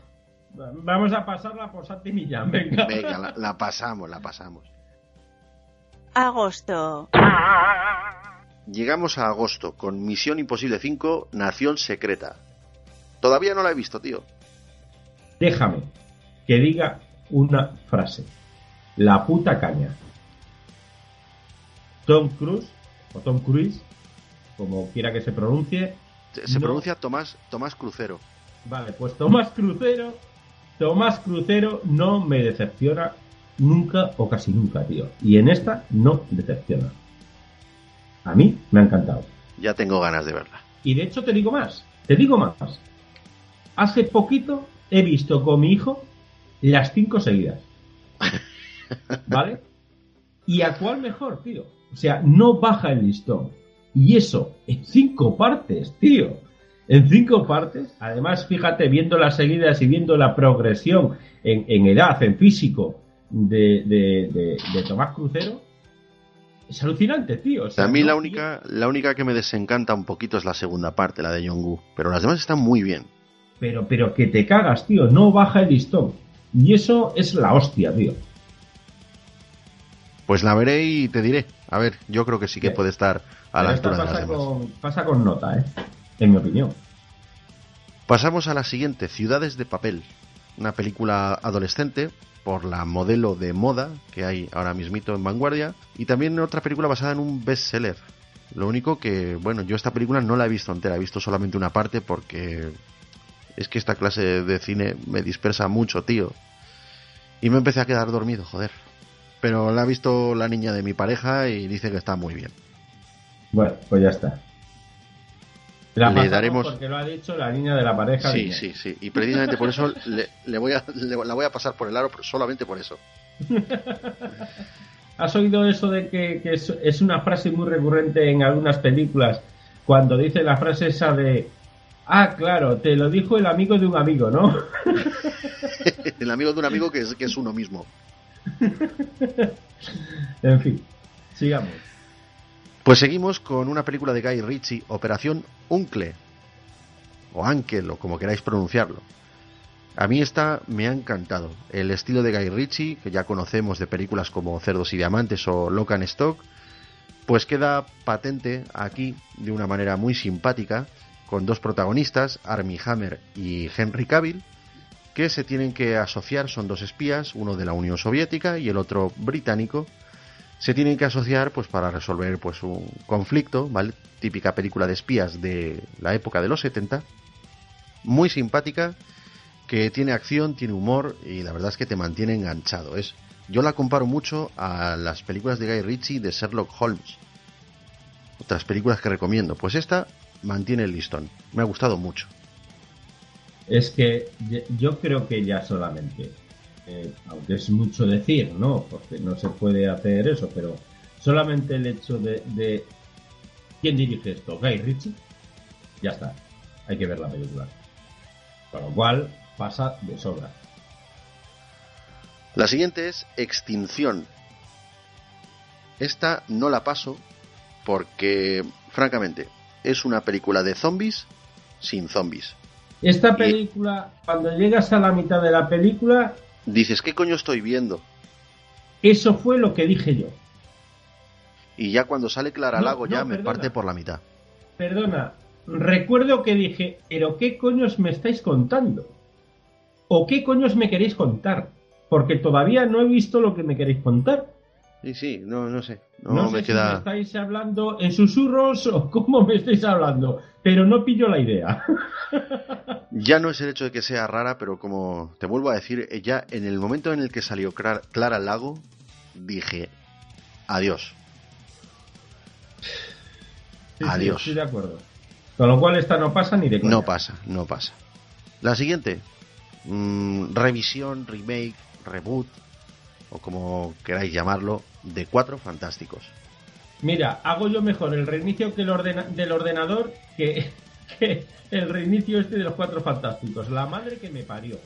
Vamos a pasarla por Santi Millán, venga. Venga, la, la pasamos, la pasamos. Agosto. Llegamos a agosto con Misión Imposible 5, Nación Secreta. Todavía no la he visto, tío. Déjame que diga una frase. La puta caña. Tom Cruise, o Tom Cruise, como quiera que se pronuncie. Se, se No. pronuncia Tomás, Tomás Crucero. Vale, pues Tomás Crucero. Tomás Crucero no me decepciona nunca o casi nunca, tío. Y en esta no decepciona. A mí me ha encantado. Ya tengo ganas de verla. Y de hecho te digo más, te digo más. Hace poquito he visto con mi hijo las cinco seguidas. ¿Vale? ¿Y a cuál mejor, tío? O sea, no baja el listón. Y eso, en cinco partes, tío. En cinco partes. Además, fíjate, viendo las seguidas y viendo la progresión en, en edad, en físico de, de, de- de Tomás Crucero. Es alucinante, tío. O sea, a mí no la única, la única que me desencanta un poquito es la segunda parte, la de Yongu. Pero las demás están muy bien. Pero, pero que te cagas, tío. No baja el listón. Y eso es la hostia, tío. Pues la veré y te diré. A ver, yo creo que sí que puede estar a la Pero altura de las demás. con, pasa con nota, ¿eh? En mi opinión. Pasamos a la siguiente, Ciudades de Papel. Una película adolescente por la modelo de moda que hay ahora mismito en Vanguardia. Y también otra película basada en un bestseller. Lo único que, bueno, yo esta película no la he visto entera, he visto solamente una parte porque es que esta clase de cine me dispersa mucho, tío. Y me empecé a quedar dormido, joder. Pero la ha visto la niña de mi pareja y dice que está muy bien. Bueno, pues ya está. La Le daremos- Porque lo ha dicho la niña de la pareja. Sí, sí, sí. Y precisamente por eso le, le voy a, le- la voy a pasar por el aro, solamente por eso. ¿Has oído eso de que, que es, es una frase muy recurrente en algunas películas? Cuando dice la frase esa de. Ah, claro, te lo dijo el amigo de un amigo, ¿no? El amigo de un amigo que es, que es uno mismo. en fin, sigamos. Pues seguimos con una película de Guy Ritchie, Operación Uncle. O Ankel, o como queráis pronunciarlo. A mí esta me ha encantado. El estilo de Guy Ritchie, que ya conocemos de películas como Cerdos y Diamantes o Locan Stock. Pues queda patente aquí de una manera muy simpática con dos protagonistas, Armie Hammer y Henry Cavill, que se tienen que asociar, son dos espías, uno de la Unión Soviética y el otro británico, se tienen que asociar pues para resolver pues un conflicto, ¿vale? Típica película de espías de la época de los 70, muy simpática, que tiene acción, tiene humor y la verdad es que te mantiene enganchado. Es, yo la comparo mucho a las películas de Guy Ritchie de Sherlock Holmes. Otras películas que recomiendo. Pues esta mantiene el listón. Me ha gustado mucho. Es que yo creo que ya solamente, eh, aunque es mucho decir, ¿no? Porque no se puede hacer eso, pero solamente el hecho de, de ¿quién dirige esto? Guy Ritchie, ya está. Hay que ver la película. Con lo cual pasa de sobra. La siguiente es Extinción. Esta no la paso porque, francamente, es una película de zombies sin zombies. Esta película, cuando llegas a la mitad de la película... Dices, ¿qué coño estoy viendo? Eso fue lo que dije yo. Y ya cuando sale Clara Lago ya me parte por la mitad. Perdona, recuerdo que dije, pero ¿qué coños me estáis contando? ¿O qué coños me queréis contar? Porque todavía no he visto lo que me queréis contar. Sí, sí, no, no sé. No, me queda... si me estáis hablando en susurros o cómo me estáis hablando, pero no pillo la idea. ya no es el hecho de que sea rara, pero como te vuelvo a decir, ya en el momento en el que salió Clara Lago, dije, adiós. adiós. estoy de acuerdo. Con lo cual esta no pasa ni de No pasa, no pasa. La siguiente, mm, revisión, remake, reboot, o como queráis llamarlo, de Cuatro Fantásticos. Mira, hago yo mejor el reinicio que el del ordenador que, el reinicio este de los Cuatro Fantásticos. La madre que me parió.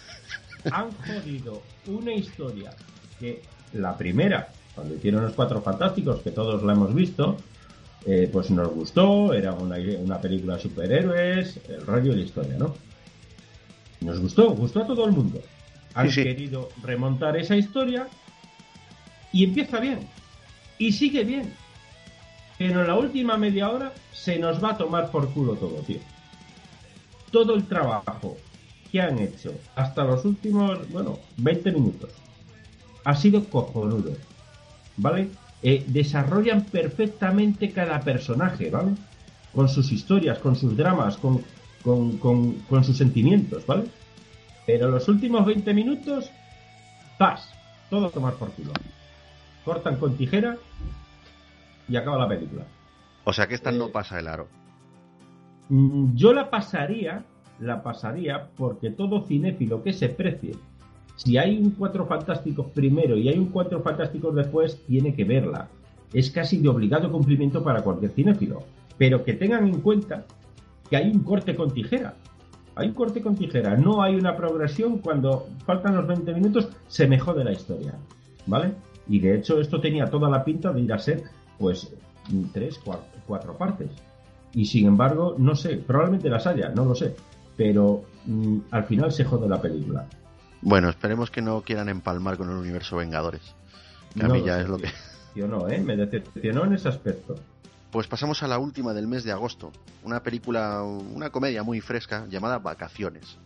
Han jodido una historia que la primera, cuando hicieron los Cuatro Fantásticos, que todos la hemos visto, eh, pues nos gustó, era una, una película de superhéroes, el rollo de la historia, ¿no? Nos gustó, gustó a todo el mundo han querido remontar esa historia y empieza bien y sigue bien. Pero en la última media hora se nos va a tomar por culo todo, tío. Todo el trabajo que han hecho hasta los últimos, bueno, 20 minutos ha sido cojonudo. ¿Vale? Eh, desarrollan perfectamente cada personaje, ¿vale? Con sus historias, con sus dramas, con, con sus sentimientos, ¿vale? Pero los últimos 20 minutos, ¡paz! Todo a tomar por culo. Cortan con tijera y acaba la película. O sea que esta no eh, pasa el aro. Mm, yo la pasaría, la pasaría porque todo cinéfilo que se precie, si hay un Cuatro Fantásticos primero y hay un Cuatro Fantásticos después, tiene que verla. Es casi de obligado cumplimiento para cualquier cinéfilo. Pero que tengan en cuenta que hay un corte con tijera hay corte con tijera, no hay una progresión, cuando faltan los 20 minutos se me jode la historia, ¿vale? Y de hecho esto tenía toda la pinta de ir a ser, pues, tres, cuatro, partes. Y sin embargo, no sé, probablemente las haya, no lo sé, pero mm, al final se jode la película. Bueno, esperemos que no quieran empalmar con el universo Vengadores. Que a mí ya es lo que... No, ¿eh? Me decepcionó en ese aspecto. Pues pasamos a la última del mes de agosto, una película, una comedia muy fresca llamada Vacaciones.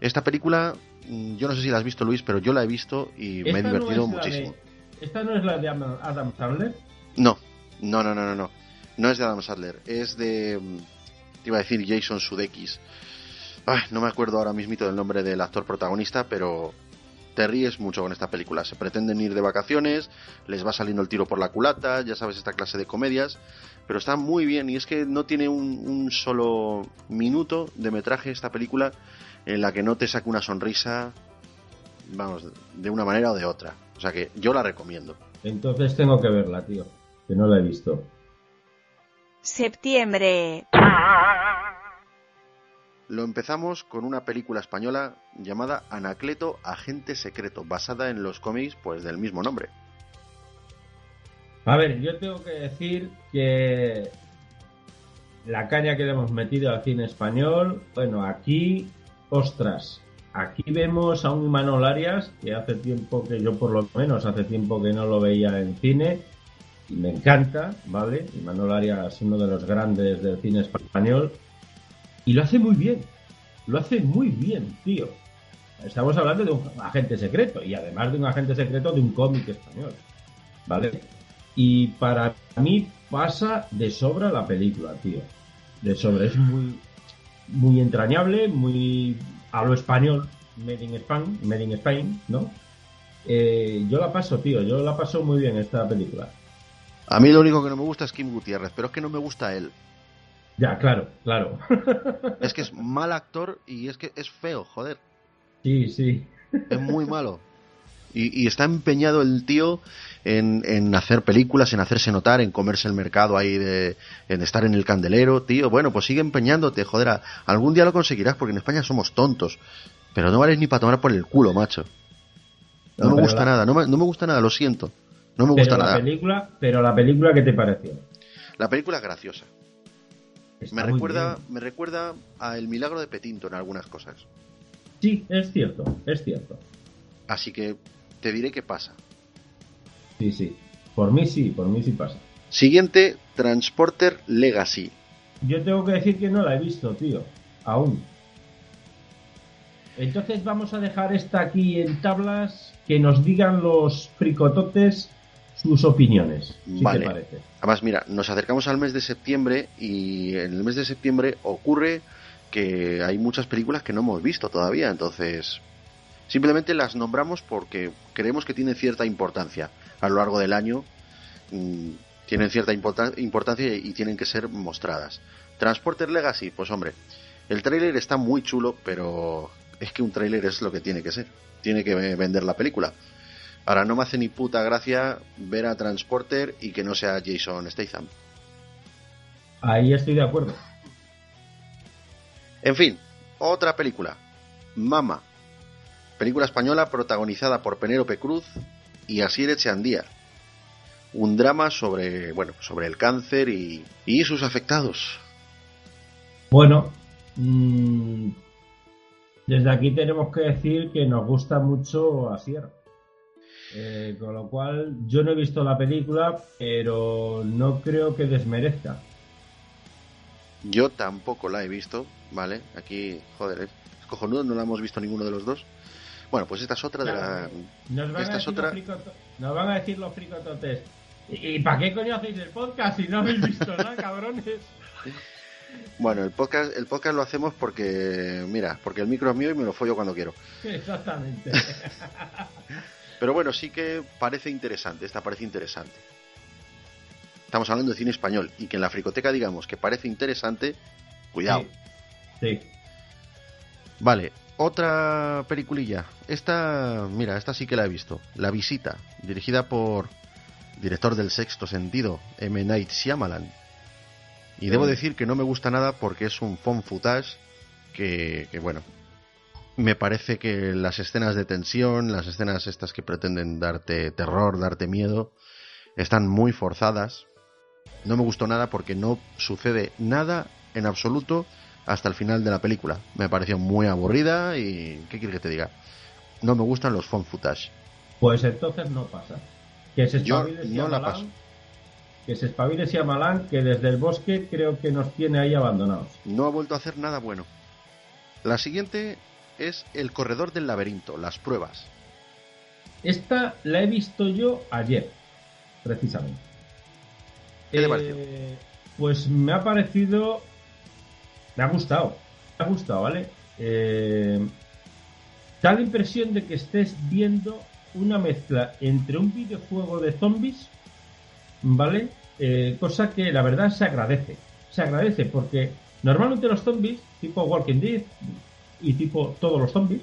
Esta película, mm, yo no sé si la has visto Luis, pero yo la he visto y me he divertido muchísimo. ¿Esta no es la de Adam Sandler? No, no, no, no, no, no. No es de Adam Sandler, es de, mm, te iba a decir Jason Sudeikis. no me acuerdo ahora mismito del nombre del actor protagonista, pero te ríes mucho con esta película. Se pretenden ir de vacaciones, les va saliendo el tiro por la culata, ya sabes, esta clase de comedias, pero está muy bien y es que no tiene un, solo minuto de metraje esta película en la que no te saque una sonrisa, vamos, de una manera o de otra. O sea que yo la recomiendo. Entonces tengo que verla, tío, que no la he visto. Septiembre. Lo empezamos con una película española llamada Anacleto, Agente Secreto, basada en los cómics pues del mismo nombre. A ver, yo tengo que decir que la caña que le hemos metido al cine español, bueno, aquí, ostras, aquí vemos a un Imanol Arias, que hace tiempo que yo por lo menos hace tiempo que no lo veía en cine, y me encanta, ¿vale? Y Manuel Arias es uno de los grandes del cine español y lo hace muy bien. Lo hace muy bien, tío. Estamos hablando de un agente secreto y además de un agente secreto de un cómic español, ¿vale? Y para mí pasa de sobra la película, tío. De sobra, es muy muy entrañable, muy a lo español, made in Spain, made in Spain, ¿no? Eh, yo la paso, tío, yo la paso muy bien esta película. A mí lo único que no me gusta es Kim Gutiérrez, pero es que no me gusta él. Ya, claro, claro. es que es mal actor y es que es feo, joder. Sí, sí. Es muy malo. Y, y está empeñado el tío en, en, hacer películas, en hacerse notar, en comerse el mercado ahí, de, en estar en el candelero, tío. Bueno, pues sigue empeñándote, joder. a- algún día lo conseguirás porque en España somos tontos. Pero no vales ni para tomar por el culo, macho. No, No, me gusta la- nada, no me, no me gusta nada, lo siento. No me pero gusta la nada. película, pero la película, ¿qué te pareció? La película es graciosa. Está Me recuerda, me recuerda a El milagro de Petinto en algunas cosas. Sí, es cierto, es cierto. Así que te diré qué pasa. Sí, sí. Por mí sí, por mí sí pasa. Siguiente, Transporter Legacy. Yo tengo que decir que no la he visto, tío. Aún. Entonces vamos a dejar esta aquí en tablas que nos digan los fricototes sus opiniones, si Vale. te parece. Además, mira, nos acercamos al mes de septiembre y en el mes de septiembre ocurre que hay muchas películas que no hemos visto todavía, entonces simplemente las nombramos porque creemos que tienen cierta importancia a lo largo del año, mm, tienen cierta importa- importancia y tienen que ser mostradas. Transporter Legacy, pues hombre, el tráiler está muy chulo, pero es que un tráiler es lo que tiene que ser, tiene que vender la película. Ahora no me hace ni puta gracia ver a Transporter y que no sea Jason Statham. Ahí estoy de acuerdo. En fin, otra película. Mama. Película española protagonizada por Penélope Cruz y Asier Echeandía. Un drama sobre, bueno, sobre el cáncer y, y sus afectados. Bueno, mm, desde aquí tenemos que decir que nos gusta mucho Asier. Eh, con lo cual, yo no he visto la película, pero no creo que desmerezca. Yo tampoco la he visto, ¿vale? Aquí, joder, es cojonudo, no la hemos visto ninguno de los dos. Bueno, pues esta es otra de la... Nos van, Esta a es decir otra- nos van a decir los fricototes. ¿Y para qué coño hacéis el podcast si no habéis visto nada, cabrones? Bueno, el podcast, el podcast lo hacemos porque, mira, porque el micro es mío y me lo follo cuando quiero. Exactamente. Pero bueno, sí que parece interesante, esta parece interesante. Estamos hablando de cine español y que en la fricoteca digamos que parece interesante, cuidado. Sí. Vale, otra peliculilla. Esta, mira, esta sí que la he visto. La visita, dirigida por director del sexto sentido, M. Night Shyamalan. Y debo Mm. decir que no me gusta nada porque es un fond footage que, que, bueno, me parece que las escenas de tensión, las escenas estas que pretenden darte terror, darte miedo, están muy forzadas. No me gustó nada porque no sucede nada en absoluto hasta el final de la película. Me pareció muy aburrida y ¿qué quieres que te diga? No me gustan los fond footage. Pues entonces no pasa. Que se Yo no la paso. Que se espabile Shyamalan, que desde el bosque creo que nos tiene ahí abandonados. No ha vuelto a hacer nada bueno. La siguiente es El corredor del laberinto, las pruebas. Esta la he visto yo ayer, precisamente. ¿Qué te Eh, pareció? Pues me ha parecido. Me ha gustado. Me ha gustado, ¿vale? Eh, da la impresión de que estés viendo una mezcla entre un videojuego de zombies, ¿vale? Eh, cosa que la verdad se agradece. Se agradece porque normalmente los zombies, tipo Walking Dead y tipo todos los zombies,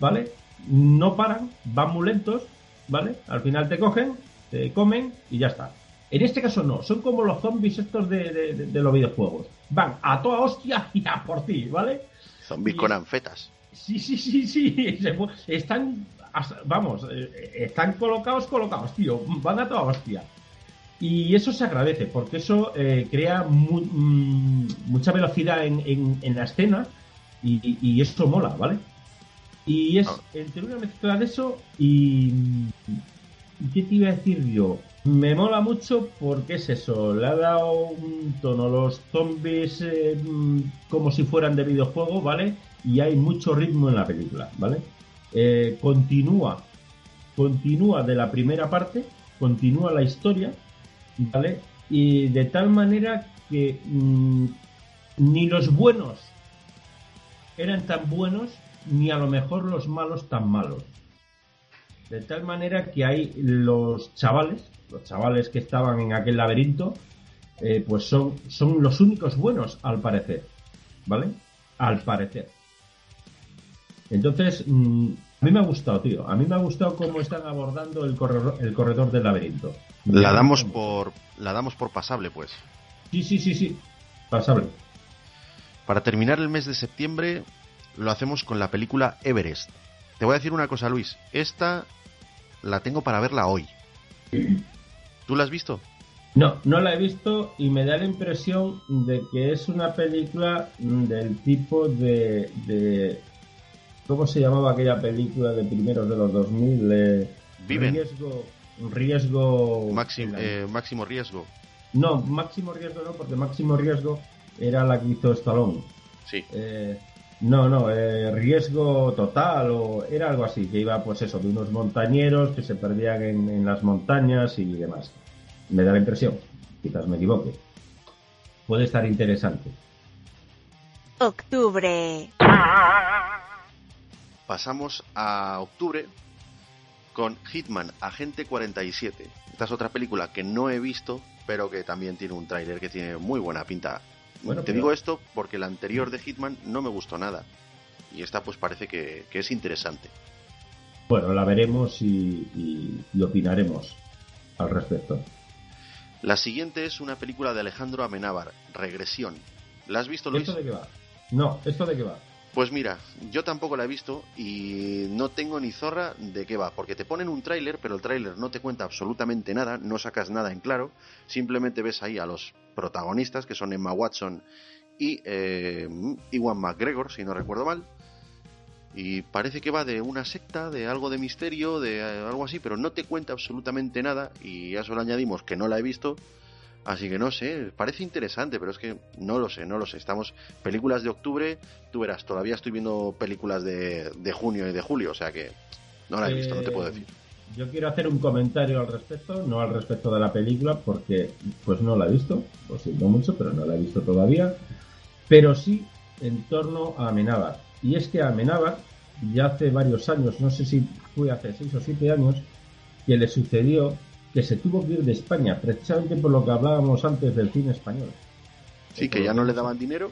¿vale? No paran, van muy lentos, ¿vale? Al final te cogen, te comen y ya está. En este caso no, son como los zombies estos de, de- de- de los videojuegos. Van a toda hostia y a por ti, ¿vale? Zombies Y- con anfetas. Sí, sí, sí, sí. Están, vamos, eh, están colocados, colocados, tío. Van a toda hostia. Y eso se agradece, porque eso eh, crea mu- mm, mucha velocidad en, en- en la escena y, y- y eso mola, ¿vale? Y es Ah. entre una mezcla de eso y... ¿y ¿Qué te iba a decir yo? Me mola mucho porque es eso, le ha dado un tono los zombies eh, mm, como si fueran de videojuego, ¿vale? Y hay mucho ritmo en la película, ¿vale? Eh, continúa, continúa de la primera parte, continúa la historia, ¿vale? Y de tal manera que mm, ni los buenos eran tan buenos, ni a lo mejor los malos tan malos. De tal manera que hay los chavales, los chavales que estaban en aquel laberinto, eh, pues son, son los únicos buenos, al parecer. ¿Vale? Al parecer. Entonces, mm, a mí me ha gustado, tío. A mí me ha gustado cómo están abordando el corredor, el corredor del laberinto. La damos por la damos por pasable, pues. Sí, sí, sí, sí. Pasable. Para terminar el mes de septiembre lo hacemos con la película Everest. Te voy a decir una cosa, Luis. Esta la tengo para verla hoy. ¿Tú la has visto? No, no la he visto y me da la impresión de que es una película del tipo de, de ¿cómo se llamaba aquella película de primeros de los 2000? Eh, Viven. Riesgo, riesgo Máximo, eh, máximo riesgo. No, máximo riesgo no, porque máximo riesgo era la que hizo Stallone. Sí. Eh, no, no, eh, riesgo total o era algo así, que iba pues eso, de unos montañeros que se perdían en, en las montañas y demás. Me da la impresión, quizás me equivoque. Puede estar interesante. Octubre. Pasamos a octubre con Hitman, Agente 47. Esta es otra película que no he visto, pero que también tiene un tráiler que tiene muy buena pinta. Bueno, Te pero- digo esto porque la anterior de Hitman no me gustó nada. Y esta pues parece que, que es interesante. Bueno, la veremos y, y- y opinaremos al respecto. La siguiente es una película de Alejandro Amenábar, Regresión. ¿La has visto, Luis? ¿Esto de qué va? No, ¿esto de qué va? Pues mira, yo tampoco la he visto y no tengo ni zorra de qué va, porque te ponen un tráiler, pero el tráiler no te cuenta absolutamente nada, no sacas nada en claro, simplemente ves ahí a los protagonistas, que son Emma Watson y eh, Iwan McGregor, si no recuerdo mal, y parece que va de una secta, de algo de misterio, de eh, algo así, pero no te cuenta absolutamente nada y a eso le añadimos que no la he visto. Así que no sé, parece interesante, pero es que no lo sé, no lo sé. Estamos películas de octubre, tú verás, todavía estoy viendo películas de, de junio y de julio, o sea que no la he visto, no te puedo Eh, decir. Yo quiero hacer un comentario al respecto, no al respecto de la película, porque pues no la he visto, lo siento mucho, pero no la he visto todavía, pero sí en torno a Amenábar. Y es que Amenábar ya hace varios años, no sé si fue hace seis o siete años, que le sucedió que se tuvo que ir de España, precisamente por lo que hablábamos antes del cine español. Sí, que ya no le daban dinero,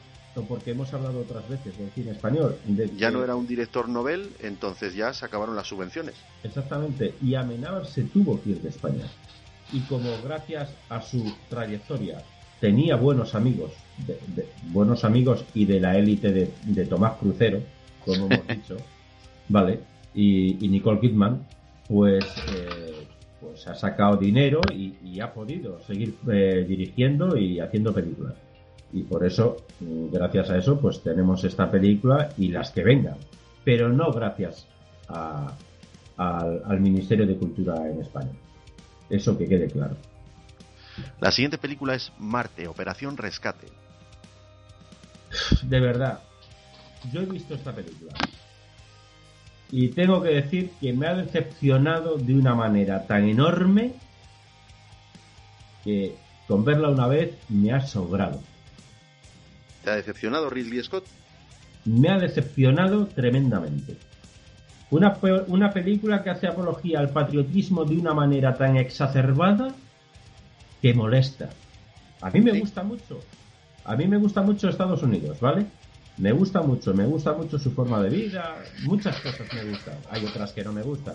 porque hemos hablado otras veces del cine español. de ya que- no era un director novel, entonces ya se acabaron las subvenciones. Exactamente, y Amenábar se tuvo que ir de España. Y como gracias a su trayectoria tenía buenos amigos, de- de- buenos amigos y de la élite de, de Tomás Crucero, como hemos dicho, ¿vale? Y, y Nicole Kidman, pues, eh, pues ha sacado dinero y, y ha podido seguir eh, dirigiendo y haciendo películas. Y por eso, mm, gracias a eso, pues tenemos esta película y las que vengan. Pero no gracias a, al Ministerio de Cultura en España. Eso que quede claro. La siguiente película es Marte, Operación Rescate. De verdad, yo he visto esta película. Y tengo que decir que me ha decepcionado de una manera tan enorme que con verla una vez me ha sobrado. ¿Te ha decepcionado Ridley Scott? Me ha decepcionado tremendamente. Una, una película que hace apología al patriotismo de una manera tan exacerbada que molesta. A mí me Sí. gusta mucho. A mí me gusta mucho Estados Unidos, ¿vale? Me gusta mucho, me gusta mucho su forma de vida, muchas cosas me gustan. Hay otras que no me gustan,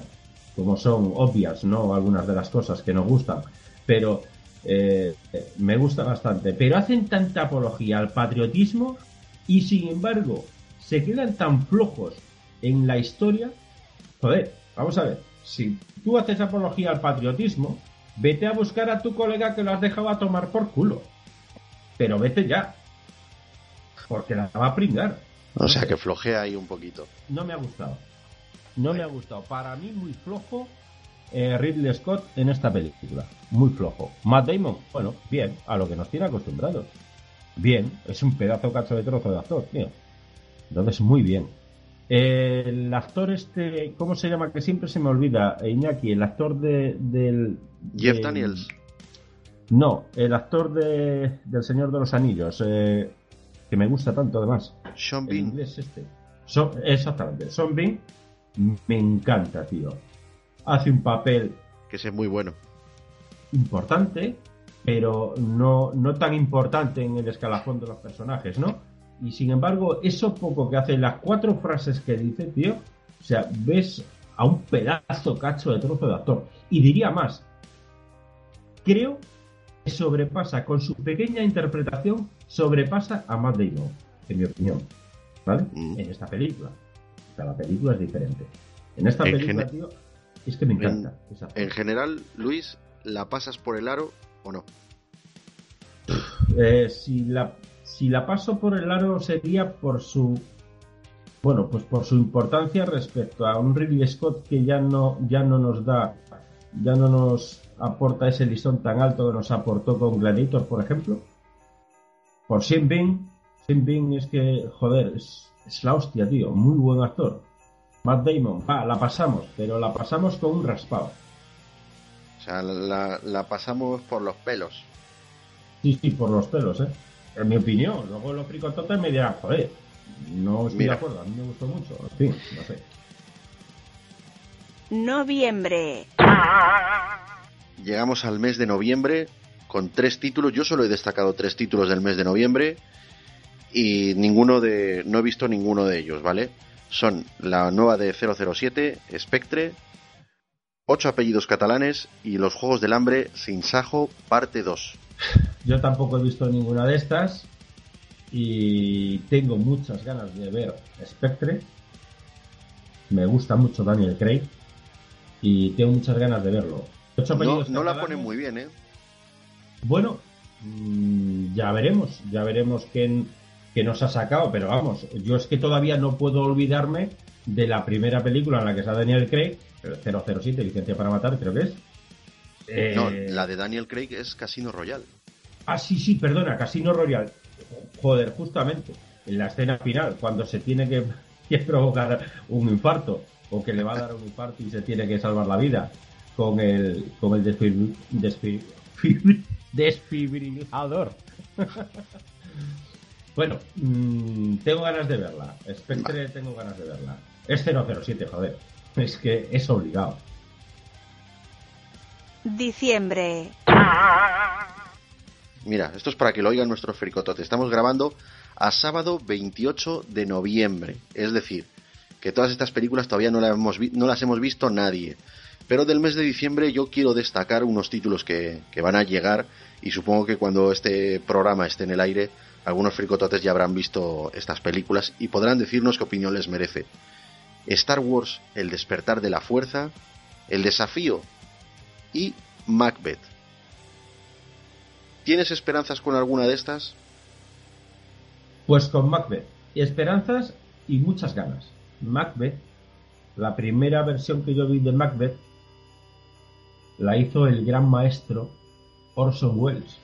como son obvias, ¿no? Algunas de las cosas que nos gustan. Pero eh, me gusta bastante. Pero hacen tanta apología al patriotismo y sin embargo se quedan tan flojos en la historia. Joder, vamos a ver. Si tú haces apología al patriotismo, vete a buscar a tu colega que lo has dejado a tomar por culo. Pero vete ya. Porque la va a pringar. O sea que flojea ahí un poquito. No me ha gustado. No me ha gustado. Para mí muy flojo eh, Ridley Scott en esta película. Muy flojo. Matt Damon, bueno, bien, a lo que nos tiene acostumbrados. Bien, es un pedazo cacho de trozo de actor, tío. Entonces, muy bien. El actor este, ¿cómo se llama? Que siempre se me olvida, Iñaki, el actor de, del... Jeff de- Daniels. No, el actor de, del Señor de los Anillos, eh, que me gusta tanto además. Sean El Bean. inglés este. Exactamente. Son Bean me encanta, tío. Hace un papel Que es muy bueno. importante, pero no, no tan importante en el escalafón de los personajes, ¿no? Y sin embargo, eso poco que hace, las cuatro frases que dice, tío, o sea, ves a un pedazo cacho de trozo de actor. Y diría más, creo que sobrepasa, con su pequeña interpretación, sobrepasa a Matt Damon, en mi opinión. ¿Vale? Mm. En esta película. O sea, la película es diferente. En esta En película, tío, es que me encanta. esa En general, Luis, ¿la pasas por el aro o no? Eh, si la si la paso por el aro sería por su bueno pues por su importancia respecto a un Ridley Scott que ya no ya no nos da ya no nos aporta ese listón tan alto que nos aportó con Gladiator por ejemplo por Bean Sean Bean es que joder es, es la hostia tío muy buen actor Matt Damon va la pasamos pero la pasamos con un raspado O sea, la, la pasamos por los pelos. Sí, sí, por los pelos, ¿eh? En mi opinión. Luego los fricototes me dirán, joder, no estoy Mira. de acuerdo, a mí me gustó mucho. En fin, no sé. Noviembre. Llegamos al mes de noviembre con tres títulos. Yo solo he destacado tres títulos del mes de noviembre y ninguno de. No he visto ninguno de ellos, ¿vale? Son la nueva de 007, Spectre, ocho apellidos catalanes y los Juegos del Hambre sin Sajo, parte 2. Yo tampoco he visto ninguna de estas y tengo muchas ganas de ver Spectre. Me gusta mucho Daniel Craig y tengo muchas ganas de verlo. Ocho No, apellidos no la ponen muy bien, ¿eh? Bueno, mm, ya veremos, ya veremos qué nos ha sacado, pero vamos, yo es que todavía no puedo olvidarme de la primera película en la que está Daniel Craig, el 007, Licencia para Matar, creo que es. Eh, No, la de Daniel Craig es Casino Royale. Ah, sí, sí, perdona, Casino Royale. Joder, justamente, en la escena final, cuando se tiene que, que provocar un infarto, o que le va a dar un infarto y se tiene que salvar la vida, con el, con el desfibri- desfi- fibri- desfibrilador. bueno, mm, tengo ganas de verla. Spectre, tengo ganas de verla. Es 007, joder. Es que es obligado. Diciembre. Mira, esto es para que lo oigan nuestros fricototes. Estamos grabando a sábado 28 de noviembre. Es decir, que todas estas películas todavía no las hemos, vi- no las hemos visto nadie. Pero del mes de diciembre yo quiero destacar unos títulos que, que van a llegar y supongo que cuando este programa esté en el aire, algunos fricototes ya habrán visto estas películas y podrán decirnos qué opinión les merece. Star Wars, El despertar de la fuerza, El desafío y Macbeth. ¿Tienes esperanzas con alguna de estas? Pues con Macbeth. Esperanzas y muchas ganas. Macbeth, la primera versión que yo vi de Macbeth, la hizo el gran maestro Orson Welles.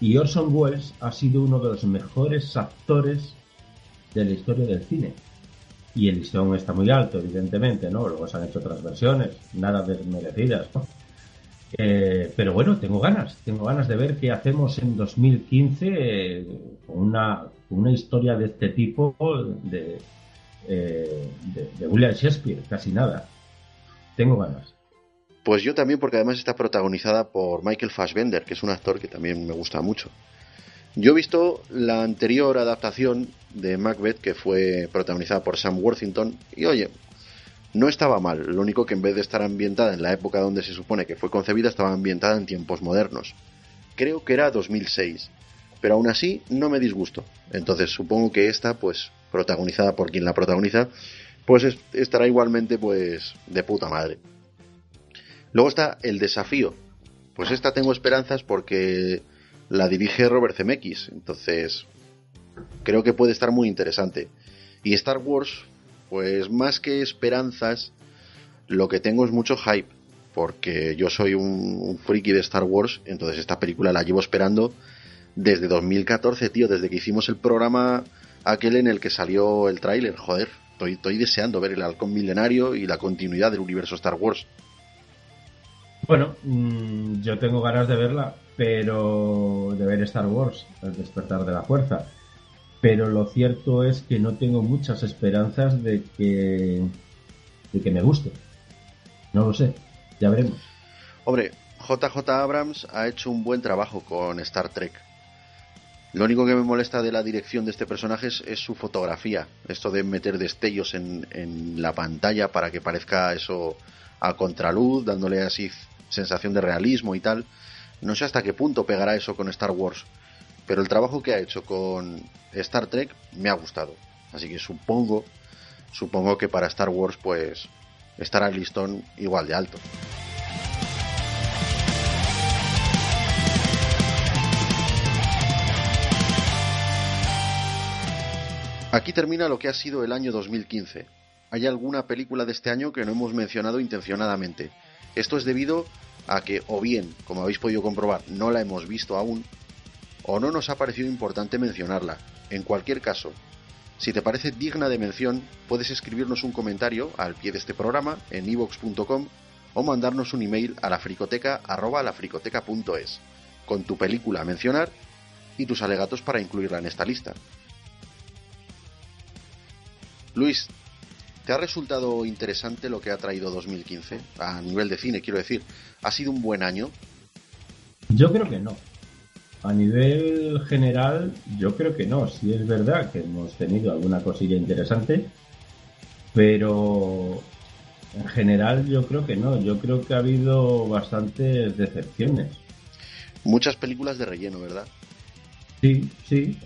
Y Orson Welles ha sido uno de los mejores actores de la historia del cine. Y el listón está muy alto, evidentemente, ¿no? Luego se han hecho otras versiones, nada desmerecidas, ¿no? Eh, pero bueno, tengo ganas, tengo ganas de ver qué hacemos en 2015 eh, con una, una historia de este tipo eh, de, de William Shakespeare, casi nada. Tengo ganas. Pues yo también, porque además está protagonizada por Michael Fassbender, que es un actor que también me gusta mucho. Yo he visto la anterior adaptación de Macbeth, que fue protagonizada por Sam Worthington, y oye, no estaba mal. Lo único que en vez de estar ambientada en la época donde se supone que fue concebida, estaba ambientada en tiempos modernos. Creo que era 2006, pero aún así no me disgustó. Entonces supongo que esta, pues, protagonizada por quien la protagoniza, pues es- estará igualmente, pues, de puta madre. Luego está El Desafío. Pues esta tengo esperanzas porque la dirige Robert Zemeckis. Entonces, creo que puede estar muy interesante. Y Star Wars, pues más que esperanzas, Lo que tengo es mucho hype, porque yo soy un, un friki de Star Wars, entonces esta película la llevo esperando desde 2014, tío, desde que hicimos el programa aquel en el que salió el tráiler, joder, estoy, estoy deseando ver el halcón milenario y la continuidad del universo Star Wars. Bueno, mm, yo tengo ganas de verla, pero de ver Star Wars, el despertar de la fuerza. Pero lo cierto es que no tengo muchas esperanzas de que, de que me guste. No lo sé, ya veremos. Hombre, JJ Abrams ha hecho un buen trabajo con Star Trek. Lo único que me molesta de la dirección de este personaje es, es su fotografía. Esto de meter destellos en, en, la pantalla para que parezca eso a contraluz, dándole así sensación de realismo y tal. No sé hasta qué punto pegará eso con Star Wars. Pero el trabajo que ha hecho con Star Trek me ha gustado. Así que supongo, supongo que para Star Wars pues estará listón igual de alto. Aquí termina lo que ha sido el año 2015. Hay alguna película de este año que no hemos mencionado intencionadamente. Esto es debido a que o bien, como habéis podido comprobar, no la hemos visto aún, o no nos ha parecido importante mencionarla. En cualquier caso, si te parece digna de mención, puedes escribirnos un comentario al pie de este programa en ivox.com o mandarnos un email a la lafricoteca.es con tu película a mencionar y tus alegatos para incluirla en esta lista. Luis, ¿te ha resultado interesante lo que ha traído 2015? A nivel de cine, quiero decir. ¿Ha sido un buen año? Yo creo que no. A nivel general, yo creo que no. Sí es verdad que hemos tenido alguna cosilla interesante, pero en general yo creo que no. Yo creo que ha habido bastantes decepciones. Muchas películas de relleno, ¿verdad? Sí, sí.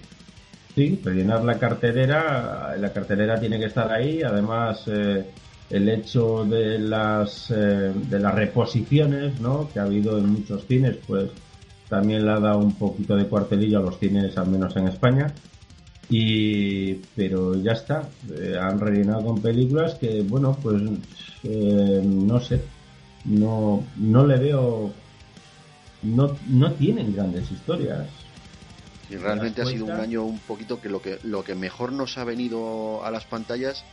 Sí, rellenar la cartelera, la cartelera tiene que estar ahí. Además, eh, el hecho de las eh, de las reposiciones, ¿no? Que ha habido en muchos cines, pues también le ha dado un poquito de cuartelillo a los cines, al menos en España. Y pero ya está, eh, han rellenado con películas que, bueno, pues no sé, no no le veo, no no tienen grandes historias. Y realmente ha sido un año un poquito que lo que lo que mejor nos ha venido a las pantallas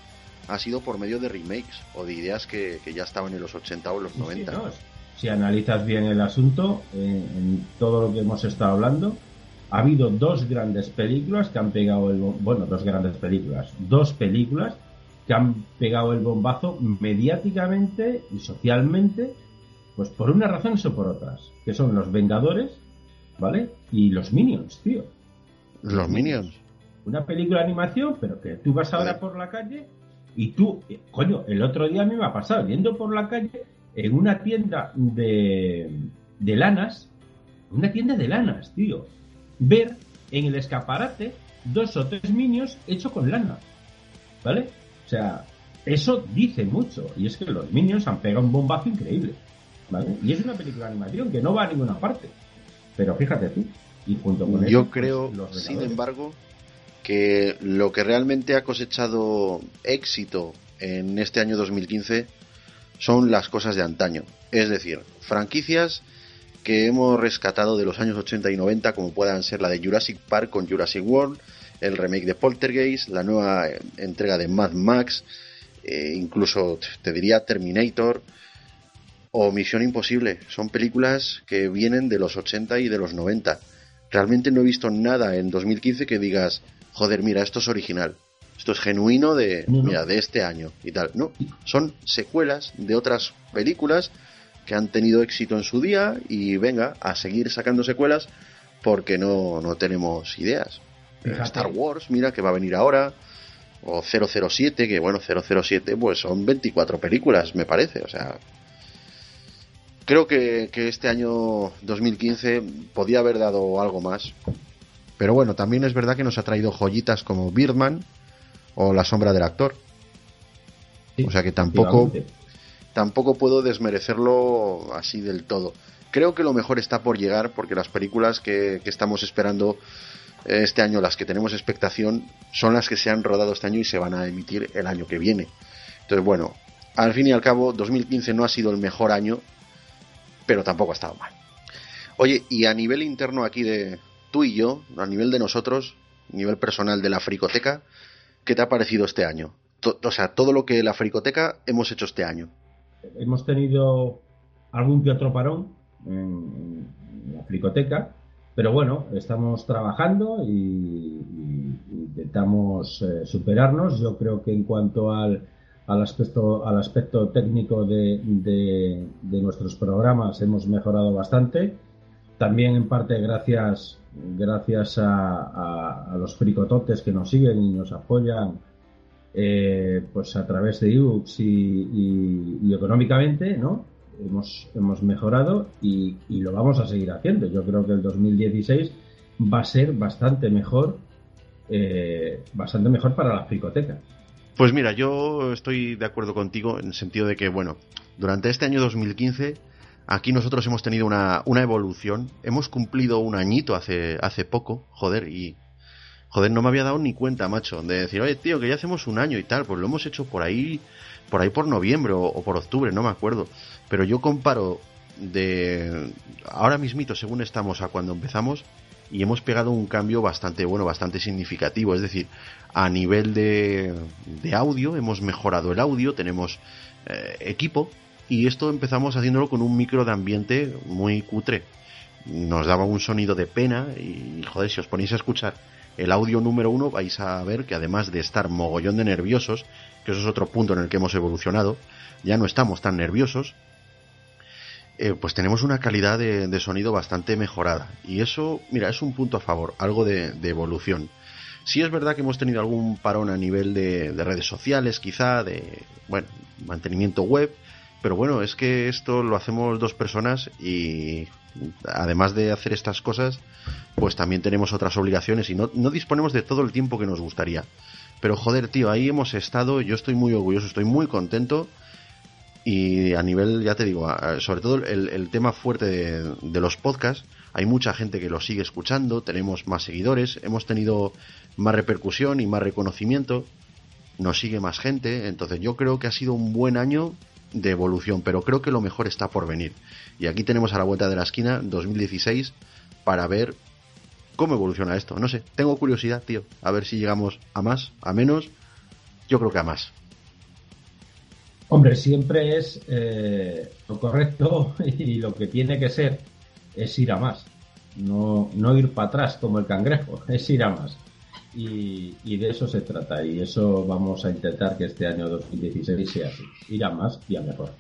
ha sido por medio de remakes o de ideas que, que ya estaban en los 80 o los 90. Sí, no, si analizas bien el asunto, en, en, todo lo que hemos estado hablando, ha habido dos grandes películas que han pegado el bueno, dos grandes películas, dos películas que han pegado el bombazo mediáticamente y socialmente, pues por unas razones o por otras, que son los Vengadores ¿vale? Y los Minions, tío. Los Minions. Una película de animación, pero que tú vas ahora por la calle y tú, eh, coño, el otro día a mí me ha pasado yendo por la calle en una tienda de, de lanas, una tienda de lanas, tío, ver en el escaparate dos o tres Minions hechos con lana, ¿vale? O sea, eso dice mucho, y es que los Minions han pegado un bombazo increíble, ¿vale? Y es una película de animación que no va a ninguna parte. Pero fíjate tú, y junto con Yo eso, creo, pues, sin embargo, que lo que realmente ha cosechado éxito en este año 2015 son las cosas de antaño. Es decir, franquicias que hemos rescatado de los años 80 y 90, como puedan ser la de Jurassic Park con Jurassic World, el remake de Poltergeist, la nueva entrega de Mad Max, eh, incluso te diría Terminator, o Misión Imposible. Son películas que vienen de los 80 y de los 90. Realmente no he visto nada en 2015 que digas, joder, mira, esto es original. Esto es genuino de, No, no. mira, de este año y tal. No, son secuelas de otras películas que han tenido éxito en su día y venga a seguir sacando secuelas porque no, no tenemos ideas. Fíjate. Star Wars, mira, que va a venir ahora. O 007, que bueno, 007 pues son 24 películas, me parece. O sea, creo que, que este año 2015 podía haber dado algo más. Pero bueno, también es verdad que nos ha traído joyitas como Birdman o La sombra del actor. Sí, O sea que tampoco, tampoco puedo desmerecerlo así del todo. Creo que lo mejor está por llegar porque las películas que, que estamos esperando eh, este año, las que tenemos expectación, son las que se han rodado este año y se van a emitir el año que viene. Entonces, bueno, al fin y al cabo, 2015 no ha sido el mejor año, pero tampoco ha estado mal. Oye, y a nivel interno aquí de tú y yo, a nivel de nosotros, nivel personal de la fricoteca, ¿qué te ha parecido este año? o sea, todo lo que la fricoteca hemos hecho este año. Hemos tenido algún que parón en, la fricoteca, pero bueno, estamos trabajando y, intentamos eh, superarnos. Yo creo que en cuanto al, al aspecto, al aspecto técnico de, de, nuestros programas hemos mejorado bastante. También en parte gracias, gracias a, a, los fricototes que nos siguen y nos apoyan eh, pues a través de ebooks y, y, económicamente, ¿no? Hemos, hemos mejorado y, y, lo vamos a seguir haciendo. Yo creo que el 2016 va a ser bastante mejor, eh, bastante mejor para la fricoteca. Pues mira, yo estoy de acuerdo contigo en el sentido de que, bueno, durante este año 2015 aquí nosotros hemos tenido una, una evolución. Hemos cumplido un añito hace, hace poco, joder, y joder, no me había dado ni cuenta, macho, de decir, oye, tío, que ya hacemos un año y tal, pues lo hemos hecho por ahí, por ahí por noviembre o, por octubre, no me acuerdo. Pero yo comparo de ahora mismito, según estamos a cuando empezamos, y hemos pegado un cambio bastante bueno, bastante significativo. Es decir, a nivel de, audio, hemos mejorado el audio, tenemos eh, equipo y esto empezamos haciéndolo con un micro de ambiente muy cutre. Nos daba un sonido de pena y joder, si os ponéis a escuchar el audio número uno vais a ver que además de estar mogollón de nerviosos, que eso es otro punto en el que hemos evolucionado, ya no estamos tan nerviosos, eh, pues tenemos una calidad de, sonido bastante mejorada. Y eso, mira, es un punto a favor, algo de, evolución. Sí es verdad que hemos tenido algún parón a nivel de, redes sociales, quizá, de, bueno, mantenimiento web, pero bueno, es que esto lo hacemos dos personas y además de hacer estas cosas, pues también tenemos otras obligaciones y no, no disponemos de todo el tiempo que nos gustaría. Pero joder, tío, ahí hemos estado, yo estoy muy orgulloso, estoy muy contento y a nivel, ya te digo, sobre todo el, tema fuerte de, los podcasts, hay mucha gente que lo sigue escuchando, tenemos más seguidores, hemos tenido más repercusión y más reconocimiento, nos sigue más gente, entonces yo creo que ha sido un buen año de evolución, pero creo que lo mejor está por venir. Y aquí tenemos a la vuelta de la esquina 2016 para ver cómo evoluciona esto. No sé, tengo curiosidad, tío, a ver si llegamos a más, a menos, yo creo que a más. Hombre, siempre es eh, lo correcto y lo que tiene que ser es ir a más. No, no ir para atrás como el cangrejo, es ir a más. Y, de eso se trata. Y eso vamos a intentar que este año 2016 sea así. Ir a más y a mejor.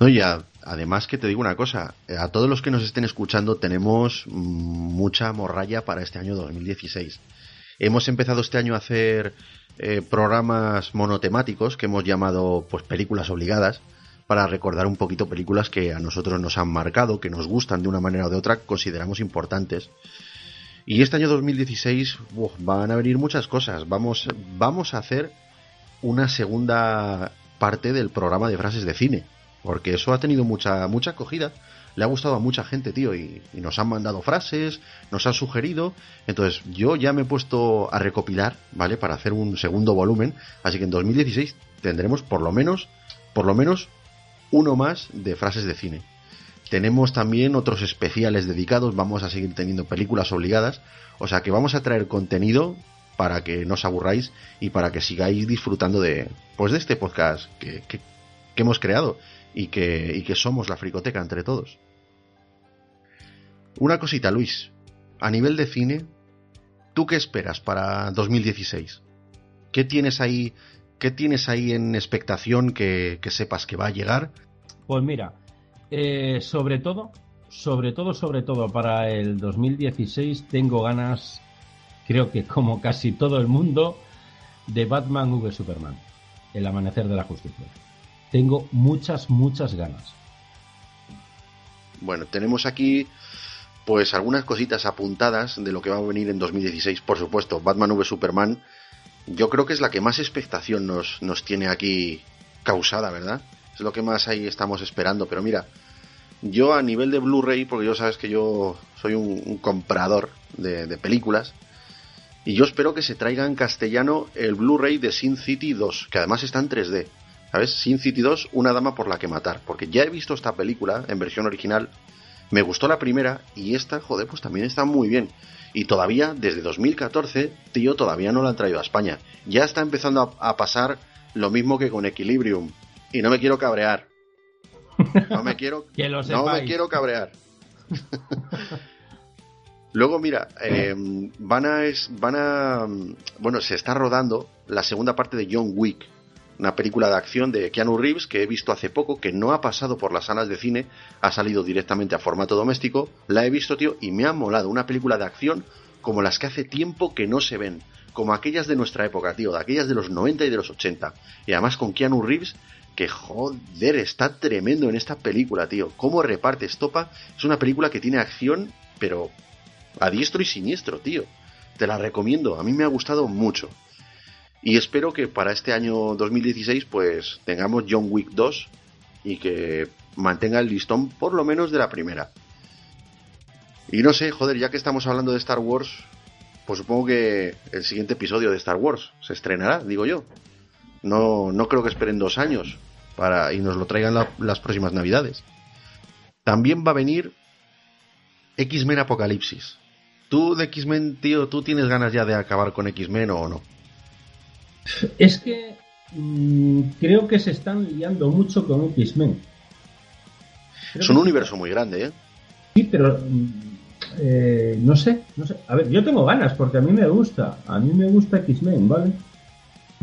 No, y además que te digo una cosa, a todos los que nos estén escuchando tenemos mucha morralla para este año 2016. Hemos empezado este año a hacer eh, programas monotemáticos que hemos llamado pues películas obligadas para recordar un poquito películas que a nosotros nos han marcado, que nos gustan de una manera o de otra, consideramos importantes. Y este año 2016 van a venir muchas cosas. Vamos, vamos a hacer una segunda parte del programa de frases de cine, porque eso ha tenido mucha, mucha acogida le ha gustado a mucha gente, tío, y, nos han mandado frases, nos han sugerido. Entonces, yo ya me he puesto a recopilar, ¿vale? Para hacer un segundo volumen. Así que en 2016 tendremos por lo menos, por lo menos, uno más de frases de cine. Tenemos también otros especiales dedicados, vamos a seguir teniendo películas obligadas, o sea que vamos a traer contenido para que no os aburráis y para que sigáis disfrutando de pues de este podcast que, hemos creado y que, y que somos la fricoteca entre todos. Una cosita, Luis. A nivel de cine, ¿tú qué esperas para 2016? ¿Qué tienes ahí, qué tienes ahí en expectación que, sepas que va a llegar? Pues mira, eh, sobre todo, sobre todo, sobre todo para el 2016 tengo ganas, creo que como casi todo el mundo, de Batman v Superman, El Amanecer de la Justicia. Tengo muchas, muchas ganas. Bueno, tenemos aquí pues algunas cositas apuntadas de lo que va a venir en 2016. Por supuesto, Batman v Superman, yo creo que es la que más expectación nos, nos tiene aquí causada, ¿verdad? Es lo que más ahí estamos esperando. Pero mira, yo a nivel de Blu-ray, porque yo sabes que yo soy un, comprador de, de, películas, y yo espero que se traiga en castellano el Blu-ray de Sin City 2, que además está en 3D. ¿sabes? Sin City 2, una dama por la que matar. Porque ya he visto esta película en versión original, me gustó la primera y esta, joder, pues también está muy bien. Y todavía, desde 2014, tío, todavía no la han traído a España. Ya está empezando a, pasar lo mismo que con Equilibrium. Y no me quiero cabrear. No me quiero, no me quiero cabrear. Luego, mira, eh, van a, van a. Bueno, se está rodando la segunda parte de John Wick, una película de acción de Keanu Reeves que he visto hace poco, que no ha pasado por las salas de cine, ha salido directamente a formato doméstico. La he visto, tío, y me ha molado. Una película de acción como las que hace tiempo que no se ven, como aquellas de nuestra época, tío, de aquellas de los 90 y de los 80. Y además con Keanu Reeves, que joder, está tremendo en esta película, tío. Cómo reparte estopa. Es una película que tiene acción, pero a diestro y siniestro, tío. Te la recomiendo, a mí me ha gustado mucho. Y espero que para este año 2016 pues tengamos John Wick 2 y que mantenga el listón por lo menos de la primera. Y no sé, joder, ya que estamos hablando de Star Wars, pues supongo que el siguiente episodio de Star Wars se estrenará, digo yo. No, no creo que esperen dos años para y nos lo traigan las próximas navidades. También va a venir X-Men Apocalipsis. ¿Tú de X-Men, tío, tú tienes ganas ya de acabar con X-Men o no? Es que mm, creo que se están liando mucho con X-Men. Es un universo muy grande, ¿eh? Sí, pero mm, eh, no sé, no sé. A ver, yo tengo ganas porque a mí me gusta. A mí me gusta X-Men, ¿vale?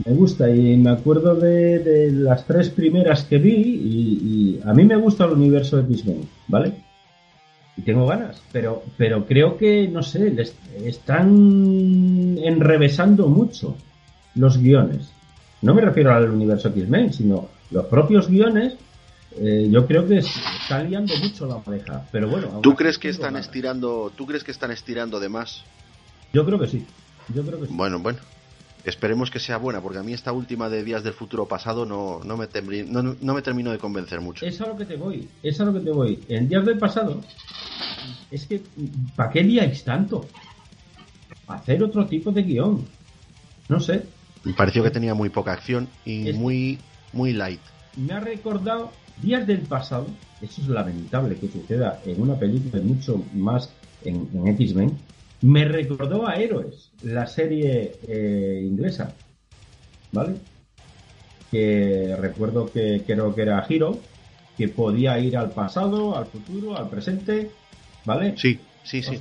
Me gusta y me acuerdo de, las tres primeras que vi y, y, a mí me gusta el universo de X-Men, ¿vale? y tengo ganas, pero, pero creo que, no sé, les están enrevesando mucho los guiones. No me refiero al universo X-Men, sino los propios guiones. Eh, yo creo que están liando mucho la pareja, pero bueno. ¿Tú crees que están estirando? ¿Tú crees que están estirando de más? Yo creo que sí. Yo creo que sí. Bueno, bueno. Esperemos que sea buena, porque a mí esta última de Días del Futuro Pasado no, no, me, no, no me termino de convencer mucho. Es a lo que te voy, es a lo que te voy. En Días del Pasado, es que, ¿para qué liáis tanto? Hacer otro tipo de guion. No sé. Me pareció que tenía muy poca acción y muy, muy light. Me ha recordado Días del Pasado, eso es lamentable que suceda en una película y mucho más en, en X-Men, me recordó a Héroes, la serie eh, inglesa, ¿vale? Que recuerdo que creo que era Hiro, que podía ir al pasado, al futuro, al presente, ¿vale? Sí, sí, sí.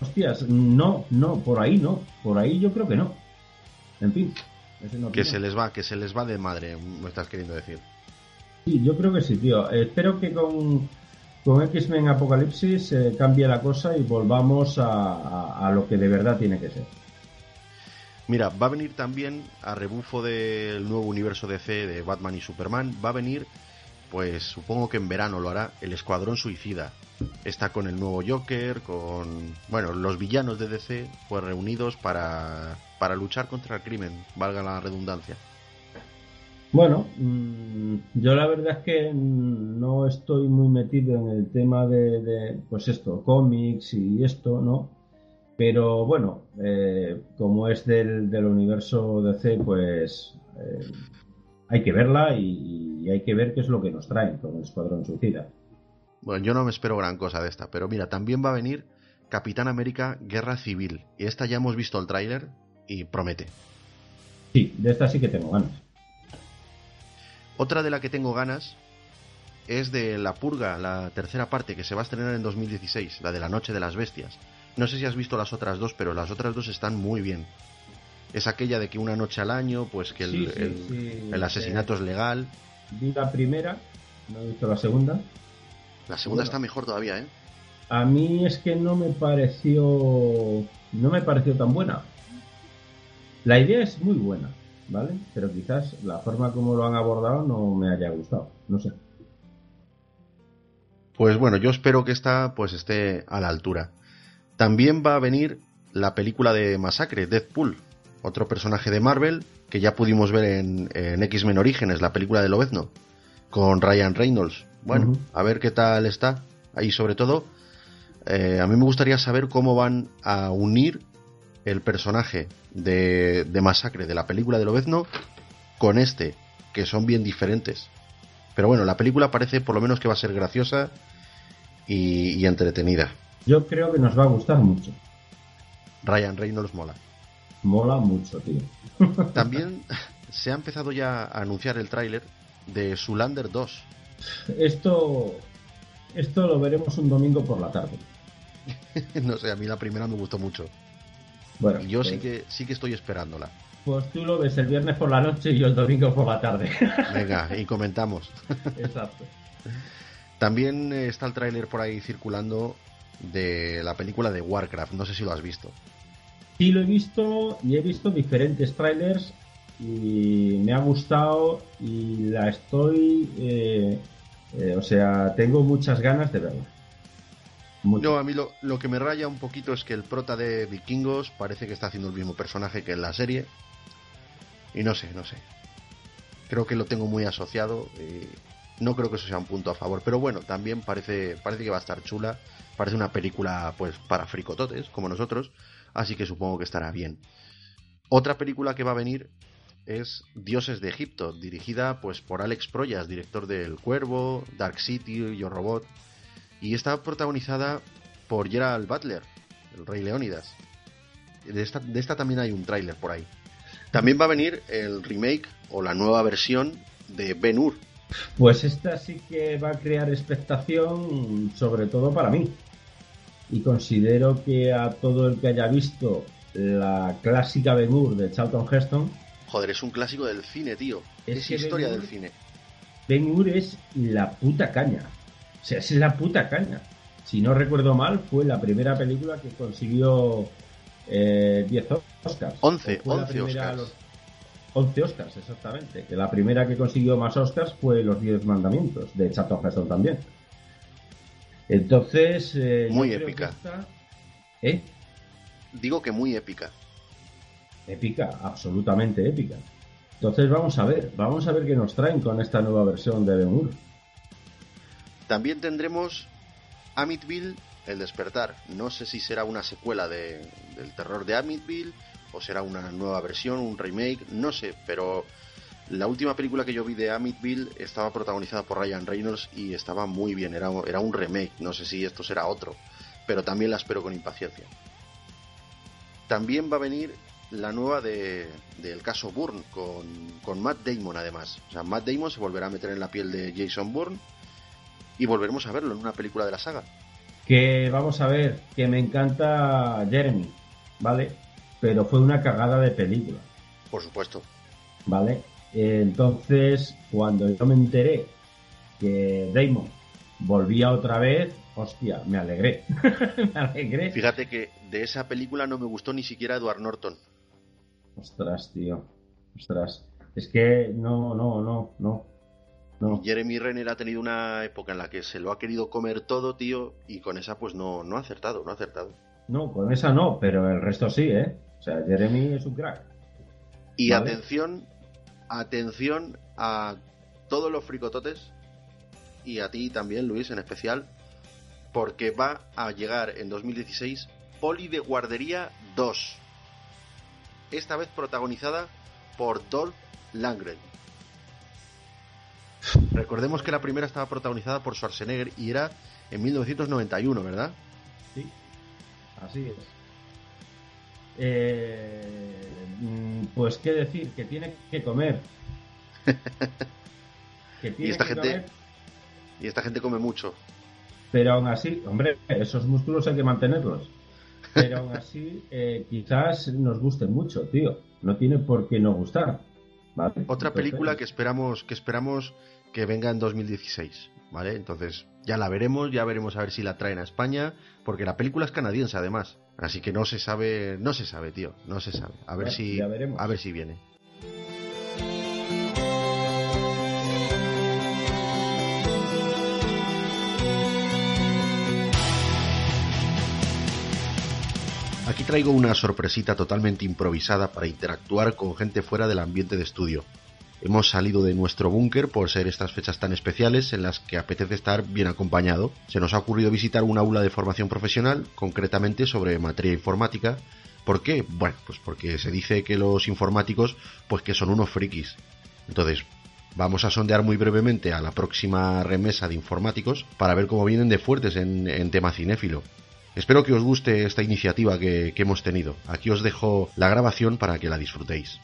Hostias, no, no, por ahí no, por ahí yo creo que no. En fin. Que se les va, que se les va de madre, me estás queriendo decir. Sí, yo creo que sí, tío. Espero que con con X-Men Apocalipsis eh, cambie la cosa y volvamos a, lo que de verdad tiene que ser. Mira, va a venir también a rebufo del nuevo universo DC de Batman y Superman, va a venir, pues supongo que en verano lo hará, el Escuadrón Suicida. Está con el nuevo Joker, con, bueno, los villanos de DC, pues reunidos para, para luchar contra el crimen, valga la redundancia. Bueno, mm, yo la verdad es que no estoy muy metido en el tema de, pues esto, cómics y esto, ¿no? Pero bueno, eh, como es del, del, universo DC, pues eh, hay que verla y, hay que ver qué es lo que nos traen con el Escuadrón Suicida. Bueno, yo no me espero gran cosa de esta, pero mira, también va a venir Capitán América Guerra Civil. Y esta ya hemos visto el tráiler y promete. Sí, de esta sí que tengo ganas. Otra de la que tengo ganas es de La Purga, la tercera parte, que se va a estrenar en 2016, la de La Noche de las Bestias. No sé si has visto las otras dos, pero las otras dos están muy bien. Es aquella de que una noche al año, pues que el, asesinato es legal. Vi la primera, no he visto la segunda. La segunda está mejor todavía, ¿eh? A mí es que no me pareció. No me pareció tan buena. La idea es muy buena. ¿vale? Pero quizás la forma como lo han abordado no me haya gustado, no sé. Pues bueno, yo espero que esta pues esté a la altura. También va a venir la película de Masacre, Deadpool, otro personaje de Marvel que ya pudimos ver en, X-Men Orígenes, la película de Lobezno, con Ryan Reynolds. Bueno, a ver qué tal está. Ahí sobre todo, eh, a mí me gustaría saber cómo van a unir el personaje de, Masacre de la película de Lobezno con este que son bien diferentes. Pero bueno, la película parece por lo menos que va a ser graciosa y, y entretenida. Yo creo que nos va a gustar mucho. Ryan Reynolds mola. Mola mucho, tío. También se ha empezado ya a anunciar el tráiler de Sulander 2. Esto, esto lo veremos un domingo por la tarde. no sé, a mí la primera me gustó mucho. Bueno, Y yo pues, sí que sí que estoy esperándola. pues tú lo ves el viernes por la noche y yo el domingo por la tarde. Venga, y comentamos. Exacto. También está el tráiler por ahí circulando de la película de Warcraft. No sé si lo has visto. Sí lo he visto y he visto diferentes trailers y me ha gustado y la estoy, eh, eh, o sea, tengo muchas ganas de verla. No, a mí lo, lo que me raya un poquito es que el prota de Vikingos parece que está haciendo el mismo personaje que en la serie. Y no sé, no sé. Creo que lo tengo muy asociado. y no creo que eso sea un punto a favor. Pero bueno, también parece, parece que va a estar chula. Parece una película pues para fricototes, como nosotros. Así que supongo que estará bien. Otra película que va a venir es Dioses de Egipto, dirigida pues por Alex Proyas, director del Cuervo, Dark City, Yo Robot, y está protagonizada por Gerald Butler, el Rey Leónidas. De esta, de esta también hay un tráiler por ahí. También va a venir el remake o la nueva versión de Ben Hur. Pues esta sí que va a crear expectación, sobre todo para mí. Y considero que a todo el que haya visto la clásica Ben Hur de Charlton Heston, Joder, es un clásico del cine, tío. Es Es, historia del cine. Ben Hur es la puta caña. O sea, es la puta caña. Si no recuerdo mal, fue la primera película que consiguió eh, 10 Oscars. 11, O fue la 11 primera- Oscars. los- 11 Oscars, exactamente. Que la primera que consiguió más Oscars fue Los 10 Mandamientos, de Charlton Heston también. Entonces. eh, Muy épica. esta- ¿Eh? Digo que muy épica. Épica, absolutamente épica. Entonces vamos a ver, vamos a ver qué nos traen con esta nueva versión de Ben Hur. También tendremos Amityville, El despertar. No sé si será una secuela de- del terror de Amityville o será una nueva versión, un remake, no sé, pero la última película que yo vi de Amityville estaba protagonizada por Ryan Reynolds y estaba muy bien, era, un remake, no sé si esto será otro, pero también la espero con impaciencia. También va a venir la nueva de, del caso Bourne con, con Matt Damon además. O sea, Matt Damon se volverá a meter en la piel de Jason Bourne y volveremos a verlo en una película de la saga. Que vamos a ver, que me encanta Jeremy, ¿vale? Pero fue una cagada de película, Por supuesto. ¿vale? Entonces, cuando yo me enteré que Damon volvía otra vez, hostia, me alegré. me alegré. Fíjate que de esa película no me gustó ni siquiera Edward Norton. Ostras, tío. Ostras. Es que no, no, no, no. No. Jeremy Renner ha tenido una época en la que se lo ha querido comer todo, tío, y con esa pues no, no ha acertado, no ha acertado. No, con esa no, pero el resto sí, ¿eh? O sea, Jeremy es un crack. Y Vale. atención, atención a todos los fricototes y a ti también, Luis, en especial, porque va a llegar en 2016 Poli de Guardería 2. Esta vez protagonizada por Dolph Lundgren. Recordemos que la primera estaba protagonizada por Schwarzenegger y era en 1991, ¿verdad? Sí, así es. Eh, pues qué decir, que tiene que comer. Que tiene esta que gente- comer, Y esta gente come mucho. pero aún así, hombre, esos músculos hay que mantenerlos. Pero aún así, eh, quizás nos guste mucho, tío. No tiene por qué no gustar. ¿Vale? Otra película que esperamos que esperamos que venga en 2016, ¿vale? Entonces ya la veremos, ya veremos a ver si la traen a España, porque la película es canadiense además, así que no se sabe, no se sabe, tío, no se sabe. A ver si, ya a ver si viene. Aquí traigo una sorpresita totalmente improvisada para interactuar con gente fuera del ambiente de estudio. Hemos salido de nuestro búnker por ser estas fechas tan especiales en las que apetece estar bien acompañado. Se nos ha ocurrido visitar un aula de formación profesional, concretamente sobre materia informática. ¿Por qué? Bueno, pues porque se dice que los informáticos, pues que son unos frikis. Entonces, vamos a sondear muy brevemente a la próxima remesa de informáticos para ver cómo vienen de fuertes en, en tema cinéfilo. Espero que os guste esta iniciativa que, que hemos tenido. Aquí os dejo la grabación para que la disfrutéis.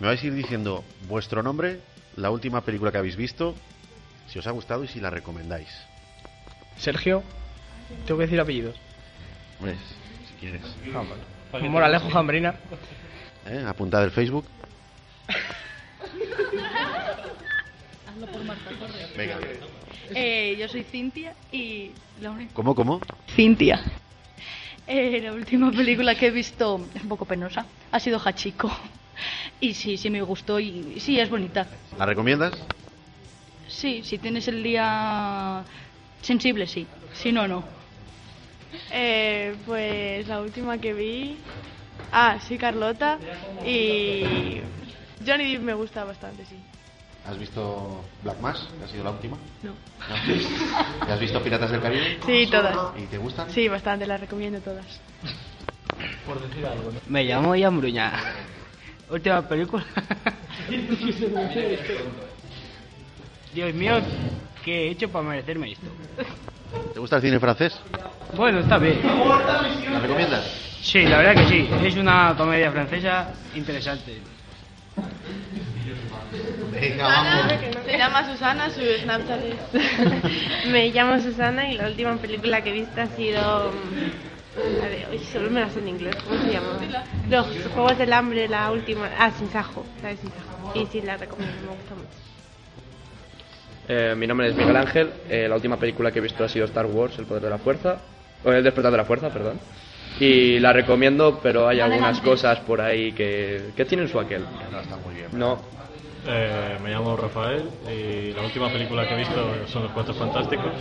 Me vais a ir diciendo vuestro nombre, la última película que habéis visto, si os ha gustado y si la recomendáis. Sergio, tengo que decir apellidos. Si quieres. Ah, vale. Moralejo Jambrina. ¿Eh? Apuntad el Facebook. Venga. Eh, yo soy Cintia y la única... ¿Cómo, cómo? Cintia. Eh, la última película que he visto es un poco penosa. Ha sido Hachiko. Y sí, sí me gustó y sí, es bonita. ¿La recomiendas? Sí, si tienes el día sensible, sí. Si no, no. Eh, pues la última que vi. Ah, sí, Carlota. Y. Johnny Depp me gusta bastante, sí. ¿Has visto Black Mass? que ha sido la última? No. ¿No? ¿Te has visto Piratas del Caribe? Sí, todas. ¿Y te gustan? Sí, bastante, las recomiendo todas. Por decir algo. Me llamo Ian Bruña. Última película. Dios mío, ¿qué he hecho para merecerme esto? ¿Te gusta el cine francés? Bueno, está bien. ¿La recomiendas? Sí, la verdad que sí. Es una comedia francesa interesante. Venga, vamos. Se llama Susana, su Snapchat es. me llamo Susana y la última película que he visto ha sido. mm, La de, uy, solo me la sé en inglés, ¿cómo se llama? Los Juegos del Hambre, la última. Ah, Sin Sajo, la de Sin Sajo. Y sí, la recomiendo, me gusta mucho. Eh, mi nombre es Miguel Ángel. Eh, la última película que he visto ha sido Star Wars, El Poder de la Fuerza. O El Despertar de la Fuerza, perdón. Y la recomiendo, pero hay algunas cosas por ahí que, que tienen su aquel. No, está muy bien. No, Eh, me llamo Rafael y la última película que he visto son Los Cuatro Fantásticos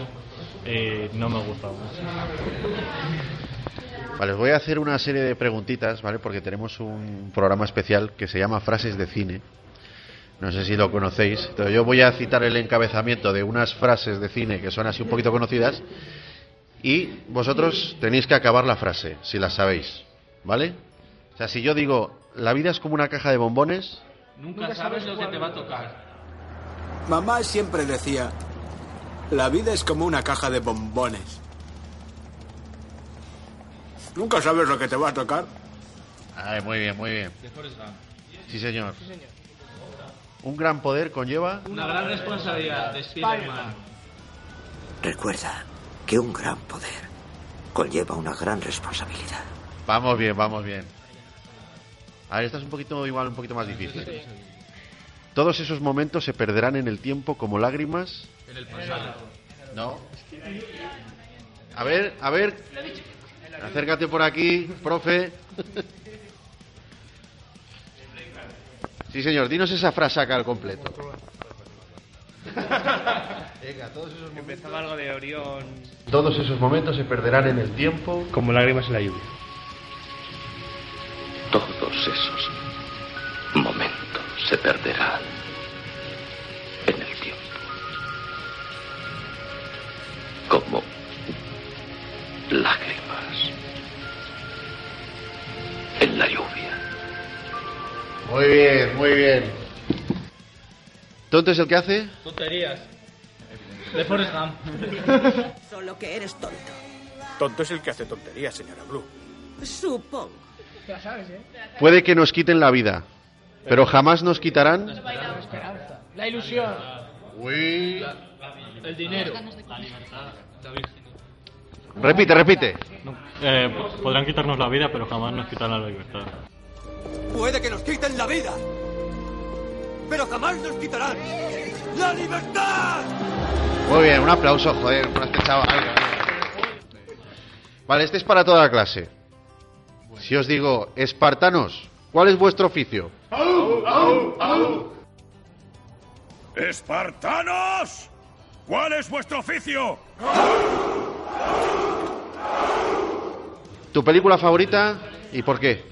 y no me ha gustado mucho. Vale, os voy a hacer una serie de preguntitas, ¿vale? Porque tenemos un programa especial que se llama Frases de Cine. No sé si lo conocéis. Entonces yo voy a citar el encabezamiento de unas frases de cine que son así un poquito conocidas y vosotros tenéis que acabar la frase, si la sabéis, ¿vale? O sea, si yo digo, la vida es como una caja de bombones, Nunca sabes lo que te va a tocar. Mamá siempre decía, la vida es como una caja de bombones. Nunca sabes lo que te va a tocar. Ay, muy bien, muy bien. Sí, señor. Un gran poder conlleva Una gran responsabilidad de Spider-Man. Recuerda que un gran poder conlleva una gran responsabilidad. Vamos bien, vamos bien. A ver, esta es un poquito igual, un poquito más difícil. Todos esos momentos se perderán en el tiempo como lágrimas. En el pasado. No. A ver, a ver. Acércate por aquí, profe. Sí, señor, dinos esa frase acá al completo. Venga, todos esos momentos. Empezaba algo de Orión. Todos esos momentos se perderán en el tiempo. Como lágrimas en la lluvia. Esos momentos se perderán en el tiempo. Como lágrimas en la lluvia. Muy bien, muy bien. ¿Tonto es el que hace? Tonterías. De Forrest Gump. Solo que eres tonto. Tonto es el que hace tonterías, señora Blue. Supongo. Ya sabes, ¿eh? Puede que nos quiten la vida, pero jamás nos quitarán. La esperanza. La ilusión. Uy. El dinero. Repite, repite. Eh, podrán quitarnos la vida, pero jamás nos quitarán la libertad. Puede que nos quiten la vida, pero jamás nos quitarán la libertad. Muy bien, un aplauso, joder, por este chaval. Vale, este es para toda la clase. Si os digo, espartanos, ¿cuál es vuestro oficio? ¡Espartanos! ¿Cuál es vuestro oficio? ¿Tu película favorita y por qué?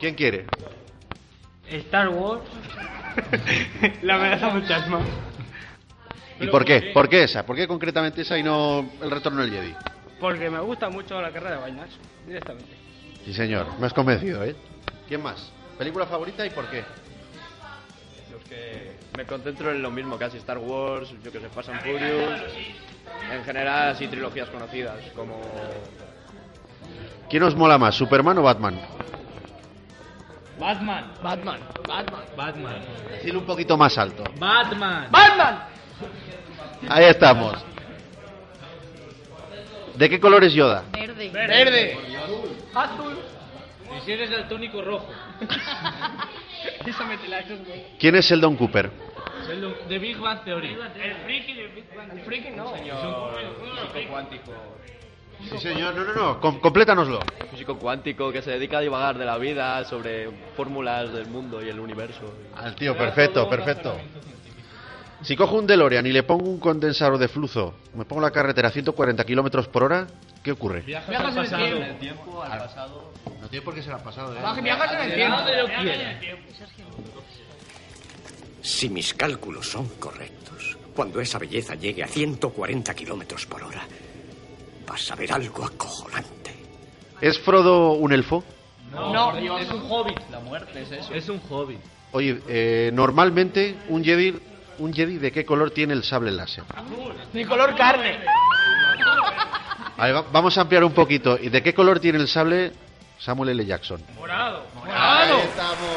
¿Quién quiere? Star Wars. la amenaza fantasma. ¿Y por qué? ¿Por qué esa? ¿Por qué concretamente esa y no el retorno del Jedi? Porque me gusta mucho la carrera de vainas. Directamente. Sí, señor, me has convencido, ¿eh? ¿Quién más? ¿Película favorita y por qué? que me concentro en lo mismo, casi Star Wars, yo que sé, Fast and Furious. En general, así trilogías conocidas, como. ¿Quién os mola más, Superman o Batman? Batman. Batman. Batman. Batman. Decirlo un poquito más alto. Batman. Batman. Ahí estamos. ¿De qué color es Yoda? Verde. Verde. Azul. Y si eres daltónico rojo. Esa me te la haces, güey. ¿Quién es Sheldon Cooper? Sheldon- The Big Bang Theory. El friki de Big Bang. El friki no. Físico cuántico. Sí, señor. No, no, no. Com- complétanoslo. Físico cuántico que se dedica a divagar de la vida sobre fórmulas del mundo y el universo. Al tío, perfecto, perfecto. Si cojo un DeLorean y le pongo un condensador de flujo, me pongo la carretera a 140 kilómetros por hora, ¿qué ocurre? Viajas Viajas al en el tiempo. al pasado. No tiene por qué ser al pasado, ¿eh? Viajas en el tiempo. Si mis cálculos son correctos, cuando esa belleza llegue a 140 kilómetros por hora, vas a ver algo acojonante. ¿Es Frodo un elfo? No, es un hobbit. La muerte es eso. Es un hobbit. Oye, eh, normalmente un Jedi, un Jedi de qué color tiene el sable láser? Mi color carne. Vamos a ampliar un poquito. ¿Y de qué color tiene el sable Samuel L. Jackson? Morado. Ahí estamos.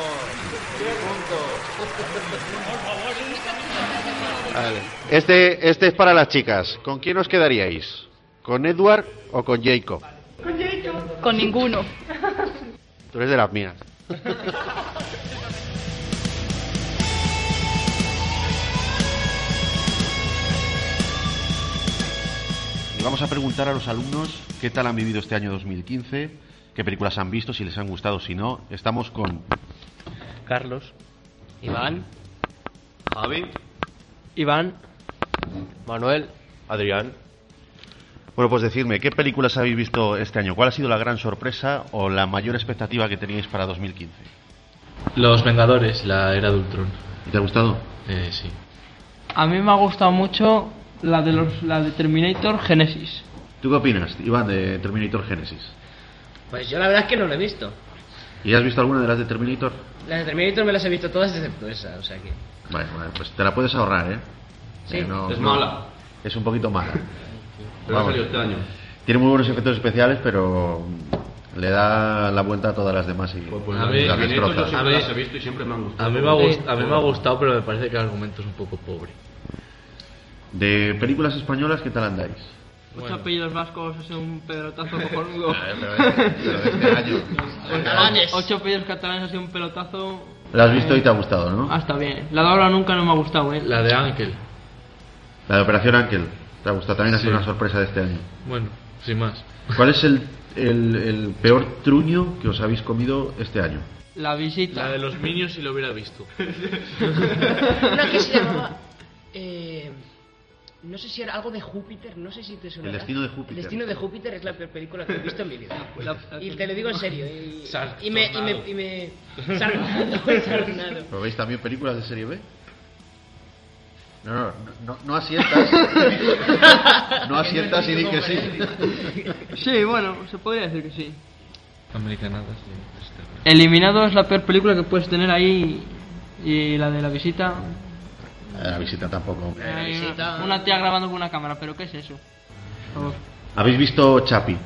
Vale. Este, este es para las chicas. ¿Con quién os quedaríais? ¿Con Edward o con Jacob? Con ninguno. Tú eres de las mías. Vamos a preguntar a los alumnos qué tal han vivido este año 2015, qué películas han visto, si les han gustado, si no. Estamos con Carlos. Iván. Javi. Iván. Manuel. Adrián. Bueno, pues decidme, ¿qué películas habéis visto este año? ¿Cuál ha sido la gran sorpresa o la mayor expectativa que teníais para 2015? Los Vengadores, la era de Ultron. ¿Y ¿Te ha gustado? Eh, sí. A mí me ha gustado mucho la de los la de Terminator Genesis. ¿Tú qué opinas, Iván, de Terminator Genesis? Pues yo la verdad es que no lo he visto. ¿Y has visto alguna de las de Terminator? Las de Terminator me las he visto todas excepto esa, o sea que... Vale, vale, pues te la puedes ahorrar, ¿eh? Sí. Eh, no- Es no- mala. Es un poquito mala. Pero ha Vamos. salido este año. Tiene muy buenos efectos especiales, pero le da la vuelta a todas las demás y Pues A mí- las a destroza. las he visto y siempre me han gustado. A mí, me ha gust- a mí me ha gustado, pero me parece que el argumento es un poco pobre. De películas españolas, ¿qué tal andáis? Ocho apellidos vascos es un pelotazo cojonudo. este. Ocho apellidos catalanes ha sido un pelotazo. La has visto y te ha gustado, ¿no? Ah, está bien. La de ahora nunca no me ha gustado, eh. La de Ángel. La de Operación Ángel. ¿Te ha gustado? También ha sido Sí. una sorpresa de este año. Bueno, sin más. ¿Cuál es el, el, el peor truño que os habéis comido este año? La visita. La de los Minions si lo hubiera visto. Una que se llamaba... Eh, no sé si era algo de Júpiter, no sé si te suena. El destino de Júpiter. El destino de Júpiter es la peor película que he visto en mi vida. La- Y te lo digo en serio. Y, y me... Y me, y me sarnado, sarnado. ¿Pero veis también películas de serie B? No, no, no, no asientas. no asientas y di que sí. Sí, bueno, se podría decir que sí. Americanadas. Eliminado es la peor película que puedes tener ahí. Y la de la visita. La visita tampoco. Hay una, una tía grabando con una cámara, pero ¿qué es eso? Por favor. ¿Habéis visto Chapi,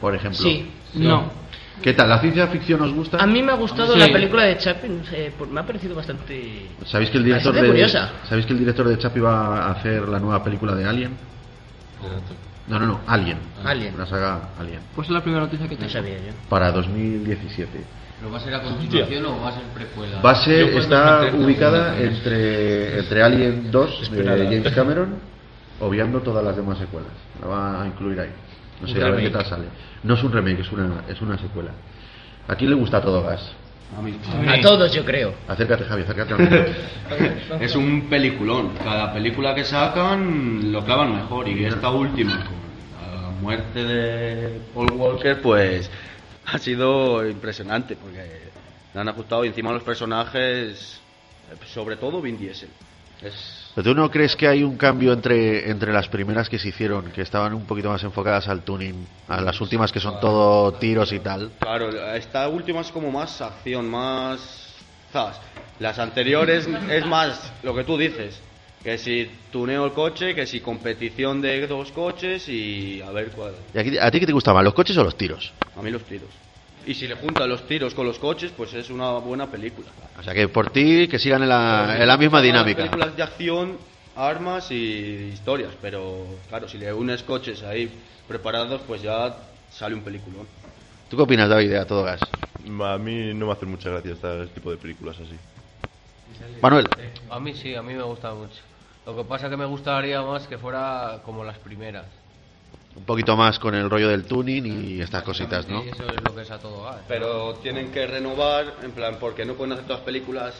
por ejemplo? Sí. No. ¿Qué tal? ¿La ciencia ficción os gusta? A mí me ha gustado Sí. la película de Chaplin, eh, por- me ha parecido bastante... ¿Sabéis que el director Bastante de curiosa. ¿Sabéis que el director de Chapi va a hacer la nueva película de Alien? No, no, no, Alien. Alien. La saga Alien. Pues es la primera noticia que tengo. No sabía yo. Para 2017. ¿Pero va a ser a continuación o va a ser precuela? Va a ser, está ubicada entre, entre Alien 2 Esperada. de James Cameron, obviando todas las demás secuelas. La va a incluir ahí. No sé, a ver qué tal sale. No es un remake, es una, es una secuela. ¿A quién le gusta todo gas? A todos, yo creo. Acércate, Javi, acércate al. Es un peliculón. Cada película que sacan lo clavan mejor. Y esta última, con la muerte de Paul Walker, pues ha sido impresionante. Porque le han ajustado y encima los personajes, sobre todo Vin Diesel. Es ¿Pero tú no crees que hay un cambio entre, entre las primeras que se hicieron, que estaban un poquito más enfocadas al tuning, a las últimas que son todo tiros y tal? Claro, esta última es como más acción, más... ¿sabes? Las anteriores es más lo que tú dices. Que si tuneo el coche, que si competición de dos coches y a ver cuál. ¿Y aquí- ¿A ti qué te gusta más, los coches o los tiros? A mí los tiros. Y si le juntan los tiros con los coches, pues es una buena película. O sea que por ti que sigan en la, en la misma dinámica. Películas de acción, armas y historias, pero claro, si le unes coches ahí preparados, pues ya sale un peliculón. ¿Tú qué opinas, David, de A Todo Gas? A mí no me hacen mucha gracia este tipo de películas así. Manuel. A mí sí, a mí me gusta mucho. Lo que pasa que me gustaría más que fuera como las primeras. Un poquito más con el rollo del tuning y estas cositas, ¿no? Sí, eso es lo que es a todo gas. Pero tienen que renovar, en plan, porque no pueden hacer todas las películas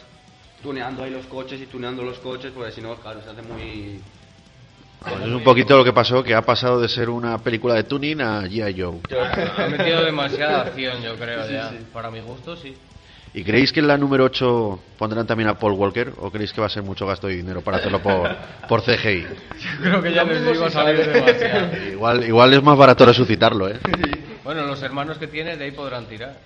tuneando ahí los coches y tuneando los coches, porque si no, claro, se hace muy... Pues es un poquito lo que pasó, que ha pasado de ser una película de tuning a G.I. Joe. Ha metido demasiada acción, yo creo, Sí, ya. sí. Para mi gusto, sí. ¿Y creéis que en la número 8 pondrán también a Paul Walker o creéis que va a ser mucho gasto de dinero para hacerlo por, por CGI? Creo que ya les digo salir demasiado. Igual, igual es más barato resucitarlo, ¿eh? Bueno, los hermanos que tiene de ahí podrán tirar.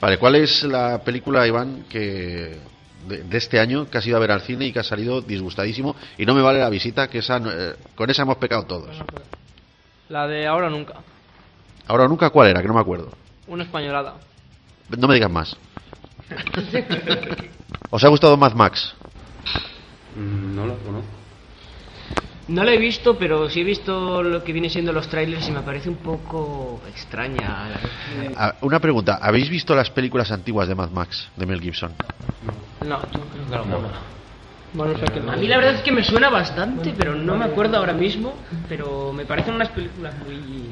Vale, ¿cuál es la película, Iván, que de, de este año que has ido a ver al cine y que ha salido disgustadísimo y no me vale la visita, que esa, no- eh, con esa hemos pecado todos? La de ahora o nunca. Ahora nunca, ¿cuál era? Que no me acuerdo. Una españolada. No me digas más. ¿Os ha gustado Mad Max? Mm, No lo conozco. No la he visto, pero sí he visto lo que viene siendo los trailers y me parece un poco extraña. Ah, Una pregunta, ¿habéis visto las películas antiguas de Mad Max, de Mel Gibson? No, yo creo que la Bueno, o sea que no. A mí la verdad es que me suena bastante, pero no me acuerdo ahora mismo. Pero me parecen unas películas muy...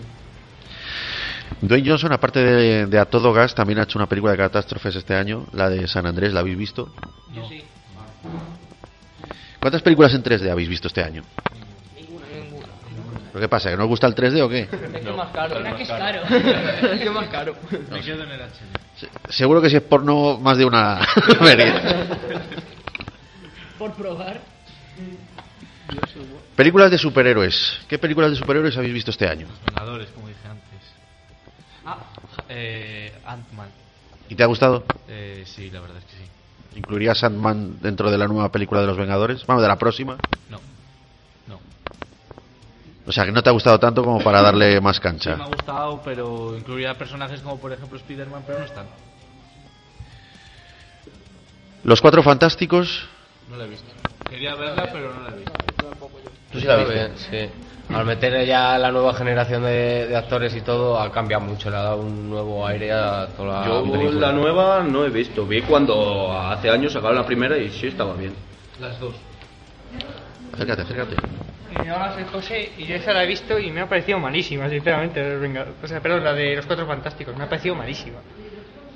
Dwayne Johnson, aparte de, de A Todo Gas, también ha hecho una película de catástrofes este año, la de San Andrés, ¿la habéis visto? Yo sí. ¿Cuántas películas en 3D habéis visto este año? ¿Pero qué pasa? ¿Que no os gusta el 3D o qué? Es que es más caro. ¿Verdad que es caro? es que es más caro. Me quedo en el HD. Seguro que si es porno, más de una vería. Por probar. Películas de superhéroes. ¿Qué películas de superhéroes habéis visto este año? Vengadores, como dije antes. Ah. Eh, Ant-Man. ¿Y te ha gustado? Eh, sí, la verdad es que sí. ¿Incluirías Ant-Man dentro de la nueva película de los Vengadores? Bueno, de la próxima. No. No. O sea, que no te ha gustado tanto como para darle más Sí, cancha. me ha gustado, pero incluiría personajes como por ejemplo Spider-Man, pero no están. Los Cuatro Fantásticos. No la he visto. Quería verla, pero no la he visto. ¿Tú sí la viste? sí. Al meter ya la nueva generación de, de actores y todo, ha cambiado mucho, le ha dado un nuevo aire a toda la Yo película. la nueva no he visto. Vi cuando hace años sacaron la primera y sí estaba bien. Las dos. Acércate, acércate. Eh, hola, soy José y yo esa la he visto y me ha parecido malísima, sinceramente. Venga- O sea, perdón, la de los Cuatro Fantásticos, me ha parecido malísima.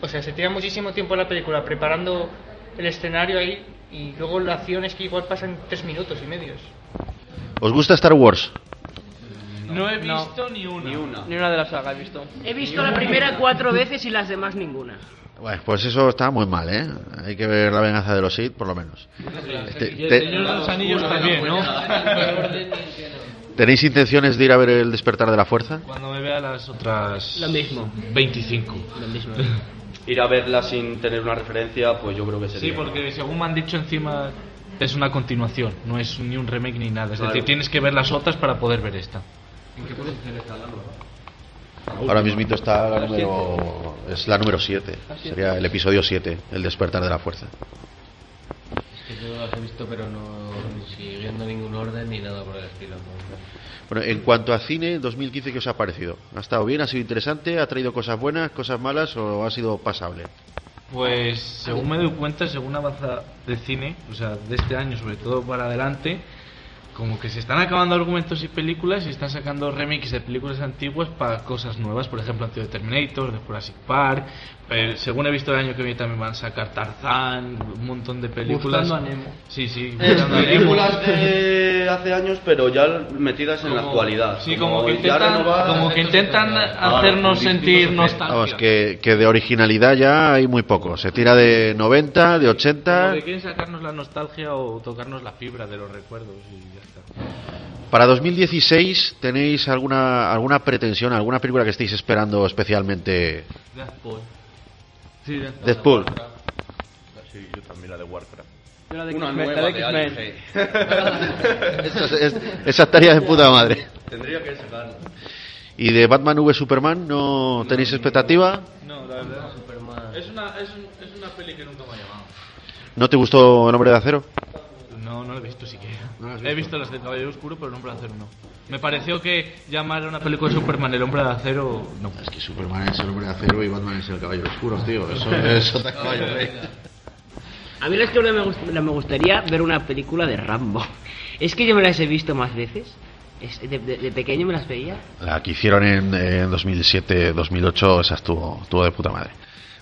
O sea, se tira muchísimo tiempo la película preparando el escenario ahí y luego la acción es que igual pasan tres minutos y medios. ¿Os gusta Star Wars? No he visto ni una. Ni una. Ni una de las sagas he visto. He visto la primera cuatro veces y las demás ninguna. Bueno, pues eso está muy mal, ¿eh? Hay que ver la venganza de los Sith, por lo menos. Te- Y el te- Señor de los Anillos también, ¿no? ¿Tenéis intenciones de ir a ver el despertar de la fuerza? Cuando me vea las otras. Lo mismo. 25. Lo mismo. Ir a verla sin tener una referencia, pues yo creo que Sí, sería. porque según me han dicho encima es una continuación, no es ni un remake ni nada. Es Claro. decir, tienes que ver las otras para poder ver esta. ¿En qué posición está la nueva? Ahora mismito está la número... Es la número 7. Sería el episodio 7, el despertar de la fuerza. Es que yo las he visto, pero no siguiendo ningún orden ni nada por el estilo. ¿no? Bueno, en cuanto a cine, 2015, ¿qué os ha parecido? ¿Ha estado bien? ¿Ha sido interesante? ¿Ha traído cosas buenas, cosas malas o ha sido pasable? Pues según me doy cuenta, según avanza de cine, o sea, de este año sobre todo para adelante, como que se están acabando argumentos y películas y están sacando remakes de películas antiguas para cosas nuevas, por ejemplo, antes de Terminator, de Jurassic Park, pero según he visto el año que viene también van a sacar Tarzán, un montón de películas. Buscando a Nemo. Sí, sí, Eh, buscando a Nemo. películas de hace años, pero ya metidas en la Como- actualidad. Sí, como que ya intentan, renovar- como que intentan hacernos sentir nostalgia. Vamos, que, que de originalidad ya hay muy poco. Se tira de 90, de 80. Como que quieren sacarnos la nostalgia o tocarnos la fibra de los recuerdos y ya está. Para 2016, ¿tenéis alguna, alguna pretensión, alguna película que estéis esperando especialmente? Deadpool. Sí, Deadpool. Sí, yo también la de Warcraft. Yo la de Una X-Men- nueva la de de X-Men. Esa, es- esa estaría de puta madre. Tendría que sacarla. ¿Y de Batman v Superman no tenéis expectativa? No, la verdad. Es una, es, un- es una peli que nunca me ha llamado. ¿No te gustó El Hombre de Acero? No, no la he visto siquiera. No He visto. visto las de Caballero Oscuro, pero el Hombre de Acero no. Me pareció que llamar a una película de Superman El Hombre de Acero, no. Es que Superman es el Hombre de Acero y Batman es el Caballero Oscuro, tío. Eso es otra caballo, rey. A mí la historia me, gust- me gustaría ver una película de Rambo. Es que yo me las he visto más veces. Es- de, de- de pequeño me las veía. La que hicieron en, en 2007, 2008, esa estuvo, estuvo de puta madre.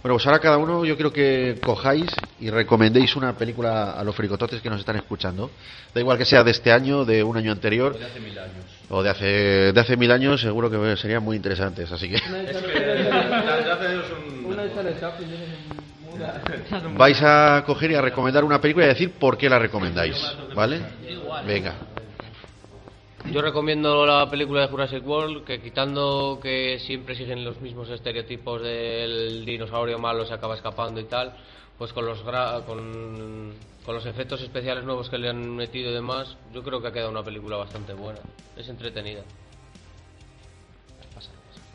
Bueno, pues ahora cada uno yo quiero que cojáis y recomendéis una película a los fricototes que nos están escuchando. Da igual que sea de este año, de un año anterior De hace mil años. o de hace, de hace mil años, seguro que serían muy interesantes. Así que vais a coger y a recomendar una película y a decir por qué la recomendáis. ¿Vale? Venga. Yo recomiendo la película de Jurassic World, que quitando que siempre siguen los mismos estereotipos del dinosaurio malo se acaba escapando y tal, pues con los gra- con, los efectos especiales nuevos que le han metido y demás, yo creo que ha quedado una película bastante buena. Es entretenida.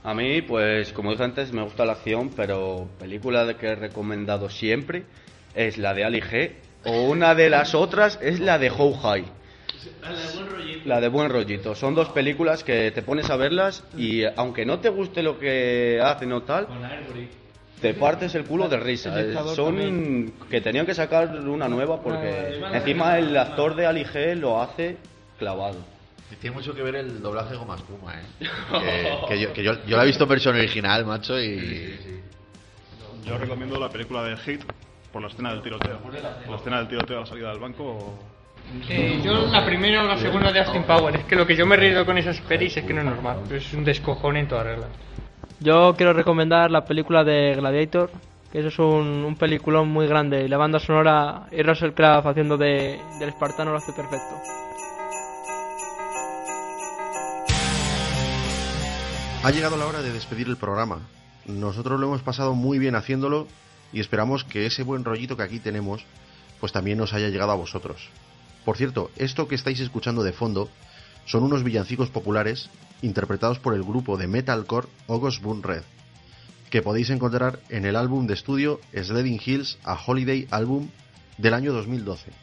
A mí, pues, como dije antes, me gusta la acción, pero película de que he recomendado siempre es la de Ali G. O una de las otras es la de How High. La de Buen Rollito. Son dos películas que te pones a verlas y aunque no te guste lo que hacen o tal, te partes el culo de risa. Son también. que tenían que sacar una nueva porque encima el actor de Ali G lo hace clavado. Tiene mucho que ver el doblaje de Goma Espuma, ¿eh? Que, que yo, que yo, yo la he visto en versión original, macho, y... Yo recomiendo la película de Hit por la escena del tiroteo. La escena del tiroteo a la salida del banco. Eh, yo la primera o la segunda de Austin Power. Es que lo que yo me he reído con esas pelis es que no es normal. Es un descojón en toda regla. Yo quiero recomendar la película de Gladiator, que eso es un, un peliculón muy grande. Y la banda sonora y Russell Crowe haciendo de, del espartano lo hace perfecto. Ha llegado la hora de despedir el programa. Nosotros lo hemos pasado muy bien haciéndolo y esperamos que ese buen rollito que aquí tenemos pues también nos haya llegado a vosotros. Por cierto, esto que estáis escuchando de fondo son unos villancicos populares interpretados por el grupo de metalcore August Boone Red, que podéis encontrar en el álbum de estudio Sledding Hills a Holiday Album del año 2012.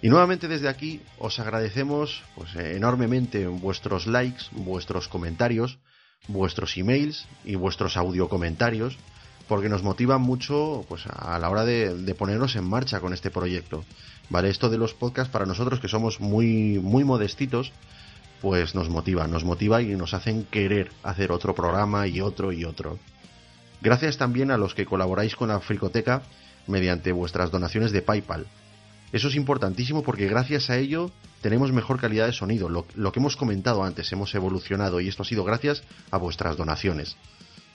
Y nuevamente desde aquí os agradecemos pues, enormemente vuestros likes, vuestros comentarios, vuestros emails y vuestros audio comentarios, porque nos motivan mucho pues, a la hora de ponernos en marcha con este proyecto. Vale, esto de los podcasts para nosotros que somos muy, muy modestitos, pues nos motiva, nos motiva y nos hacen querer hacer otro programa y otro y otro. Gracias también a los que colaboráis con la Fricoteca mediante vuestras donaciones de PayPal. Eso es importantísimo porque gracias a ello tenemos mejor calidad de sonido. Lo, lo, que hemos comentado antes, hemos evolucionado y esto ha sido gracias a vuestras donaciones.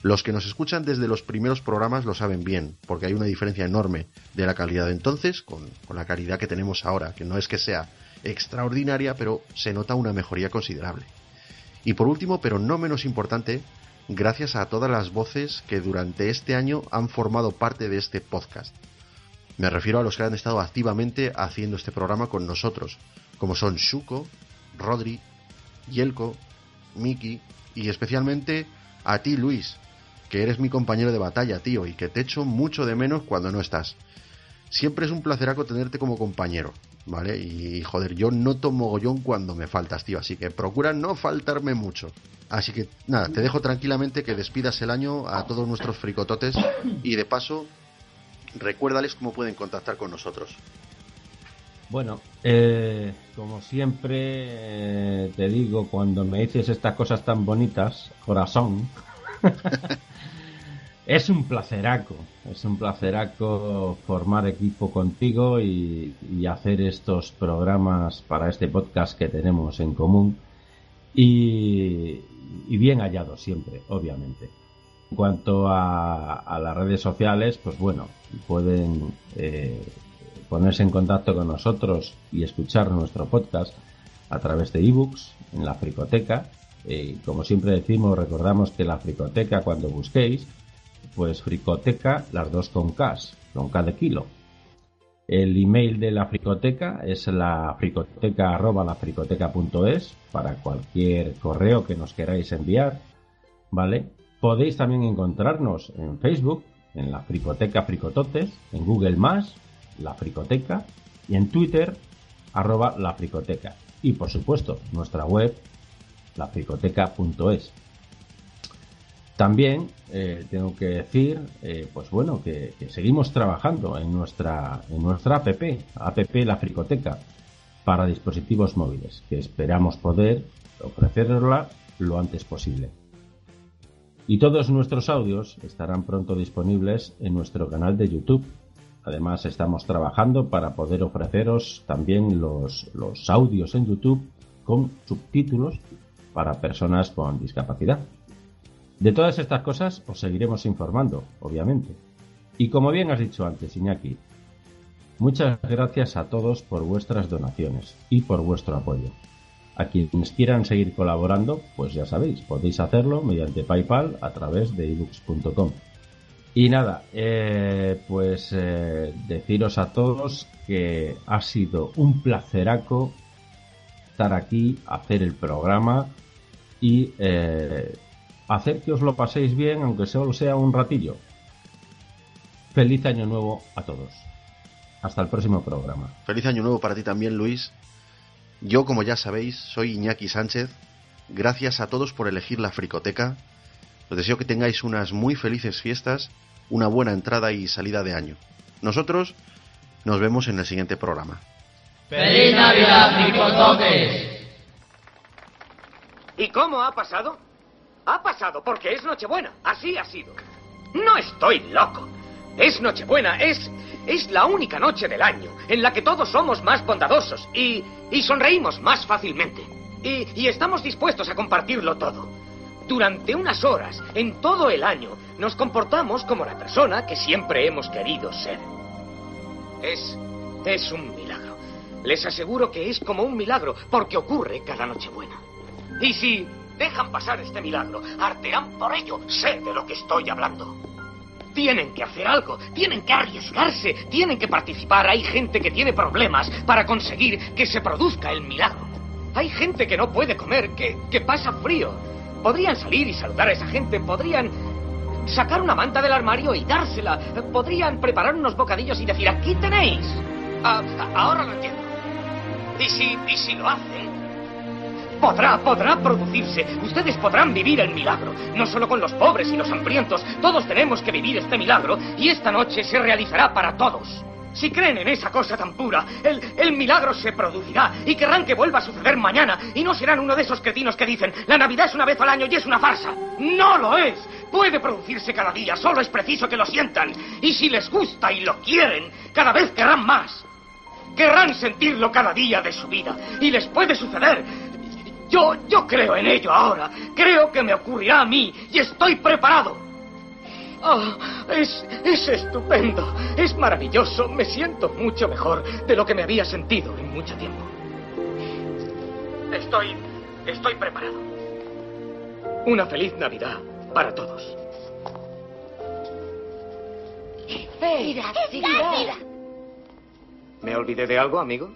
Los que nos escuchan desde los primeros programas lo saben bien, porque hay una diferencia enorme de la calidad de entonces con, la calidad que tenemos ahora, que no es que sea extraordinaria, pero se nota una mejoría considerable. Y por último, pero no menos importante, gracias a todas las voces que durante este año han formado parte de este podcast. Me refiero a los que han estado activamente haciendo este programa con nosotros, como son Shuko, Rodri, Yelko, Miki y especialmente a ti Luis, que eres mi compañero de batalla, tío, y que te echo mucho de menos cuando no estás. Siempre es un placeraco tenerte como compañero, ¿vale? Y joder, yo noto mogollón cuando me faltas, tío, así que procura no faltarme mucho. Así que nada, te dejo tranquilamente que despidas el año a todos nuestros fricototes y de paso recuérdales cómo pueden contactar con nosotros. Bueno, eh, como siempre eh, te digo, cuando me dices estas cosas tan bonitas, corazón, es un placeraco, es un placeraco formar equipo contigo y, hacer estos programas para este podcast que tenemos en común y, bien hallado siempre, obviamente. En cuanto a, a, las redes sociales, pues bueno, pueden eh, ponerse en contacto con nosotros y escuchar nuestro podcast a través de ebooks en la Fricoteca. Eh, como siempre decimos, recordamos que la Fricoteca, cuando busquéis, pues Fricoteca, las dos con K, con K de kilo. El email de la fricoteca es la fricoteca arroba lafricoteca.es para cualquier correo que nos queráis enviar, ¿vale? Podéis también encontrarnos en Facebook, en la fricoteca fricototes, en Google más, la fricoteca, y en Twitter, arroba la fricoteca. Y por supuesto, nuestra web, lafricoteca.es. También eh, tengo que decir, eh, pues bueno, que, seguimos trabajando en nuestra, en nuestra app, app La Fricoteca, para dispositivos móviles, que esperamos poder ofrecerla lo antes posible. Y todos nuestros audios estarán pronto disponibles en nuestro canal de YouTube. Además, estamos trabajando para poder ofreceros también los, los audios en YouTube con subtítulos para personas con discapacidad. De todas estas cosas os seguiremos informando, obviamente. Y como bien has dicho antes, Iñaki, muchas gracias a todos por vuestras donaciones y por vuestro apoyo. A quienes quieran seguir colaborando, pues ya sabéis, podéis hacerlo mediante PayPal a través de ebooks.com. Y nada, eh, pues eh, deciros a todos que ha sido un placeraco estar aquí, hacer el programa y eh, hacer que os lo paséis bien, aunque solo sea un ratillo. Feliz año nuevo a todos. Hasta el próximo programa. Feliz año nuevo para ti también, Luis. Yo, como ya sabéis, soy Iñaki Sánchez. Gracias a todos por elegir la fricoteca. Os deseo que tengáis unas muy felices fiestas, una buena entrada y salida de año. Nosotros nos vemos en el siguiente programa. ¡Feliz Navidad, fricototes! ¿Y cómo ha pasado? Ha pasado porque es Nochebuena. Así ha sido. No estoy loco. Es Nochebuena, es. Es la única noche del año en la que todos somos más bondadosos y. y sonreímos más fácilmente. Y, y estamos dispuestos a compartirlo todo. Durante unas horas, en todo el año, nos comportamos como la persona que siempre hemos querido ser. Es. es un milagro. Les aseguro que es como un milagro, porque ocurre cada Nochebuena. Y si dejan pasar este milagro, arderán por ello. Sé de lo que estoy hablando. Tienen que hacer algo, tienen que arriesgarse, tienen que participar. Hay gente que tiene problemas para conseguir que se produzca el milagro. Hay gente que no puede comer, que, que pasa frío. Podrían salir y saludar a esa gente, podrían sacar una manta del armario y dársela. Podrían preparar unos bocadillos y decir, aquí tenéis. Ah, ahora lo entiendo. Y si, y si lo hacen, Podrá, podrá producirse. Ustedes podrán vivir el milagro. No solo con los pobres y los hambrientos. Todos tenemos que vivir este milagro y esta noche se realizará para todos. Si creen en esa cosa tan pura, el, el milagro se producirá y querrán que vuelva a suceder mañana y no serán uno de esos cretinos que dicen la Navidad es una vez al año y es una farsa. No lo es. Puede producirse cada día, solo es preciso que lo sientan. Y si les gusta y lo quieren, cada vez querrán más. Querrán sentirlo cada día de su vida. Y les puede suceder. Yo, yo creo en ello ahora. Creo que me ocurrirá a mí y estoy preparado. Oh, es, es estupendo. Es maravilloso. Me siento mucho mejor de lo que me había sentido en mucho tiempo. Estoy, estoy preparado. Una feliz Navidad para todos. Mira, mira. ¿Me olvidé de algo, amigo?